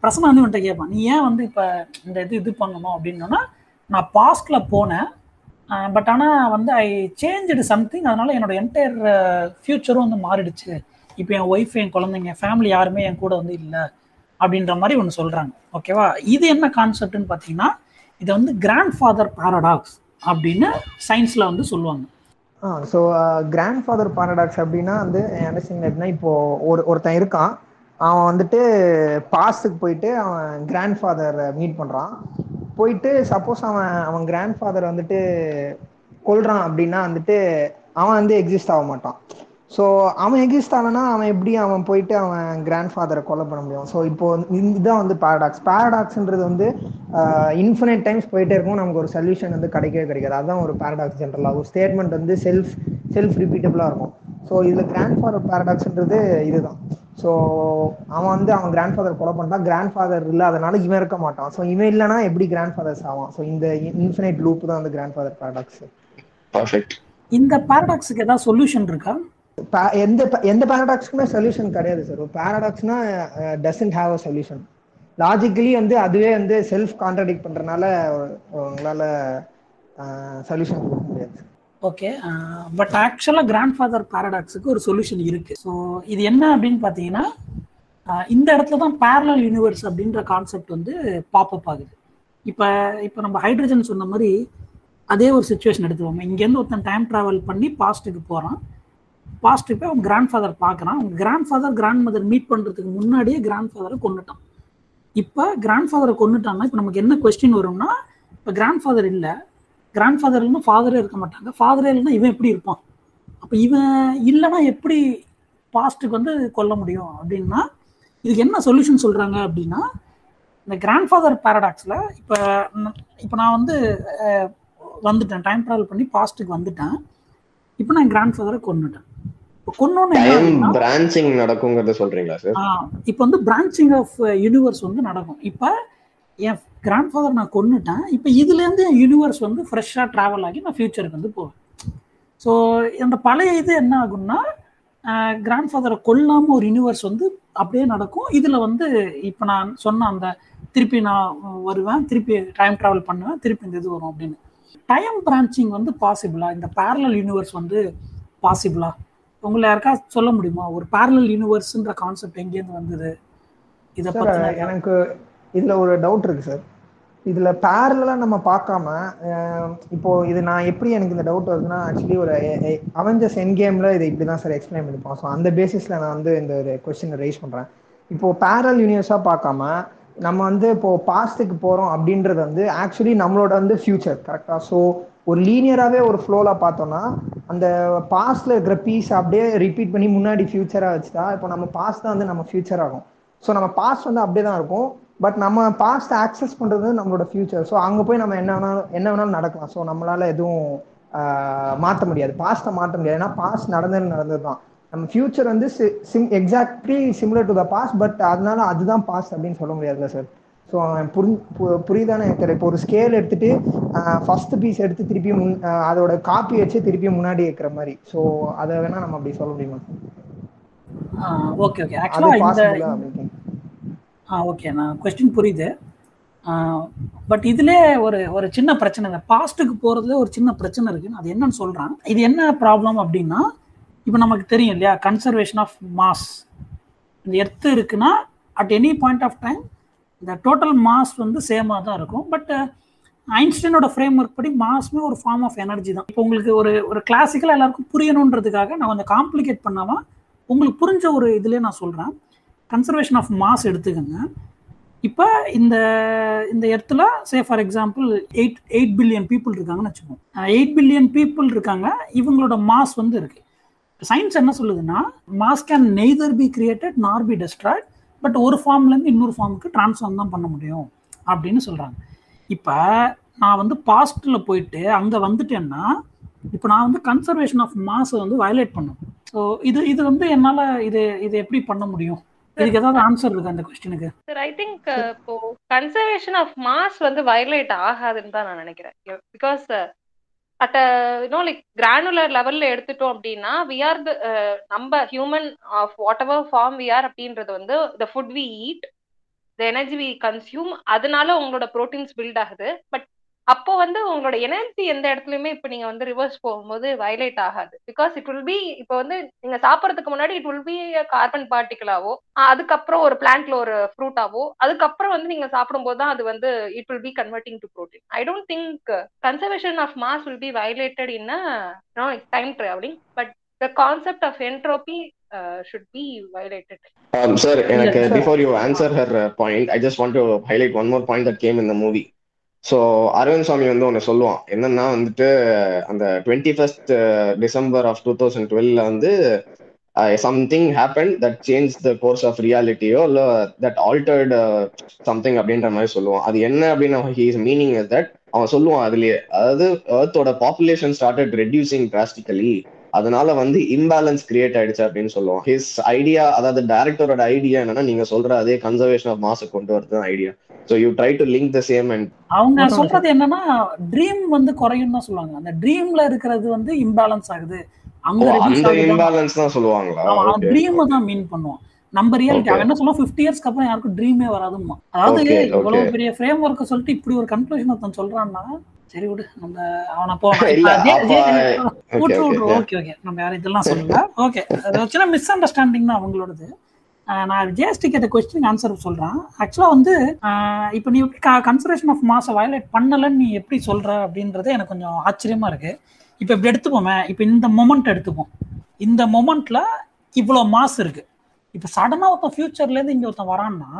பிரசனா வந்து இவன்கிட்ட கேட்பான். நீ ஏன் வந்து இப்போ இந்த இது இது பண்ணணும்? அப்படின்னா நான் பாஸ்டில் போனேன். பட் ஆனால் வந்து ஐ சேஞ்சு சம்திங் அதனால என்னோட என்டையர் ஃபியூச்சரும் uh, வந்து மாறிடுச்சு. இப்போ என் ஒய்ஃப் என் குழந்தைங்க ஃபேமிலி யாருமே என் கூட வந்து இல்லை அப்படின்ற மாதிரி ஒன்று சொல்கிறாங்க ஓகேவா இது என்ன கான்செப்ட்னு பார்த்தீங்கன்னா இதை வந்து கிராண்ட் ஃபாதர் பாரடாக்ஸ் அப்படின்னு சயின்ஸில் வந்து சொல்லுவாங்க. ஆ ஸோ கிராண்ட் ஃபாதர் பாரடாக்ஸ் அப்படின்னா வந்து அண்டர்ஸ்டாண்டிங் எப்படின்னா இப்போ ஒரு ஒருத்தன் இருக்கான். அவன் வந்துட்டு பாஸ்ட்டுக்கு போயிட்டு அவன் கிராண்ட் ஃபாதரை மீட் பண்ணுறான் போயிட்டு சப்போஸ் அவன் அவன் கிராண்ட் ஃபாதர் வந்துட்டு கொள்றான் அப்படின்னா வந்துட்டு அவன் வந்து எக்ஸிஸ்ட் ஆக மாட்டான். ஸோ அவன் எக்ஸிஸ்ட் ஆகலனா அவன் எப்படி அவன் போயிட்டு அவன் கிராண்ட் ஃபாதரை கொலை பண்ண முடியும்? ஸோ இப்போ இதுதான் வந்து பேரடாக்ஸ் பேரடாக்ஸ்ன்றது வந்து இன்ஃபினைட் டைம்ஸ் போயிட்டே இருக்கும். நமக்கு ஒரு சொல்யூஷன் வந்து கிடைக்கவே கிடைக்காது. அதுதான் ஒரு பேரடாக்ஸ் ஜென்ரலாக ஒரு ஸ்டேட்மெண்ட் வந்து செல்ஃப் செல்ஃப் ரிப்பீட்டபிளாக இருக்கும். ஸோ இதில் கிராண்ட் ஃபாதர் பேரடாக்ஸ்ன்றது இதுதான். ஸோ அவன் வந்து அவன் கிராண்ட் ஃபாதர் கொலை பண்ணிட்டான். கிராண்ட் ஃபாதர் இல்லாதனால இவன் இருக்க மாட்டான். ஸோ இவன் இல்லைனா எப்படி கிராண்ட் ஃபாதர்ஸ் ஆவான்? ஸோ இந்த இன்ஃபினைட் லூப் தான் வந்து கிராண்ட் ஃபாதர் பேரடாக்ஸ் பர்ஃபெக்ட் இந்த பேரடாக்ஸுக்கு ஏதாவது சொல்யூஷன் இருக்கா? எந்த எந்த பேரடாக்ஸ்க்குமே சொல்யூஷன் கிடையாது சார் ஒரு பேரடாக்ஸ்னா doesn't have a solution logically வந்து அதுவே வந்து செல்ஃப் கான்ட்ரடிக்ட் பண்றதுனால உங்களால சொல்யூஷன் கொடுக்க முடியாது ஓகே பட் ஆக்சுவலாக கிராண்ட் ஃபாதர் பேரடாக்ஸுக்கு ஒரு சொல்யூஷன் இருக்கு. ஸோ இது என்ன அப்படின்னு பார்த்தீங்கன்னா uh, இந்த இடத்துல தான் பேரலல் யூனிவர்ஸ் அப்படின்ற கான்செப்ட் வந்து பாப்பப் ஆகுது. இப்போ இப்போ நம்ம ஹைட்ரஜன் சொன்ன மாதிரி அதே ஒரு சுச்சுவேஷன் எடுத்துக்கோங்க. இங்கேருந்து ஒருத்தன் டைம் ட்ராவல் பண்ணி பாஸ்ட்டுக்கு போகிறான் பாஸ்ட்டுக்கு போய் அவன் கிராண்ட் ஃபாதர் பார்க்குறான். அவங்க grandfather grandmother meet பண்ணுறதுக்கு முன்னாடியே கிராண்ட் ஃபாதரை கொண்டுட்டான் இப்போ கிராண்ட் ஃபாதரை கொண்டுட்டான்னா இப்போ நமக்கு என்ன கொஸ்டின் வரும்னா இப்போ கிராண்ட் ஃபாதர் இல்லை. கிராண்ட் ஃபாதர் இல்லைன்னா ஃபாதரே இருக்க மாட்டாங்க. ஃபாதரே இல்லைன்னா இவன் எப்படி இருப்பான்? அப்போ இவன் இல்லைன்னா எப்படி பாஸ்ட்டுக்கு வந்து கொல்ல முடியும்? அப்படின்னா இதுக்கு என்ன சொல்யூஷன் சொல்கிறாங்க அப்படின்னா இந்த கிராண்ட் ஃபாதர் பேரடாக்ஸில் இப்போ இப்போ நான் வந்து வந்துட்டேன். டைம் ட்ராவல் பண்ணி பாஸ்ட்டுக்கு வந்துட்டேன். இப்போ நான் கிராண்ட் ஃபாதரை கொண்டுட்டேன் இப்போ வந்து பிரான்ச்சிங் ஆஃப் யூனிவர்ஸ் வந்து நடக்கும். இப்போ என் கிராண்ட் ஃபாதர் நான் கொன்னுட்டேன். இப்போ இதுலேருந்து என் யூனிவர்ஸ் வந்து ஃப்ரெஷ்ஷாக ட்ராவல் ஆகி நான் ஃபியூச்சருக்கு வந்து போவேன். ஸோ அந்த பழைய இது என்ன ஆகும்னா கிராண்ட் ஃபாதரை கொல்லாமல் ஒரு யூனிவர்ஸ் வந்து அப்படியே நடக்கும். இதில் வந்து இப்போ நான் சொன்ன அந்த திருப்பி நான் வருவேன் திருப்பி டைம் ட்ராவல் பண்ணுவேன் திருப்பி இந்த இது வரும் அப்படின்னு. டைம் பிரான்ச்சிங் வந்து பாசிபிளா இந்த பேரலல் யூனிவர்ஸ் வந்து பாசிபிளா உங்களை யாருக்கா சொல்ல முடியுமா? ஒரு பேரலல் யூனிவர்ஸ்ன்ற கான்செப்ட் எங்கேருந்து வந்தது? இதை பத்தி எனக்கு இதுல ஒரு டவுட் இருக்கு சார் இதுல பேரலாம் நம்ம பார்க்காம இப்போ இது நான் எப்படி எனக்கு இந்த டவுட் வருதுன்னா ஆக்சுவலி ஒரு அவெஞ்சர்ஸ் என் கேம்ல இதை இப்படிதான் சார் எக்ஸ்பிளைன் பண்ணிப்போம். ஸோ அந்த பேசிஸ்ல நான் வந்து இந்த ஒரு கொஸ்டினை ரைஸ் பண்றேன். இப்போ பேரல் யூனிவர்ஸா பார்க்காம நம்ம வந்து இப்போ பாஸ்ட்டுக்கு போறோம் அப்படின்றது வந்து ஆக்சுவலி நம்மளோட வந்து ஃபியூச்சர் கரெக்டா ஸோ ஒரு லீனியராகவே ஒரு ஃப்ளோல பார்த்தோம்னா அந்த பாஸ்ட்ல இருக்கிற பீஸ் அப்படியே ரிப்பீட் பண்ணி முன்னாடி ஃபியூச்சராக வச்சுட்டா இப்போ நம்ம பாஸ்ட் தான் வந்து நம்ம ஃபியூச்சர் ஆகும் ஸோ நம்ம பாஸ்ட் வந்து அப்படியே தான் இருக்கும். பட் நம்ம பாஸ்ட் ஆக்சஸ் பண்றது நம்மளோட ஃபியூச்சர் ஸோ அங்கே போய் நம்ம என்ன வேணாலும் என்ன வேணாலும் நடக்கலாம். ஸோ நம்மளால எதுவும் மாற்ற முடியாது. பாஸ்ட்டை மாற்ற முடியாது. ஏன்னா பாஸ்ட் நடந்தது நடந்தது தான் நம்ம ஃபியூச்சர் வந்து sim exactly similar to the past but அதனால அதுதான் பாஸ்ட் அப்படின்னு சொல்ல முடியாதுல்ல சார் ஸோ புரி புரியுதானே எனக்கு இப்போ ஒரு ஸ்கேல் எடுத்துட்டு ஃபர்ஸ்ட் பீஸ் எடுத்து திருப்பி முன் அதோட காப்பி வச்சு திருப்பி முன்னாடி வைக்கிற மாதிரி. ஸோ அதை வேணா நம்ம அப்படி சொல்ல முடியுமா? ஓகே ஓகே ஆக்சுவலாக இந்த ஆ ஓகே நான் கொஸ்டின் புரியுது. பட் இதுல ஒரு ஒரு சின்ன பிரச்சனை இந்த பாஸ்ட்டுக்கு போகிறதுல ஒரு சின்ன பிரச்சனை இருக்குன்னு அது என்னன்னு சொல்கிறான் இது என்ன ப்ராப்ளம் அப்படின்னா இப்போ நமக்கு தெரியும் இல்லையா கன்சர்வேஷன் ஆஃப் மாஸ் இந்த எர்த்து இருக்குன்னா at any point of time இந்த டோட்டல் மாஸ் வந்து சேமாக தான் இருக்கும் பட் ஐன்ஸ்டைனோட ஃப்ரேம் ஒர்க் படி மாஸ்மே ஒரு ஃபார்ம் ஆஃப் எனர்ஜி தான். இப்போ உங்களுக்கு ஒரு ஒரு கிளாசிக்கலாக எல்லாருக்கும் புரியணுன்றதுக்காக நான் கொஞ்சம் காம்ப்ளிகேட் பண்ணாமல் உங்களுக்கு புரிஞ்ச ஒரு இதுலேயே நான் சொல்கிறேன் கன்சர்வேஷன் ஆஃப் மாஸ் எடுத்துக்கோங்க. இப்போ இந்த இந்த இடத்துல say for example eight eight billion people இருக்காங்கன்னு வச்சுக்கோங்க. எயிட் பில்லியன் பீப்புள் இருக்காங்க இவங்களோட மாஸ் வந்து இருக்கு. சயின்ஸ் என்ன சொல்லுதுன்னா mass can neither be created nor be destroyed but ஒரு ஃபார்ம்லேருந்து இன்னொரு ஃபார்முக்கு ட்ரான்ஸ்ஃபார்ம் தான் பண்ண முடியும் அப்படின்னு சொல்கிறாங்க இப்போ நான் வந்து பாஸ்டில் போயிட்டு அங்கே வந்துட்டேன்னா இப்போ நான் வந்து கன்சர்வேஷன் ஆஃப் மாஸை வந்து வயலேட் பண்ணும் ஸோ இது இது வந்து என்னால் இது இது எப்படி பண்ண முடியும்? இதுக்கு ஏதாவது ஆன்சர் இருக்கு அந்த கொஸ்டினுக்கு சார் ஐ திங்க் இப்போ கன்சர்வேஷன் ஆஃப் மாஸ் வந்து வயலேட் ஆகாதுன்னு தான் நான் நினைக்கிறேன். Because at you know like granular லெவல்ல எடுத்துட்டோம் அப்படின்னா வி ஆர் த நம்ம human of whatever form we are அப்படின்றது வந்து the food we eat the energy we consume அதனால உங்களோட ப்ரோட்டீன்ஸ் பில்ட் ஆகுது. பட் அப்போ வந்து உங்களோட எனர்ஜி எந்த இடத்துலயுமே இப்போ நீங்க வந்து ரிவர்ஸ் போகும்போது வயலேட் ஆகாது பிகாஸ் இட் வில் பி இப்போ வந்து நீங்க சாப்பிட்றதுக்கு முன்னாடி இட் வில் பி கார்பன் பார்ட்டிகலாவோ அதுக்கப்புறம் ஒரு பிளான்ட்ல ஒரு ஃப்ரூட்டாவோ அதுக்கப்புறம் வந்து நீங்க சாப்பிடும்போது தான் அது வந்து it will be converting to protein I don't think conservation of mass will be violated in time travelling but the concept of entropy should be violated Um, sir, எனக்கு sir. before you answer her uh, point, I just want to highlight one more point that came in the movie. So Aravind Swami வந்து ஒன்று சொல்லுவான். என்னன்னா வந்துட்டு அந்த twenty first December of two thousand டுவெல்ல வந்து something happen that change the course of ரியாலிட்டியோ இல்லை that altered something அப்படின்ற மாதிரி சொல்லுவான். அது என்ன அப்படின்னு ஹீஸ் மீனிங் இஸ் தட் அவன் சொல்லுவான் அதுலயே அதாவது ஏர்த்தோட பாப்புலேஷன் ஸ்டார்டட் ரெடியூசிங் டிராஸ்டிக்கலி அதனால வந்து இம்பேலன்ஸ் கிரியேட் ஆயிடுச்சு அப்படின்னு சொல்லுவோம். ஹிஸ் ஐடியா அதாவது டேரக்டரோட ஐடியா என்னன்னா நீங்க சொல்ற அதே கன்சர்வேஷன் ஆஃப் மாச கொண்டு வரது தான் idea so you try to link the same and அவங்க சொல்றது என்னன்னா ட்ரீம் வந்து குறையும் தான் சொல்லுவாங்க. அந்த ட்ரீம்ல இருக்கிறது வந்து இம்பேலன்ஸ் ஆகுது. அங்க அந்த இம்பேலன்ஸ் தான் சொல்லுவாங்களா? ட்ரீம் தான் மீன் பண்ணுவோம். நம்ம ரியாலிட்டி அவன் என்ன சொல்லுவோம் ஃபிஃப்டி இயர்ஸ்க்கு அப்புறம் யாருக்கும் ட்ரீமே வராதுமா அதாவது இவ்வளவு பெரிய ஃப்ரேம் ஒர்க்கை சொல்லிட்டு இப்படி ஒரு கன்க்ளூஷன் ஒருத்தன் சொல்றான்னா சரி விடு நம்ம அவனை போவோம் ஓகே ஓகே நம்ம யாரும் இதெல்லாம் சொல்லல. ஓகே. அது சின்ன மிஸ் அண்டர்ஸ்டாண்டிங் தான் அவங்களோடது. நான் ஜிஎஸ்டி கேட்ட கொஸ்டின் ஆன்சர் சொல்றேன். ஆக்சுவலா வந்து இப்போ நீ எப்படி கன்சர்வேஷன் ஆஃப் மாசை வயலேட் பண்ணலன்னு நீ எப்படி சொல்ற அப்படின்றது எனக்கு கொஞ்சம் ஆச்சரியமா இருக்கு. இப்போ இப்படி எடுத்துப்போமே. இப்போ இந்த மொமெண்ட் எடுத்துப்போம். இந்த மொமெண்ட்ல இவ்வளோ மாஸ் இருக்கு. இப்போ சடனாக ஒருத்தன் ஃபியூச்சர்லேருந்து இங்கே ஒருத்தன் வரான்னா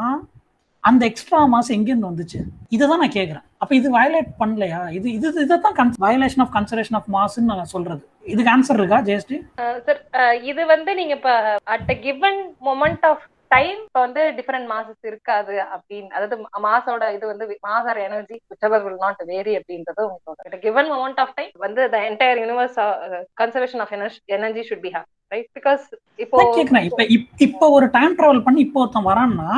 அந்த எக்ஸ்ட்ரா மாஸ் எங்கேருந்து வந்துச்சு? இதை தான் நான் கேட்குறேன் அப்போ இது வயலேட் பண்ணலையா? இது இது இதை தான் கன் வயலேஷன் ஆஃப் கன்சர்வேஷன் ஆஃப் மாஸ்ன்னு நான் சொல்றது. இதுக்கு ஆன்சர் இருக்கா ஜெயஸ்டி சார் இது வந்து நீங்க இப்போ at given moment of time இப்போ வந்து டிஃபரெண்ட் மாசஸ் இருக்காது அப்படின்னு அதாவது மாசோட இது வந்து mass or energy whichever will not vary அப்படின்றது உங்களோட. கிவன் மொமெண்ட் ஆஃப் டைம் வந்து the entire universe conservation of energy should be have right because இப்போ இப்போ இப்போ ஒரு டைம் டிராவல் பண்ணி இப்போ ஒருத்தன் வரான்னா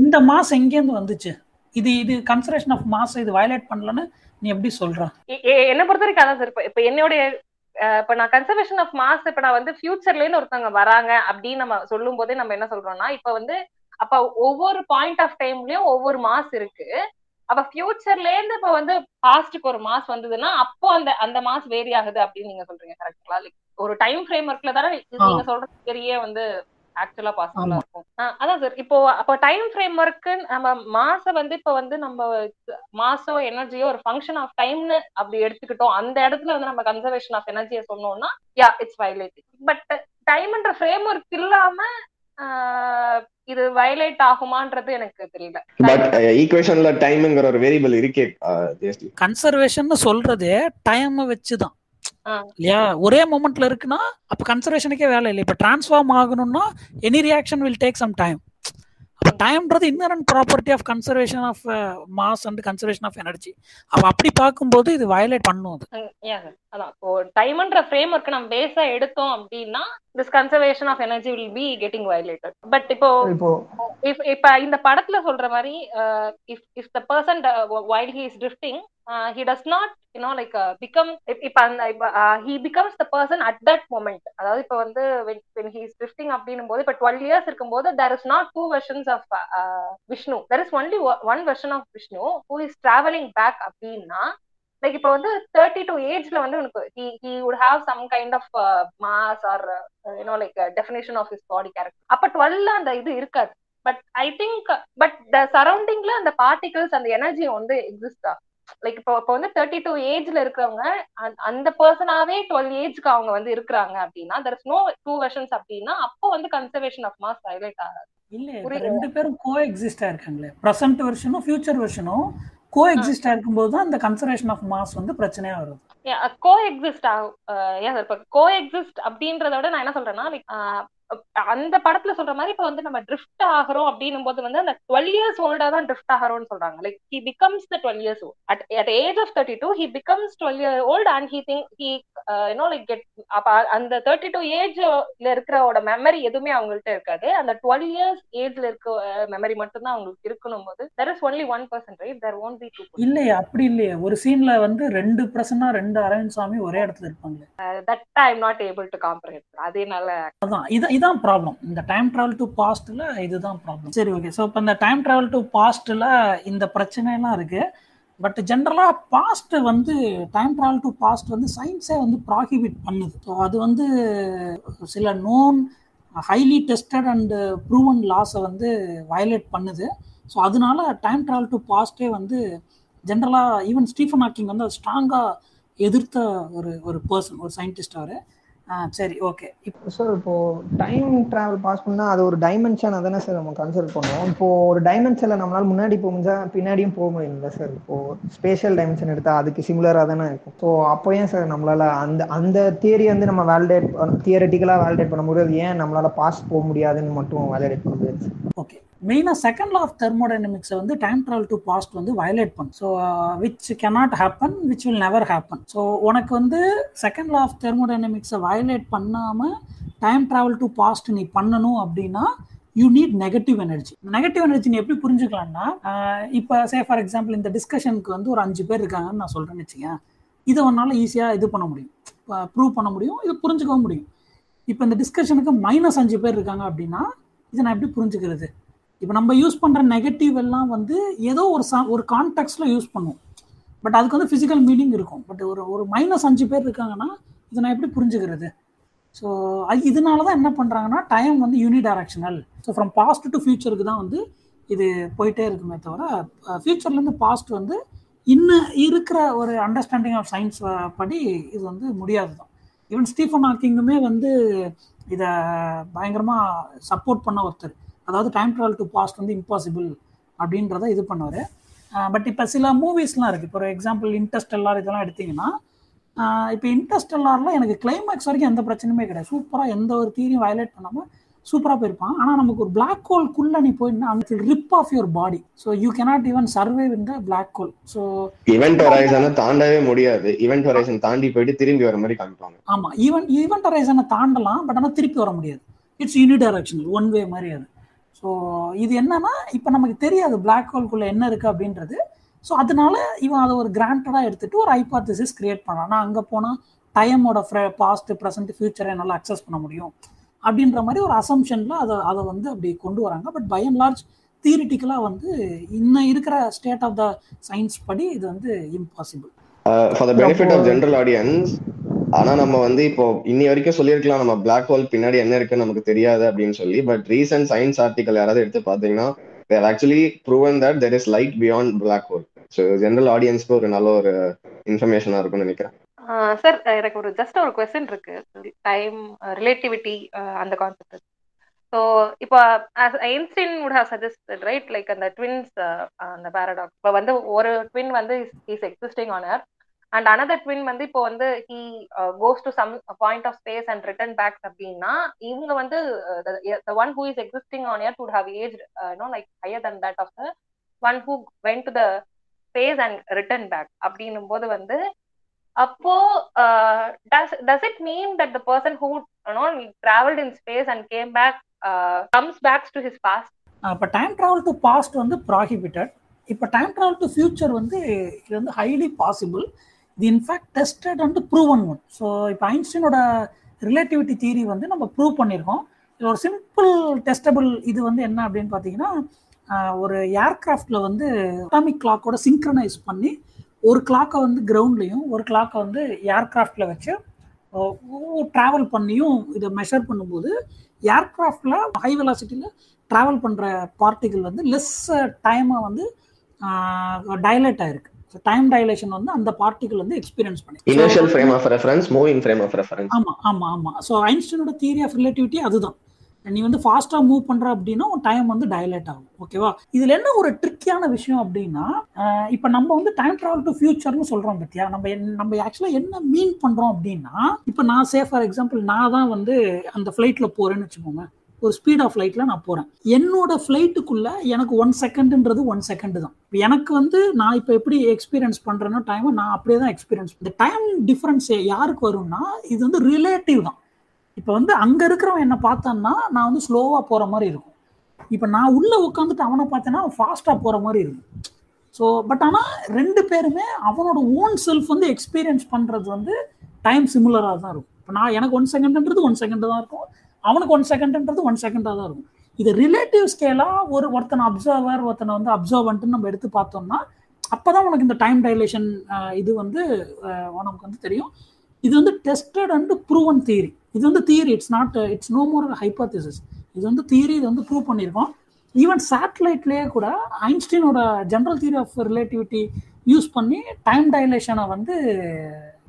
இந்த மாசம் எங்கேருந்து வந்துச்சு? இது இது கன்சர்வேஷன் ஆஃப் மாசம் இது வயலேட் பண்ணலன்னு நீ எப்படி சொல்ற? என்ன பொறுத்த வரைக்கும் அதான் சார் இப்ப என்னுடைய இப்ப நான் கன்சர்வேஷன் ஆஃப் மாஸ் இப்ப நான் வந்து ஃபியூச்சர்ல இருந்து ஒருத்தவங்க வராங்க அப்படின்னு நம்ம சொல்லும் போதே நம்ம என்ன சொல்றோம்னா இப்ப வந்து அப்ப ஒவ்வொரு பாயிண்ட் ஆஃப் டைம்லயும் ஒவ்வொரு மாஸ் இருக்கு. அப்ப ஃபியூச்சர்ல இருந்து இப்ப வந்து பாஸ்டுக்கு ஒரு மாஸ் வந்ததுன்னா அப்போ அந்த அந்த மாஸ் வேரி ஆகுது அப்படின்னு நீங்க சொல்றீங்க கரெக்டுங்களா ஒரு டைம் ஃப்ரேம் ஒர்க்ல தானே நீங்க சொல்ற பெரிய வந்து ஆக்சுவலா பாசிபிளா இருக்கும். அதான் சார் இப்போ அப்போ டைம் ஃப்ரேம் ஒர்க்கு நம்ம மாச வந்து இப்ப வந்து நம்ம மாசோ எனர்ஜியோ ஒரு ஃபங்க்ஷன் ஆஃப் டைம்னு அப்படி எடுத்துக்கிட்டோம். அந்த இடத்துல வந்து நம்ம கன்சர்வேஷன் ஆஃப் எனர்ஜியை சொன்னோம்னா யா இட்ஸ் வயலேட்டிங் பட் டைம்ன்ற ஃப்ரேம் ஒர்க் இல்லாம இது வயலேட் ஆகுமான்றது எனக்கு தெரியல. பட் ஈக்குவேஷன்ல டைம்ங்கிற ஒரு வேரியபிள் இருக்கே கன்சர்வேஷன் சொல்றதே டைம் வச்சுதான். இல்லையா? ஒரே மொமெண்ட்ல இருக்குன்னா அப்ப கன்சர்வேஷனுக்கே வேலை இல்லை. இப்ப டிரான்ஸ்ஃபார்ம் ஆகணும்னா any reaction will take some time அப்ப டைம்ன்றது inherent property of conservation of mass and conservation of energy அப்ப அப்படி பார்க்கும்போது இது வயலேட் பண்ணும் அது. அதான். இப்போ டைம்ன்ற ஃப்ரேம் ஒர்க் நம்ம பேஸா எடுத்தோம் அப்படின்னா this conservation of energy will be getting violated but இப்போ இப் இப்ப இந்த படத்துல சொல்ற மாதிரி if if the person while he is drifting he does not you know like become இப்ப அந்த he becomes the person at that moment அதாவது இப்ப வந்து வென் ஹி இஸ் ட்ரிஃப்டிங் அப்படின்னும் போது இப்ப டுவெல் இயர்ஸ் இருக்கும்போது there is not two versions of Vishnu there is only one version of Vishnu who is travelling back அப்படின்னா like இப்போ வந்து தேர்ட்டி டூ ஏஜ்ல வந்து உனக்கு he he would have some kind of mass or you know like definition of his body character அப்ப டுவெல்ல அந்த இது இருக்காது. But I think but the சரௌண்டிங்ல அந்த பார்ட்டிகல்ஸ் அந்த எனர்ஜி வந்து எக்ஸிஸ்ட் ஆகும் லைக் இப்போ இப்போ வந்து தேர்ட்டி டூ ஏஜ்ல இருக்கிறவங்க அந்த பர்சனாவே டுவெல் ஏஜ்க்கு அவங்க வந்து இருக்கிறாங்க அப்படின்னா there is no two versions அப்படின்னா அப்போ வந்து கன்சர்வேஷன் ஆஃப் மாஸ் ஹைலைட் ஆகாது. இல்ல ரெண்டு பேரும் கோ எக்ஸிஸ்டா இருக்காங்களே. ப்ரெசென்ட் வெர்ஷனும் ஃபியூச்சர் வெர்ஷனும் கோ எக்ஸிஸ்டா இருக்கும்போது தான் அந்த கன்சர்வேஷன் ஆஃப் மாஸ் வந்து பிரச்சனையா வருது. கோ எக்ஸிஸ்ட் ஆகும் ஏன் சார் இப்போ கோ எக்ஸிஸ்ட் அப்படின்றத விட நான் என்ன சொல்றேன்னா அந்த படத்துல சொல்ற மாதிரி இப்ப வந்து நம்ம ட்ரிஃப்ட் ஆகிறோம் அப்படின்னும் போது வந்து அந்த டுவெல் இயர்ஸ் ஓல்டா தான் ட்ரிஃப்ட் ஆகிறோம்னு சொல்றாங்க. Like he becomes the twelve years at at age of thirty two he becomes twelve year old and he think he you know like get அப்ப அந்த தேர்ட்டி டூ ஏஜ்ல இருக்கிறோட மெமரி எதுவுமே அவங்கள்ட்ட இருக்காது. அந்த டுவெல் இயர்ஸ் ஏஜ்ல இருக்க மெமரி மட்டும் தான் அவங்களுக்கு இருக்கணும் போது there is only one person right there won't be two இல்லையே அப்படி இல்லையே. ஒரு சீன்ல வந்து ரெண்டு பர்சனா ரெண்டு அரவிந்த் சாமி ஒரே இடத்துல இருப்பாங்க that I am not able to comprehend அதனால அதான் இதான் இதுதான் ப்ராப்ளம் இந்த டைம் ட்ராவல் டு பாஸ்ட்ல இதுதான் ப்ராப்ளம் சரி ஓகே ஸோ இப்போ இந்த டைம் ட்ராவல் டு பாஸ்ட்ல இந்த பிரச்சனைலாம் இருக்கு. பட் ஜென்ரலாக பாஸ்ட் வந்து டைம் ட்ராவல் டு பாஸ்ட் வந்து சயின்ஸே வந்து ப்ராஹிபிட் பண்ணுது. ஸோ அது வந்து சில known highly tested and proven லாஸை வந்து வயலேட் பண்ணுது. ஸோ அதனால டைம் ட்ராவல் டு பாஸ்டே வந்து ஜென்ரலாக ஈவன் ஸ்டீஃபன் ஹாக்கிங் வந்து ஸ்ட்ராங்காக எதிர்த்த ஒரு ஒரு பர்சன் ஒரு சயின்டிஸ்ட் அவர். சரி ஓகே. சார் இப்போ டைம் டிராவல் பாஸ் பண்ணா அது ஒரு டைமென்ஷன் அதானே சார் நம்ம கன்சிடர் பண்ணுவோம். இப்போ ஒரு டைமென்ஷன்ல நம்மளால முன்னாடி போக முடிஞ்சா பின்னாடியும் போக முடியும்ல சார் இப்போ ஸ்பேஷியல் டைமென்ஷன் எடுத்தா அதுக்கு சிமிலரா தானே இருக்கும். ஸோ அப்போ ஏன் சார் நம்மளால அந்த அந்த தியரி வந்து நம்ம வேலிடேட் தியரட்டிக்கலா வேலிடேட் பண்ண முடியாது ஏன் நம்மளால பாஸ் போக முடியாதுன்னு மட்டும் வேலிடேட் பண்ண முடியாது ஓகே. மெயினாக செகண்ட் லா ஆஃப் தெர்மோடைனமிக்ஸை வந்து டைம் ட்ராவல் டு பாஸ்ட் வந்து வயலேட் பண்ணும். So which cannot happen which will never happen so உனக்கு வந்து செகண்ட் லா ஆஃப் தெர்மோடைனமிக்ஸை வயலேட் பண்ணாமல் டைம் ட்ராவல் டு பாஸ்ட் நீ பண்ணணும் அப்படின்னா you need negative energy negative energy நீ எப்படி புரிஞ்சுக்கலாம்னா இப்போ சே ஃபார் எக்ஸாம்பிள் இந்த டிஸ்கஷனுக்கு வந்து ஒரு அஞ்சு பேர் இருக்காங்கன்னு நான் சொல்கிறேன்னு வச்சுக்கேன். இதை ஒன்றால் ஈஸியாக இது பண்ண முடியும். ப்ரூவ் பண்ண முடியும் இது புரிஞ்சுக்கவும் முடியும். இப்போ இந்த டிஸ்கஷனுக்கு மைனஸ் அஞ்சு பேர் இருக்காங்க அப்படின்னா இதை நான் எப்படி புரிஞ்சுக்கிறது? இப்போ நம்ம யூஸ் பண்ணுற நெகட்டிவ் எல்லாம் வந்து ஏதோ ஒரு சா ஒரு கான்டெக்ட்ல யூஸ் பண்ணுவோம் பட் அதுக்கு வந்து ஃபிசிக்கல் மீனிங் இருக்கும். பட் ஒரு ஒரு மைனஸ் அஞ்சு பேர் இருக்காங்கன்னா இதை நான் எப்படி புரிஞ்சுக்கிறது? ஸோ அது இதனால தான் என்ன பண்ணுறாங்கன்னா டைம் வந்து unidirectional so from past to ஃபியூச்சருக்கு தான் வந்து இது போயிட்டே இருக்குமே தவிர ஃபியூச்சர்லேருந்து பாஸ்ட் வந்து இன்னும் இருக்கிற ஒரு அண்டர்ஸ்டாண்டிங் ஆஃப் சயின்ஸ் படி இது வந்து முடியாது தான். ஈவன் ஸ்டீஃபன் ஹாக்கிங்குமே வந்து இதை பயங்கரமாக சப்போர்ட் பண்ண ஒருத்தர். அதாவது டைம் ட்ராவல் டு பாஸ்ட் வந்து இம்பாசிபிள் அப்படின்றத இது பண்ணுவார். பட் இப்போ சில மூவிஸ்லாம் இருக்குது இப்போ ஒரு எக்ஸாம்பிள் இன்ட்ரெஸ்டெல்லார் இதெல்லாம் எடுத்தீங்கன்னா இப்போ இன்ட்ரெஸ்டெல்லாரில் எனக்கு கிளைமேக்ஸ் வரைக்கும் எந்த பிரச்சனையுமே கிடையாது. சூப்பராக எந்த ஒரு தீரியும் வயலேட் பண்ணாமல் சூப்பராக போயிருப்பான். ஆனால் நமக்கு ஒரு பிளாக் ஹோல்குள்ளே நீ போயிட்டுனா அந்த rip off your body so you cannot even survive in the black hole so event ஹொரைசனை தாண்டவே முடியாது. இவெண்ட் ஹொரைசன் தாண்டி போயிட்டு திரும்பி வர மாதிரி காமிப்பாங்க. ஆமாம் ஈவன் ஈவெண்ட் ஹொரைசனை தாண்டலாம் பட் ஆனால் திருப்பி வர முடியாது. It's unidirectional one way மாதிரி அது. ஸோ இது என்னன்னா இப்போ நமக்கு தெரியாது பிளாக் ஹோல்குள்ளே என்ன இருக்குது அப்படின்றது. ஸோ அதனால இவன் அதை ஒரு கிராண்டடாக எடுத்துட்டு ஒரு ஹைபாத்திசிஸ் கிரியேட் பண்ணான். நான் அங்கே போனால் டைமோட ஃப்ரெ பாஸ்ட் ப்ரெசன்ட் ஃபியூச்சரை என்னால் அக்சஸ் பண்ண முடியும். அப்படின்ற மாதிரி ஒரு அசம்ஷனில் அதை அதை வந்து அப்படி கொண்டு வராங்க. பட் பை அண்ட் லார்ஜ் தியரிட்டிக்கலாக வந்து இன்னும் இருக்கிற ஸ்டேட் ஆஃப் த சயின்ஸ் படி இது வந்து impossible for the benefit of general audience ஆனா நம்ம வந்து இப்போ இன்னி வரைக்கும் சொல்லியிருக்கலாம் நம்ம பிளாக் ஹோல் பின்னாடி என்ன இருக்குன்னு நமக்கு தெரியாது அப்படின்னு சொல்லி பட் ரீசன்ட் சயின்ஸ் ஆர்டிகல் யாராவது எடுத்து பாத்தீங்கன்னா there actually proven that there is light beyond black hole so general ஆடியன்ஸ்க்கு ஒரு நல்ல ஒரு இன்ஃபர்மேஷனா இருக்கும்னு நினைக்கிறேன். சார் எனக்கு ஒரு ஜஸ்ட் ஒரு கொஸ்டின் இருக்கு. டைம் ரிலேட்டிவிட்டி அந்த கான்செப்ட் ஸோ இப்போ Einstein would have suggested right like அந்த ட்வின்ஸ் அந்த பேரடாக்ஸ் இப்போ வந்து ஒரு ட்வின் வந்து is existing on earth and another twin வந்து இப்போ வந்து he goes to some point of space and return backs அப்படின்னா இவங்க வந்து the one who is existing on earth did have age no like higher than that of the one who went to the space and return back அப்படின்னும் போது வந்து அப்போ does does it mean that the person who no travelled in space and came back comes backs to his past இப்போ time travel to past வந்து prohibited இப்போ time travel to future வந்து இது வந்து highly possible the in fact tested and proven one so இப்போ ஐன்ஸ்டீனோட relativity theory வந்து நம்ம ப்ரூவ் பண்ணியிருக்கோம் இது ஒரு சிம்பிள் டெஸ்டபிள் இது வந்து என்ன அப்படின்னு பார்த்தீங்கன்னா ஒரு ஏர்கிராஃப்டில் வந்து அட்டாமிக் கிளாக்கோட சிங்க்ரனைஸ் பண்ணி ஒரு கிளாக்கை வந்து கிரவுண்ட்லேயும் ஒரு கிளாக்கை வந்து ஏர்கிராஃப்டில் வச்சு ட்ராவல் பண்ணியும் இதை மெஷர் பண்ணும்போது ஏர்கிராஃப்டில் ஹை வெலாசிட்டியில் ட்ராவல் பண்ணுற பார்ட்டிகள் வந்து லெஸ் டைமாக வந்து டைலேட் ஆயிருக்கு. டைம் டைலேஷன் வந்து அந்த பார்ட்டிகள் வந்து எக்ஸ்பீரியன்ஸ் பண்ணி. Initial frame of reference moving frame of reference ஆமா ஆமா ஆமா. ஸோ ஐன்ஸ்டீனோட தியரி ஆஃப் ரிலேட்டிவிட்டி அதுதான். நீ வந்து ஃபாஸ்ட்டாக மூவ் பண்ணுற அப்படின்னா டைம் வந்து டைலேட் ஆகும். ஓகேவா இதில் என்ன ஒரு ட்ரிக்கியான விஷயம் அப்படின்னா இப்போ நம்ம வந்து டைம் ட்ராவல் டு ஃபியூச்சர்னு சொல்கிறோம் பத்தியா? நம்ம நம்ம ஆக்சுவலாக என்ன மீன் பண்ணுறோம் அப்படின்னா இப்போ நான் சே ஃபார் எக்ஸாம்பிள் நான் தான் வந்து அந்த ஃப்ளைட்டில் போகிறேன்னு வச்சுக்கோங்க. ஒரு ஸ்பீட் ஆஃப் ஃப்ளைட்டில் நான் போகிறேன் என்னோட ஃப்ளைட்டுக்குள்ளே எனக்கு ஒன் செகண்டுன்றது ஒன் செகண்டு தான். எனக்கு வந்து நான் இப்போ எப்படி எக்ஸ்பீரியன்ஸ் பண்ணுறேன்னா டைமை நான் அப்படியே தான் எக்ஸ்பீரியன்ஸ் இந்த டைம் டிஃப்ரென்ஸ் யாருக்கு வரும்னா இது வந்து ரிலேட்டிவ் தான். இப்போ வந்து அங்கே இருக்கிறவன் என்ன பார்த்தான்னா நான் வந்து ஸ்லோவாக போகிற மாதிரி இருக்கும். இப்போ நான் உள்ளே உட்காந்துட்டு அவனை பார்த்தேன்னா ஃபாஸ்ட்டாக போகிற மாதிரி இருக்கும். ஸோ பட் ஆனால் ரெண்டு பேருமே அவனோட ஓன் செல்ஃப் வந்து எக்ஸ்பீரியன்ஸ் பண்ணுறது வந்து டைம் சிமிலராக தான் இருக்கும். இப்போ நான் எனக்கு ஒன் செகண்ட்ன்றது ஒன் செகண்ட் தான் இருக்கும். அவனுக்கு ஒன் செகண்ட்ன்றது ஒன் செகண்டாக தான் இருக்கும். இது ரிலேட்டிவ் ஸ்கேலாக ஒரு ஒருத்தனை அப்சர்வர் ஒருத்தனை வந்து அப்சர்வன்ட்டு நம்ம எடுத்து பார்த்தோம்னா அப்போ தான் உனக்கு இந்த டைம் டைலேஷன் இது வந்து உனக்கு வந்து தெரியும். இது வந்து டெஸ்டட் அண்ட் ப்ரூவன் தியரி இது வந்து theory it's not it's no more hypothesis இது வந்து தியரி இது வந்து ப்ரூவ் பண்ணியிருக்கோம். ஈவன் சேட்டலைட்லேயே கூட ஐன்ஸ்டீனோட general theory of relativity use பண்ணி டைம் டைலேஷனை வந்து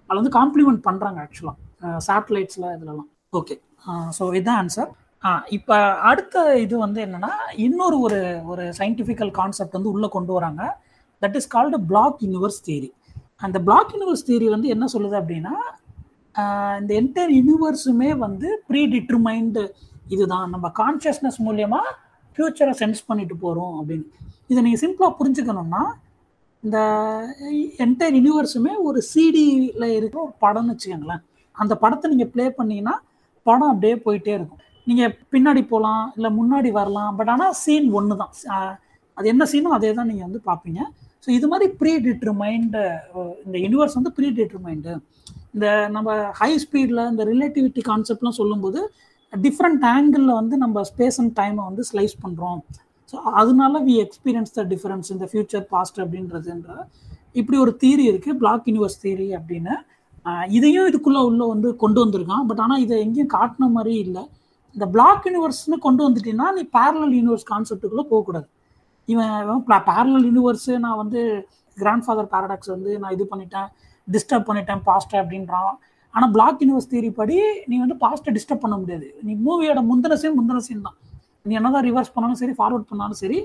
அதில் வந்து காம்ப்ளிமெண்ட் பண்ணுறாங்க ஆக்சுவலாக சேட்டலைட்ஸில் இதுலலாம். ஓகே ஸோ இதுதான் ஆன்சர் இப்போ அடுத்த இது வந்து என்னன்னா இன்னொரு ஒரு ஒரு சயின்டிஃபிக்கல் கான்செப்ட் வந்து உள்ளே கொண்டு வராங்க. That is called block universe theory அந்த பிளாக் யூனிவர்ஸ் தியரி வந்து என்ன சொல்லுது அப்படின்னா இந்த என்டையர் யூனிவர்ஸுமே வந்து ப்ரீ டிட்டர்மைண்டு இதுதான். நம்ம கான்ஷியஸ்னஸ் மூலயமா ஃப்யூச்சரை சென்ஸ் பண்ணிட்டு போகிறோம் அப்படின்னு. இதை நீங்கள் சிம்பிளாக புரிஞ்சுக்கணும்னா இந்த என்டையர் யூனிவர்ஸுமே ஒரு சிடியில் இருக்கிற ஒரு படம்னு வச்சுக்கோங்களேன். அந்த படத்தை நீங்கள் ப்ளே பண்ணீங்கன்னா படம் அப்படியே போயிட்டே இருக்கும். நீங்கள் பின்னாடி போகலாம் இல்லை முன்னாடி வரலாம் பட் ஆனால் சீன் ஒன்று தான் அது என்ன சீனோ அதே தான் நீங்கள் வந்து பார்ப்பீங்க ஸோ இது மாதிரி ப்ரீ டிட்டர்மைண்டு இந்த யூனிவர்ஸ் வந்து ப்ரீ டிட்டர்மைண்டு இந்த நம்ம ஹை ஸ்பீடில் இந்த ரிலேட்டிவிட்டி கான்செப்ட்லாம் சொல்லும்போது டிஃப்ரெண்ட் ஆங்கிளில் வந்து நம்ம ஸ்பேஸ் அண்ட் டைமை வந்து ஸ்லைஸ் பண்ணுறோம் ஸோ அதனால வி எக்ஸ்பீரியன்ஸ் த டிஃபரன்ஸ் இந்த ஃபியூச்சர் பாஸ்ட் அப்படின்றதுன்ற இப்படி ஒரு தியரி இருக்குது பிளாக் யூனிவர்ஸ் தியரி அப்படின்னு. இதையும் இதுக்குள்ளே உள்ள வந்து கொண்டு வந்திருக்கான். பட் ஆனால் இதை எங்கேயும் காட்டின மாதிரி இல்லை. இந்த பிளாக் யூனிவர்ஸ்னு கொண்டு வந்துட்டீங்கன்னா நீ பேரலல் யூனிவர்ஸ் கான்செப்ட்டுக்குள்ளே போகக்கூடாது இவன் பேரலல் யூனிவர்ஸு நான் வந்து கிராண்ட் ஃபாதர் பேரடாக்ஸ் வந்து நான் இது பண்ணிட்டேன் டிஸ்டர்ப் பண்ணிட்டேன் பாஸ்ட்டை அப்படின்றான். ஆனால் பிளாக் யூனிவர்ஸ் தியரி படி நீ வந்து பாஸ்ட்டை டிஸ்டர்ப் பண்ண முடியாது. நீ மூவியோட முந்தின சீன் முந்தின சீன் தான். நீ என்னதான் ரிவர்ஸ் பண்ணாலும் சரி ஃபார்வர்ட் பண்ணாலும் சரி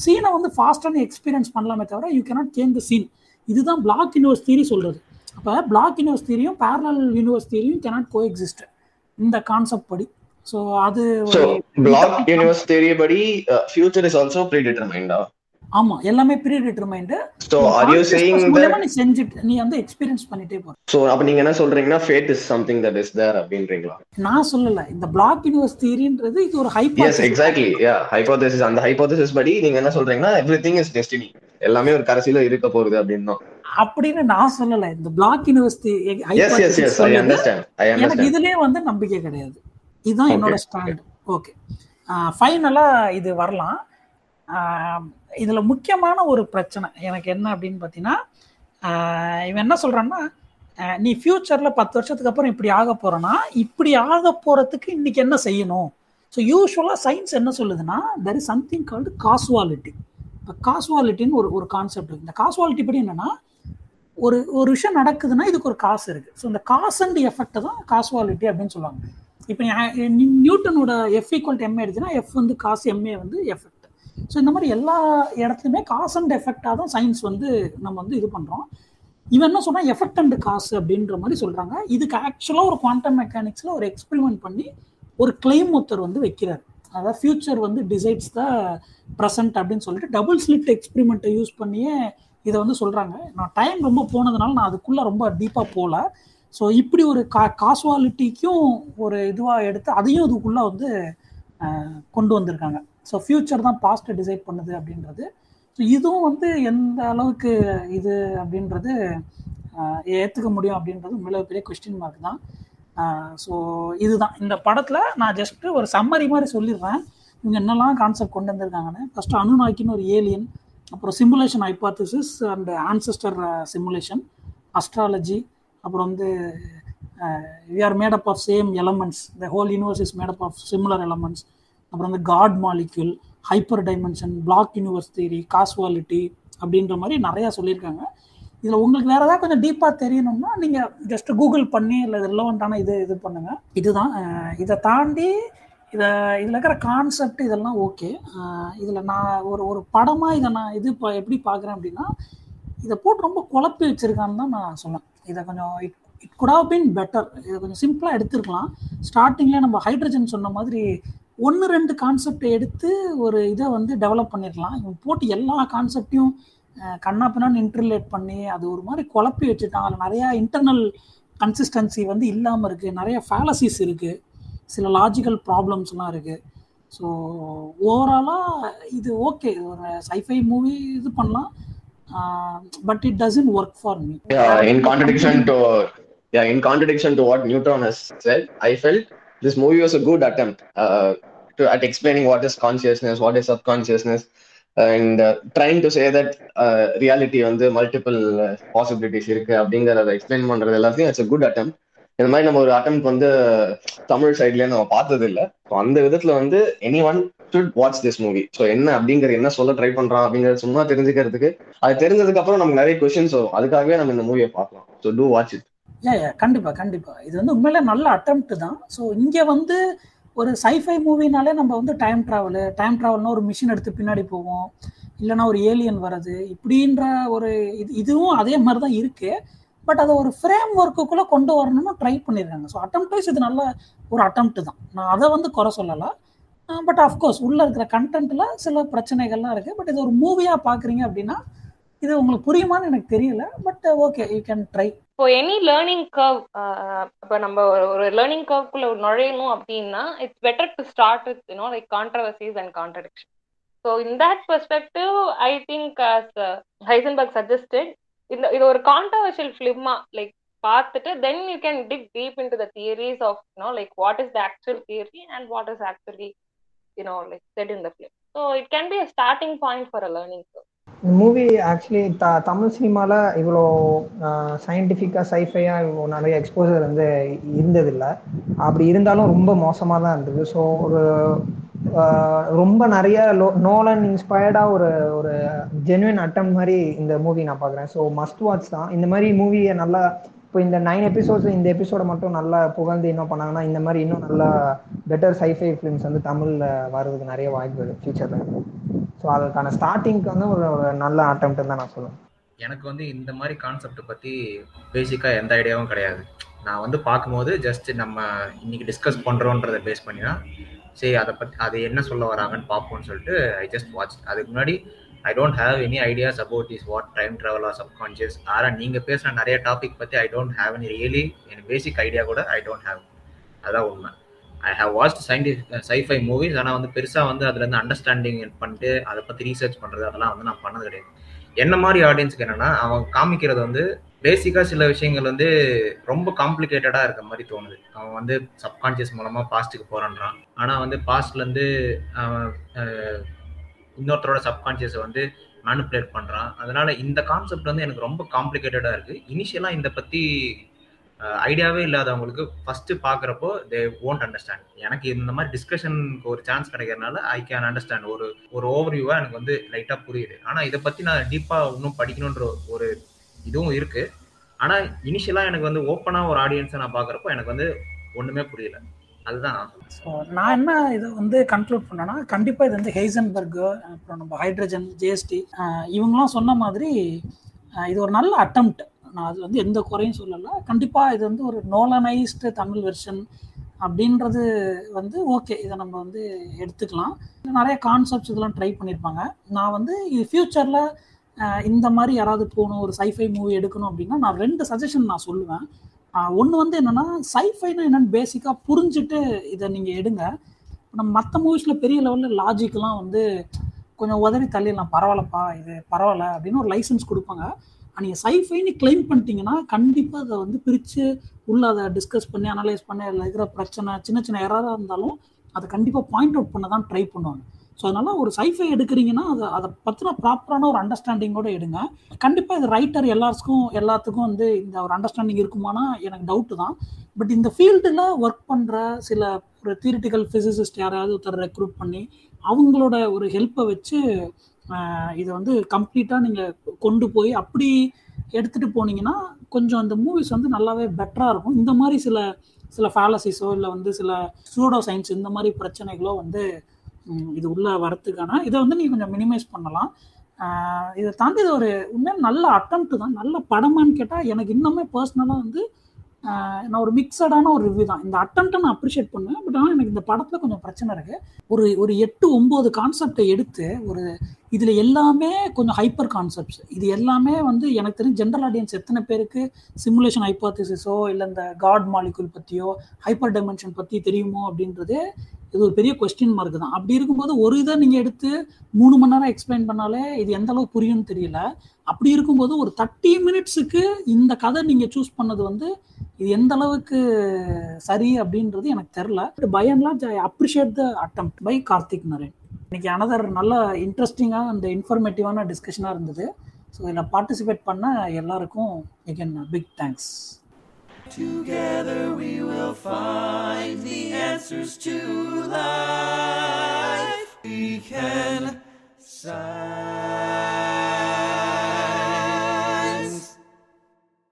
சீனை வந்து ஃபாஸ்ட்டாக நீ எக்ஸ்பீரியன்ஸ் பண்ணலாமே தவிர you cannot change the scene இதுதான் பிளாக் யூனிவர்ஸ் தியரி சொல்கிறது அப்போ பிளாக் யூனிவர்ஸ் தியரியும் பேரலல் யூனிவர்ஸ் தியரியும் கேனாட் கோ எக்ஸிஸ்ட் இந்த கான்செப்ட் படி. ஸோ அது பிளாக் யூனிவர்ஸ் தியரி படி ஃபியூச்சர் இஸ் ஆல்சோ ப்ரீ டிட்டர்மைண்டா ஆமா எல்லாமே predetermined so are you saying that நீ செஞ்சிட்டு நீ வந்து எக்ஸ்பீரியன்ஸ் பண்ணிட்டே போற சோ அப்ப நீங்க என்ன சொல்றீங்கன்னா fate is something that is there அப்படின்றீங்களா? நான் சொல்லல இந்த பிளாக் யூனிவர்ஸ் தியரின்றது இது ஒரு எஸ் ஹைப்போதசிஸ் எக்ஸாக்ட்லி யா ஹைபோதேசிஸ் அந்த ஹைபோதேசிஸ் படி நீங்க என்ன சொல்றீங்கன்னா எவ்ரிதிங் இஸ் டெஸ்டினி எல்லாமே ஒரு கடைசியில இருக்க போகுது அப்படின்னு அப்படின்னு நான் சொல்லல. இந்த பிளாக் ஐ எனக்கு இதுலயே வந்து நம்பிக்கை கிடையாது. இதுதான் என்னோட ஸ்டாண்ட் ஓகே ஃபைனலா இது வரலாம். இதுல முக்கியமான ஒரு பிரச்சனை எனக்கு என்ன அப்படின்னு பார்த்தீங்கன்னா ஆஹ் இவன் என்ன சொல்றான்னா நீ ஃபியூச்சர்ல பத்து வருஷத்துக்கு அப்புறம் இப்படி ஆக போறனா இப்படி ஆக போறதுக்கு இன்னைக்கு என்ன செய்யணும்? ஸோ யூஸ்வலாக சயின்ஸ் என்ன சொல்லுதுன்னா there is something called causality இப்போ காஸ்வாலிட்டின்னு ஒரு ஒரு கான்செப்ட் இருக்கு. இந்த காஸ்வாலிட்டி படி என்னன்னா ஒரு ஒரு விஷயம் நடக்குதுன்னா இதுக்கு ஒரு காசு இருக்கு. ஸோ இந்த காசு அண்ட் எஃபெக்ட் தான் காசுவாலிட்டி அப்படின்னு சொல்லுவாங்க. இப்போ நியூட்டனோட எஃப் ஈக்குவல் எம்ஏ எடுத்துன்னா எஃப் வந்து காசு எம்ஏ வந்து எஃபெக்ட் ஸோ இந்த மாதிரி எல்லா இடத்துலையுமே காசு அண்ட் எஃபெக்டாக தான் சயின்ஸ் வந்து நம்ம வந்து இது பண்ணுறோம் இவன் என்ன சொன்னால் எஃபெக்ட் அண்ட் காசு அப்படின்ற மாதிரி சொல்கிறாங்க இதுக்கு ஆக்சுவலாக ஒரு குவாண்டம் மெக்கானிக்ஸில் ஒரு எக்ஸ்பெரிமெண்ட் பண்ணி ஒரு கிளைம் ஒருத்தர் வந்து வைக்கிறார். அதாவது ஃபியூச்சர் வந்து டிசைட்ஸ் த ப்ரெசன்ட் அப்படின்னு சொல்லிட்டு டபுள் ஸ்லிட் எக்ஸ்பெரிமெண்ட்டை யூஸ் பண்ணியே இதை வந்து சொல்கிறாங்க நான் டைம் ரொம்ப போனதுனால நான் அதுக்குள்ளே ரொம்ப டீப்பாக போகல ஸோ இப்படி ஒரு கா காசுவாலிட்டிக்கும் ஒரு இதுவாக எடுத்து அதையும் இதுக்குள்ளே வந்து கொண்டு வந்திருக்காங்க. ஸோ ஃபியூச்சர் தான் பாஸ்ட்டை டிசைட் பண்ணுது அப்படின்றது. ஸோ இதுவும் வந்து எந்த அளவுக்கு இது அப்படின்றது ஏற்றுக்க முடியும் அப்படின்றது மிகப்பெரிய கொஸ்டின் மார்க் தான். ஸோ இதுதான். இந்த படத்தில் நான் ஜஸ்ட்டு ஒரு சம்மரி மாதிரி சொல்லிடுறேன். இவங்க என்னெல்லாம் கான்செப்ட் கொண்டு வந்திருக்காங்கன்னு. ஃபஸ்ட்டு அனுநாக்கின்னு ஒரு ஏலியன் அப்புறம் simulation hypothesis and ancestor simulation astrology அப்புறம் வந்து we are made up of same elements the whole universe is made up of similar elements அப்புறம் வந்து god molecule hyper dimension block universe theory causality அப்படின்ற மாதிரி நிறையா சொல்லியிருக்காங்க. இதில் உங்களுக்கு வேறு ஏதாவது கொஞ்சம் டீப்பாக தெரியணும்னா நீங்கள் ஜஸ்ட் கூகுள் பண்ணி இல்லை ரிலவெண்ட்டான இது இது பண்ணுங்கள் இதுதான் uh, இதை தாண்டி இதை இதில் இருக்கிற கான்செப்ட் இதெல்லாம் ஓகே இதில் நான் ஒரு ஒரு படமாக இதை நான் இது இப்போ எப்படி பார்க்குறேன் அப்படின்னா இதை போட்டு ரொம்ப குழப்பி வச்சிருக்கான்னு தான் நான் சொன்னேன் இதை கொஞ்சம் it it could have been better இதை கொஞ்சம் சிம்பிளாக எடுத்துருக்கலாம். ஸ்டார்டிங்கில் நம்ம ஹைட்ரஜன் சொன்ன மாதிரி ஒன்று ரெண்டு கான்செப்டை எடுத்து ஒரு இதை வந்து டெவலப் பண்ணிடலாம் இவன் போட்டு எல்லா கான்செப்டையும் கண்ணா பின்னான்னு இன்டர்லேட் பண்ணி அது ஒரு மாதிரி குழப்பி வச்சுட்டான். அதில் நிறையா இன்டர்னல் கன்சிஸ்டன்சி வந்து இல்லாமல் இருக்குது நிறைய ஃபேலசிஸ் இருக்குது சில லாஜிக்கல் ப்ராப்ளம்ஸ்லாம் இருக்குது ஸோ ஓவராலாக இது ஓகே ஒரு சைஃபை மூவி இது பண்ணலாம் but it doesn't work for me in contradiction to yeah in contradiction to what Newton has said I felt this movie was a good attempt to at explaining what is consciousness what is subconsciousness and trying to say that reality வந்து multiple possibilities இருக்கு அப்படிங்கிறத explain பண்றது எல்லாத்தையும் it's a good attempt இந்த மாதிரி நம்ம ஒரு அட்டம் வந்து தமிழ் சைட்லயே நம்ம பார்த்தது இல்ல ஸோ அந்த விதத்துல வந்து anyone should watch this movie so என்ன அப்படிங்கிற என்ன சொல்ல ட்ரை பண்றான் அப்படிங்கறத சும்மா தெரிஞ்சுக்கிறதுக்கு அது தெரிஞ்சதுக்கு அப்புறம் நமக்கு நிறைய கொஸ்டின்ஸ் வரும். அதுக்காகவே நம்ம இந்த மூவியை பார்க்கலாம். So do watch it yeah கண்டிப்பா கண்டிப்பா. இது வந்து உண்மையிலே நல்ல அட்டம்ப்ட் தான். ஸோ இங்க வந்து ஒரு சைஃபை மூவினாலே நம்ம வந்து டைம் ட்ராவலு டைம் ட்ராவல்னா ஒரு மிஷின் எடுத்து பின்னாடி போவோம். இல்லைன்னா ஒரு ஏலியன் வர்றது இப்படின்ற ஒரு இது இதுவும் அதே மாதிரி தான் இருக்கு. பட் அதை ஒரு ஃப்ரேம் ஒர்க்குக்குள்ளே கொண்டு வரணும்னு ட்ரை பண்ணியிருக்காங்க ஸோ அட்டம் வைஸ் இது நல்ல ஒரு அட்டம்ப்ட் தான். நான் அதை வந்து குறை சொல்லலை. பட் அஃப்கோர்ஸ் உள்ளே இருக்கிற கண்டென்ட்டில் சில பிரச்சனைகள்லாம் இருக்குது பட் இது ஒரு மூவியாக பார்க்குறீங்க அப்படின்னா இது உங்களுக்கு புரியுமான்னு எனக்கு தெரியல. But okay you can try இப்போ எனி லேர்னிங் கர்வ் இப்போ நம்ம ஒரு- லேர்னிங் கர்வ்க்குள்ள நுழையணும் அப்படின்னா it's better to start with you know like controversies and contradiction so in that perspective I think Heisenberg suggested இந்த இது ஒரு கான்ட்ரவர்ஷியல் ஃபிலிமா லைக் பார்த்துட்டு then you can dig deep into the theories of know like what is the actual theory and what is actually you know like said in the film so it can be a starting point for a learning இந்த movie actually the Tamil சினிமாவில் இவ்வளோ சயின்டிஃபிக்காக சைஃபையாக இவ்வளோ நிறைய exposure வந்து இருந்ததில்லை. அப்படி இருந்தாலும் ரொம்ப மோசமாக தான் இருந்தது. ஸோ ஒரு ரொம்ப நிறைய லோ நோலன் இன்ஸ்பயர்டாக ஒரு ஒரு ஜென்வின் அட்டம் மாதிரி இந்த மூவி நான் பார்க்குறேன். ஸோ மஸ்ட் வாட்ச் தான். இந்த மாதிரி மூவியை நல்லா இப்போ இந்த நைன் எபிசோட்ஸ் இந்த எபிசோட மட்டும் நல்லா புகழ்ந்து இன்னும் பண்ணாங்கன்னா இந்த மாதிரி இன்னும் நல்லா பெட்டர் சைஃபை ஃபிலிம்ஸ் வந்து தமிழில் வர்றதுக்கு நிறைய வாய்ப்பு இருக்குது ஃபியூச்சரில் ஸோ அதுக்கான ஸ்டார்டிங்க்கு வந்து ஒரு ஒரு நல்ல அட்டம் தான் நான் சொல்லுவேன். எனக்கு வந்து இந்த மாதிரி கான்செப்ட் பற்றி பேசிக்காக எந்த ஐடியாவும் கிடையாது. நான் வந்து பார்க்கும்போது ஜஸ்ட் நம்ம இன்னைக்கு டிஸ்கஸ் பண்றோன்றதை பேஸ் பண்ணி தான் சரி அதை பற்றி அது என்ன சொல்ல வராங்கன்னு பார்ப்போம்னு சொல்லிட்டு ஐ ஜஸ்ட் வாட்ச் அதுக்கு முன்னாடி I don't have any ideas about this what time travel or subconscious ஆரா நீங்கள் பேசுகிற நிறைய டாபிக் பற்றி I don't have any really எனக்கு பேசிக் ஐடியா கூட ஐ டோன்ட் ஹேவ் அதான் உண்மை. I have watch scientific sci fi movies ஆனால் வந்து பெருசாக வந்து அதுலேருந்து அண்டர்ஸ்டாண்டிங் பண்ணிட்டு அதை பற்றி ரீசர்ச் பண்ணுறது அதெல்லாம் வந்து நான் பண்ணது கிடையாது. என்ன மாதிரி ஆடியன்ஸ்க்கு என்னன்னா அவன் காமிக்கிறது வந்து பேசிக்கா சில விஷயங்கள் வந்து ரொம்ப காம்ப்ளிகேட்டடா இருக்க மாதிரி தோணுது. அவன் வந்து சப்கான்சியஸ் மூலமா பாஸ்ட்டுக்கு போறான்றான். ஆனா வந்து பாஸ்ட்ல இருந்து அவன் இன்னொருத்தரோட சப்கான்சியஸை வந்து மேனிப்புலேட் பண்றான். அதனால இந்த கான்செப்ட் வந்து எனக்கு ரொம்ப காம்ப்ளிகேட்டடா இருக்கு. இனிஷியலா இந்த பத்தி ஐடியாவே இல்லாதவங்களுக்கு ஃபர்ஸ்ட் பாக்குறப்போ தே ஓன்ட் அண்டர்ஸ்டாண்ட் எனக்கு இந்த மாதிரி டிஸ்கஷனுக்கு ஒரு சான்ஸ் கிடைக்கிறதுனால ஐ கேன் அண்டர்ஸ்டாண்ட் ஒரு ஒரு ஓவர்வியூவா எனக்கு வந்து லைட்டா புரியுது. ஆனா இதை பத்தி நான் டீப்பா இன்னும் படிக்கணுன்ற ஒரு இதுவும் இருக்கு. ஆனா இனிஷியலா எனக்கு வந்து ஓப்பனா ஒரு ஆடியன்ஸை நான் பாக்குறப்போ எனக்கு வந்து ஒண்ணுமே புரியல. அதுதான் நான் ஸோ நான் என்ன இதை வந்து கன்க்ளூட் பண்ணேன்னா கண்டிப்பாக இது வந்து ஹெய்சன்பர்க் அப்புறம் நம்ம ஹைட்ரஜன் ஜிஎஸ்டி இவங்களாம் சொன்ன மாதிரி இது ஒரு நல்ல அட்டம்ப்ட் நான் அது வந்து எந்த குறையும் சொல்லலை. கண்டிப்பாக இது வந்து ஒரு நோலனைஸ்டு தமிழ் வெர்ஷன் அப்படின்றது வந்து ஓகே இதை நம்ம வந்து எடுத்துக்கலாம். நிறைய கான்செப்ட்ஸ் இதெல்லாம் ட்ரை பண்ணியிருப்பாங்க நான் வந்து இது ஃப்யூச்சரில் இந்த மாதிரி யாராவது போகணும் ஒரு சைஃபை மூவி எடுக்கணும் அப்படின்னா நான் ரெண்டு சஜஷன் நான் சொல்லுவேன். ஒன்று வந்து என்னென்னா சைஃபைனா என்னென்னு பேசிக்காக புரிஞ்சுட்டு இதை நீங்கள் எடுங்க. நம்ம மற்ற மூவிஸில் பெரிய லெவலில் லாஜிக்லாம் வந்து கொஞ்சம் உதறி தள்ளிடலாம். பரவாயில்லப்பா இது பரவாயில்ல அப்படின்னு ஒரு லைசன்ஸ் கொடுப்பாங்க. நீங்கள் சைஃபைன்னு கிளைம் பண்ணிட்டீங்கன்னா கண்டிப்பாக அதை வந்து பிரித்து உள்ள அதை டிஸ்கஸ் பண்ணி அனலைஸ் பண்ணி அதில் இருக்கிற பிரச்சனை சின்ன சின்ன எரராக இருந்தாலும் அதை கண்டிப்பாக பாயிண்ட் அவுட் பண்ண தான் ட்ரை பண்ணுவாங்க. ஸோ அதனால் ஒரு சைஃபை எடுக்கிறீங்கன்னா அதை அதை பற்றின ப்ராப்பரான ஒரு அண்டர்ஸ்டாண்டிங்கோடு எடுங்க. கண்டிப்பாக இது ரைட்டர் எல்லாருக்கும் எல்லாத்துக்கும் வந்து இந்த ஒரு அண்டர்ஸ்டாண்டிங் இருக்குமானா எனக்கு டவுட்டு தான். பட் இந்த ஃபீல்டில் ஒர்க் பண்ணுற சில ஒரு தியரிட்டிக்கல் ஃபிசிசிஸ்ட் யாராவது ஒருத்தர் ரெக்ரூட் பண்ணி அவங்களோட ஒரு ஹெல்ப்பை வச்சு இதை வந்து கம்ப்ளீட்டாக நீங்கள் கொண்டு போய் அப்படி எடுத்துகிட்டு போனீங்கன்னா கொஞ்சம் அந்த மூவிஸ் வந்து நல்லாவே பெட்டராக இருக்கும். இந்த மாதிரி சில சில ஃபேலசிஸோ இல்லை வந்து சில சூடோ சயின்ஸ் இந்த மாதிரி பிரச்சனைகளோ வந்து இது உள்ளே வரத்துக்கான இதை வந்து நீங்கள் கொஞ்சம் மினிமைஸ் பண்ணலாம். இதை தாண்டி இது ஒரு உண்மையாக நல்ல அட்டம்ப்ட் தான். நல்ல படமான்னு கேட்டால் எனக்கு இன்னுமே பர்சனலாக வந்து நான் ஒரு மிக்சடான ஒரு ரிவ்யூ தான். இந்த அட்டம்ப்ட்டை நான் அப்ரிஷியேட் பண்ணுவேன். பட் ஆனால் எனக்கு இந்த படத்தில் கொஞ்சம் பிரச்சனை இருக்குது ஒரு ஒரு எட்டு ஒம்பது கான்செப்டை எடுத்து ஒரு இதில் எல்லாமே கொஞ்சம் ஹைப்பர் கான்செப்ட்ஸ் இது எல்லாமே வந்து எனக்கு தெரிஞ்ச ஜென்ரல் ஆடியன்ஸ் எத்தனை பேருக்கு சிமுலேஷன் ஹைப்போதிசிஸோ இல்லை இந்த காட் மாலிகுல் பற்றியோ ஹைப்பர் டைமென்ஷன் பற்றி தெரியுமோ அப்படின்றது இது ஒரு பெரிய கொஸ்டின் மார்க் தான். அப்படி இருக்கும்போது ஒரு இதை நீங்கள் எடுத்து மூணு மணி நேரம் எக்ஸ்பிளைன் பண்ணாலே இது எந்த அளவுக்கு புரியும்னு தெரியல. அப்படி இருக்கும்போது ஒரு தேர்ட்டி மினிட்ஸுக்கு இந்த கதை நீங்கள் சூஸ் பண்ணது வந்து இது எந்த அளவுக்கு சரி அப்படின்றது எனக்கு தெரில பயன்லாம் I appreciate the attempt by Karthik Naren இன்னைக்கு அனதர் நல்ல இன்ட்ரெஸ்டிங்காக அந்த இன்ஃபர்மேட்டிவான டிஸ்கஷனாக இருந்தது ஸோ இதில் பார்ட்டிசிபேட் பண்ண எல்லாருக்கும் again big thanks Together we will find the answers to life. We can science.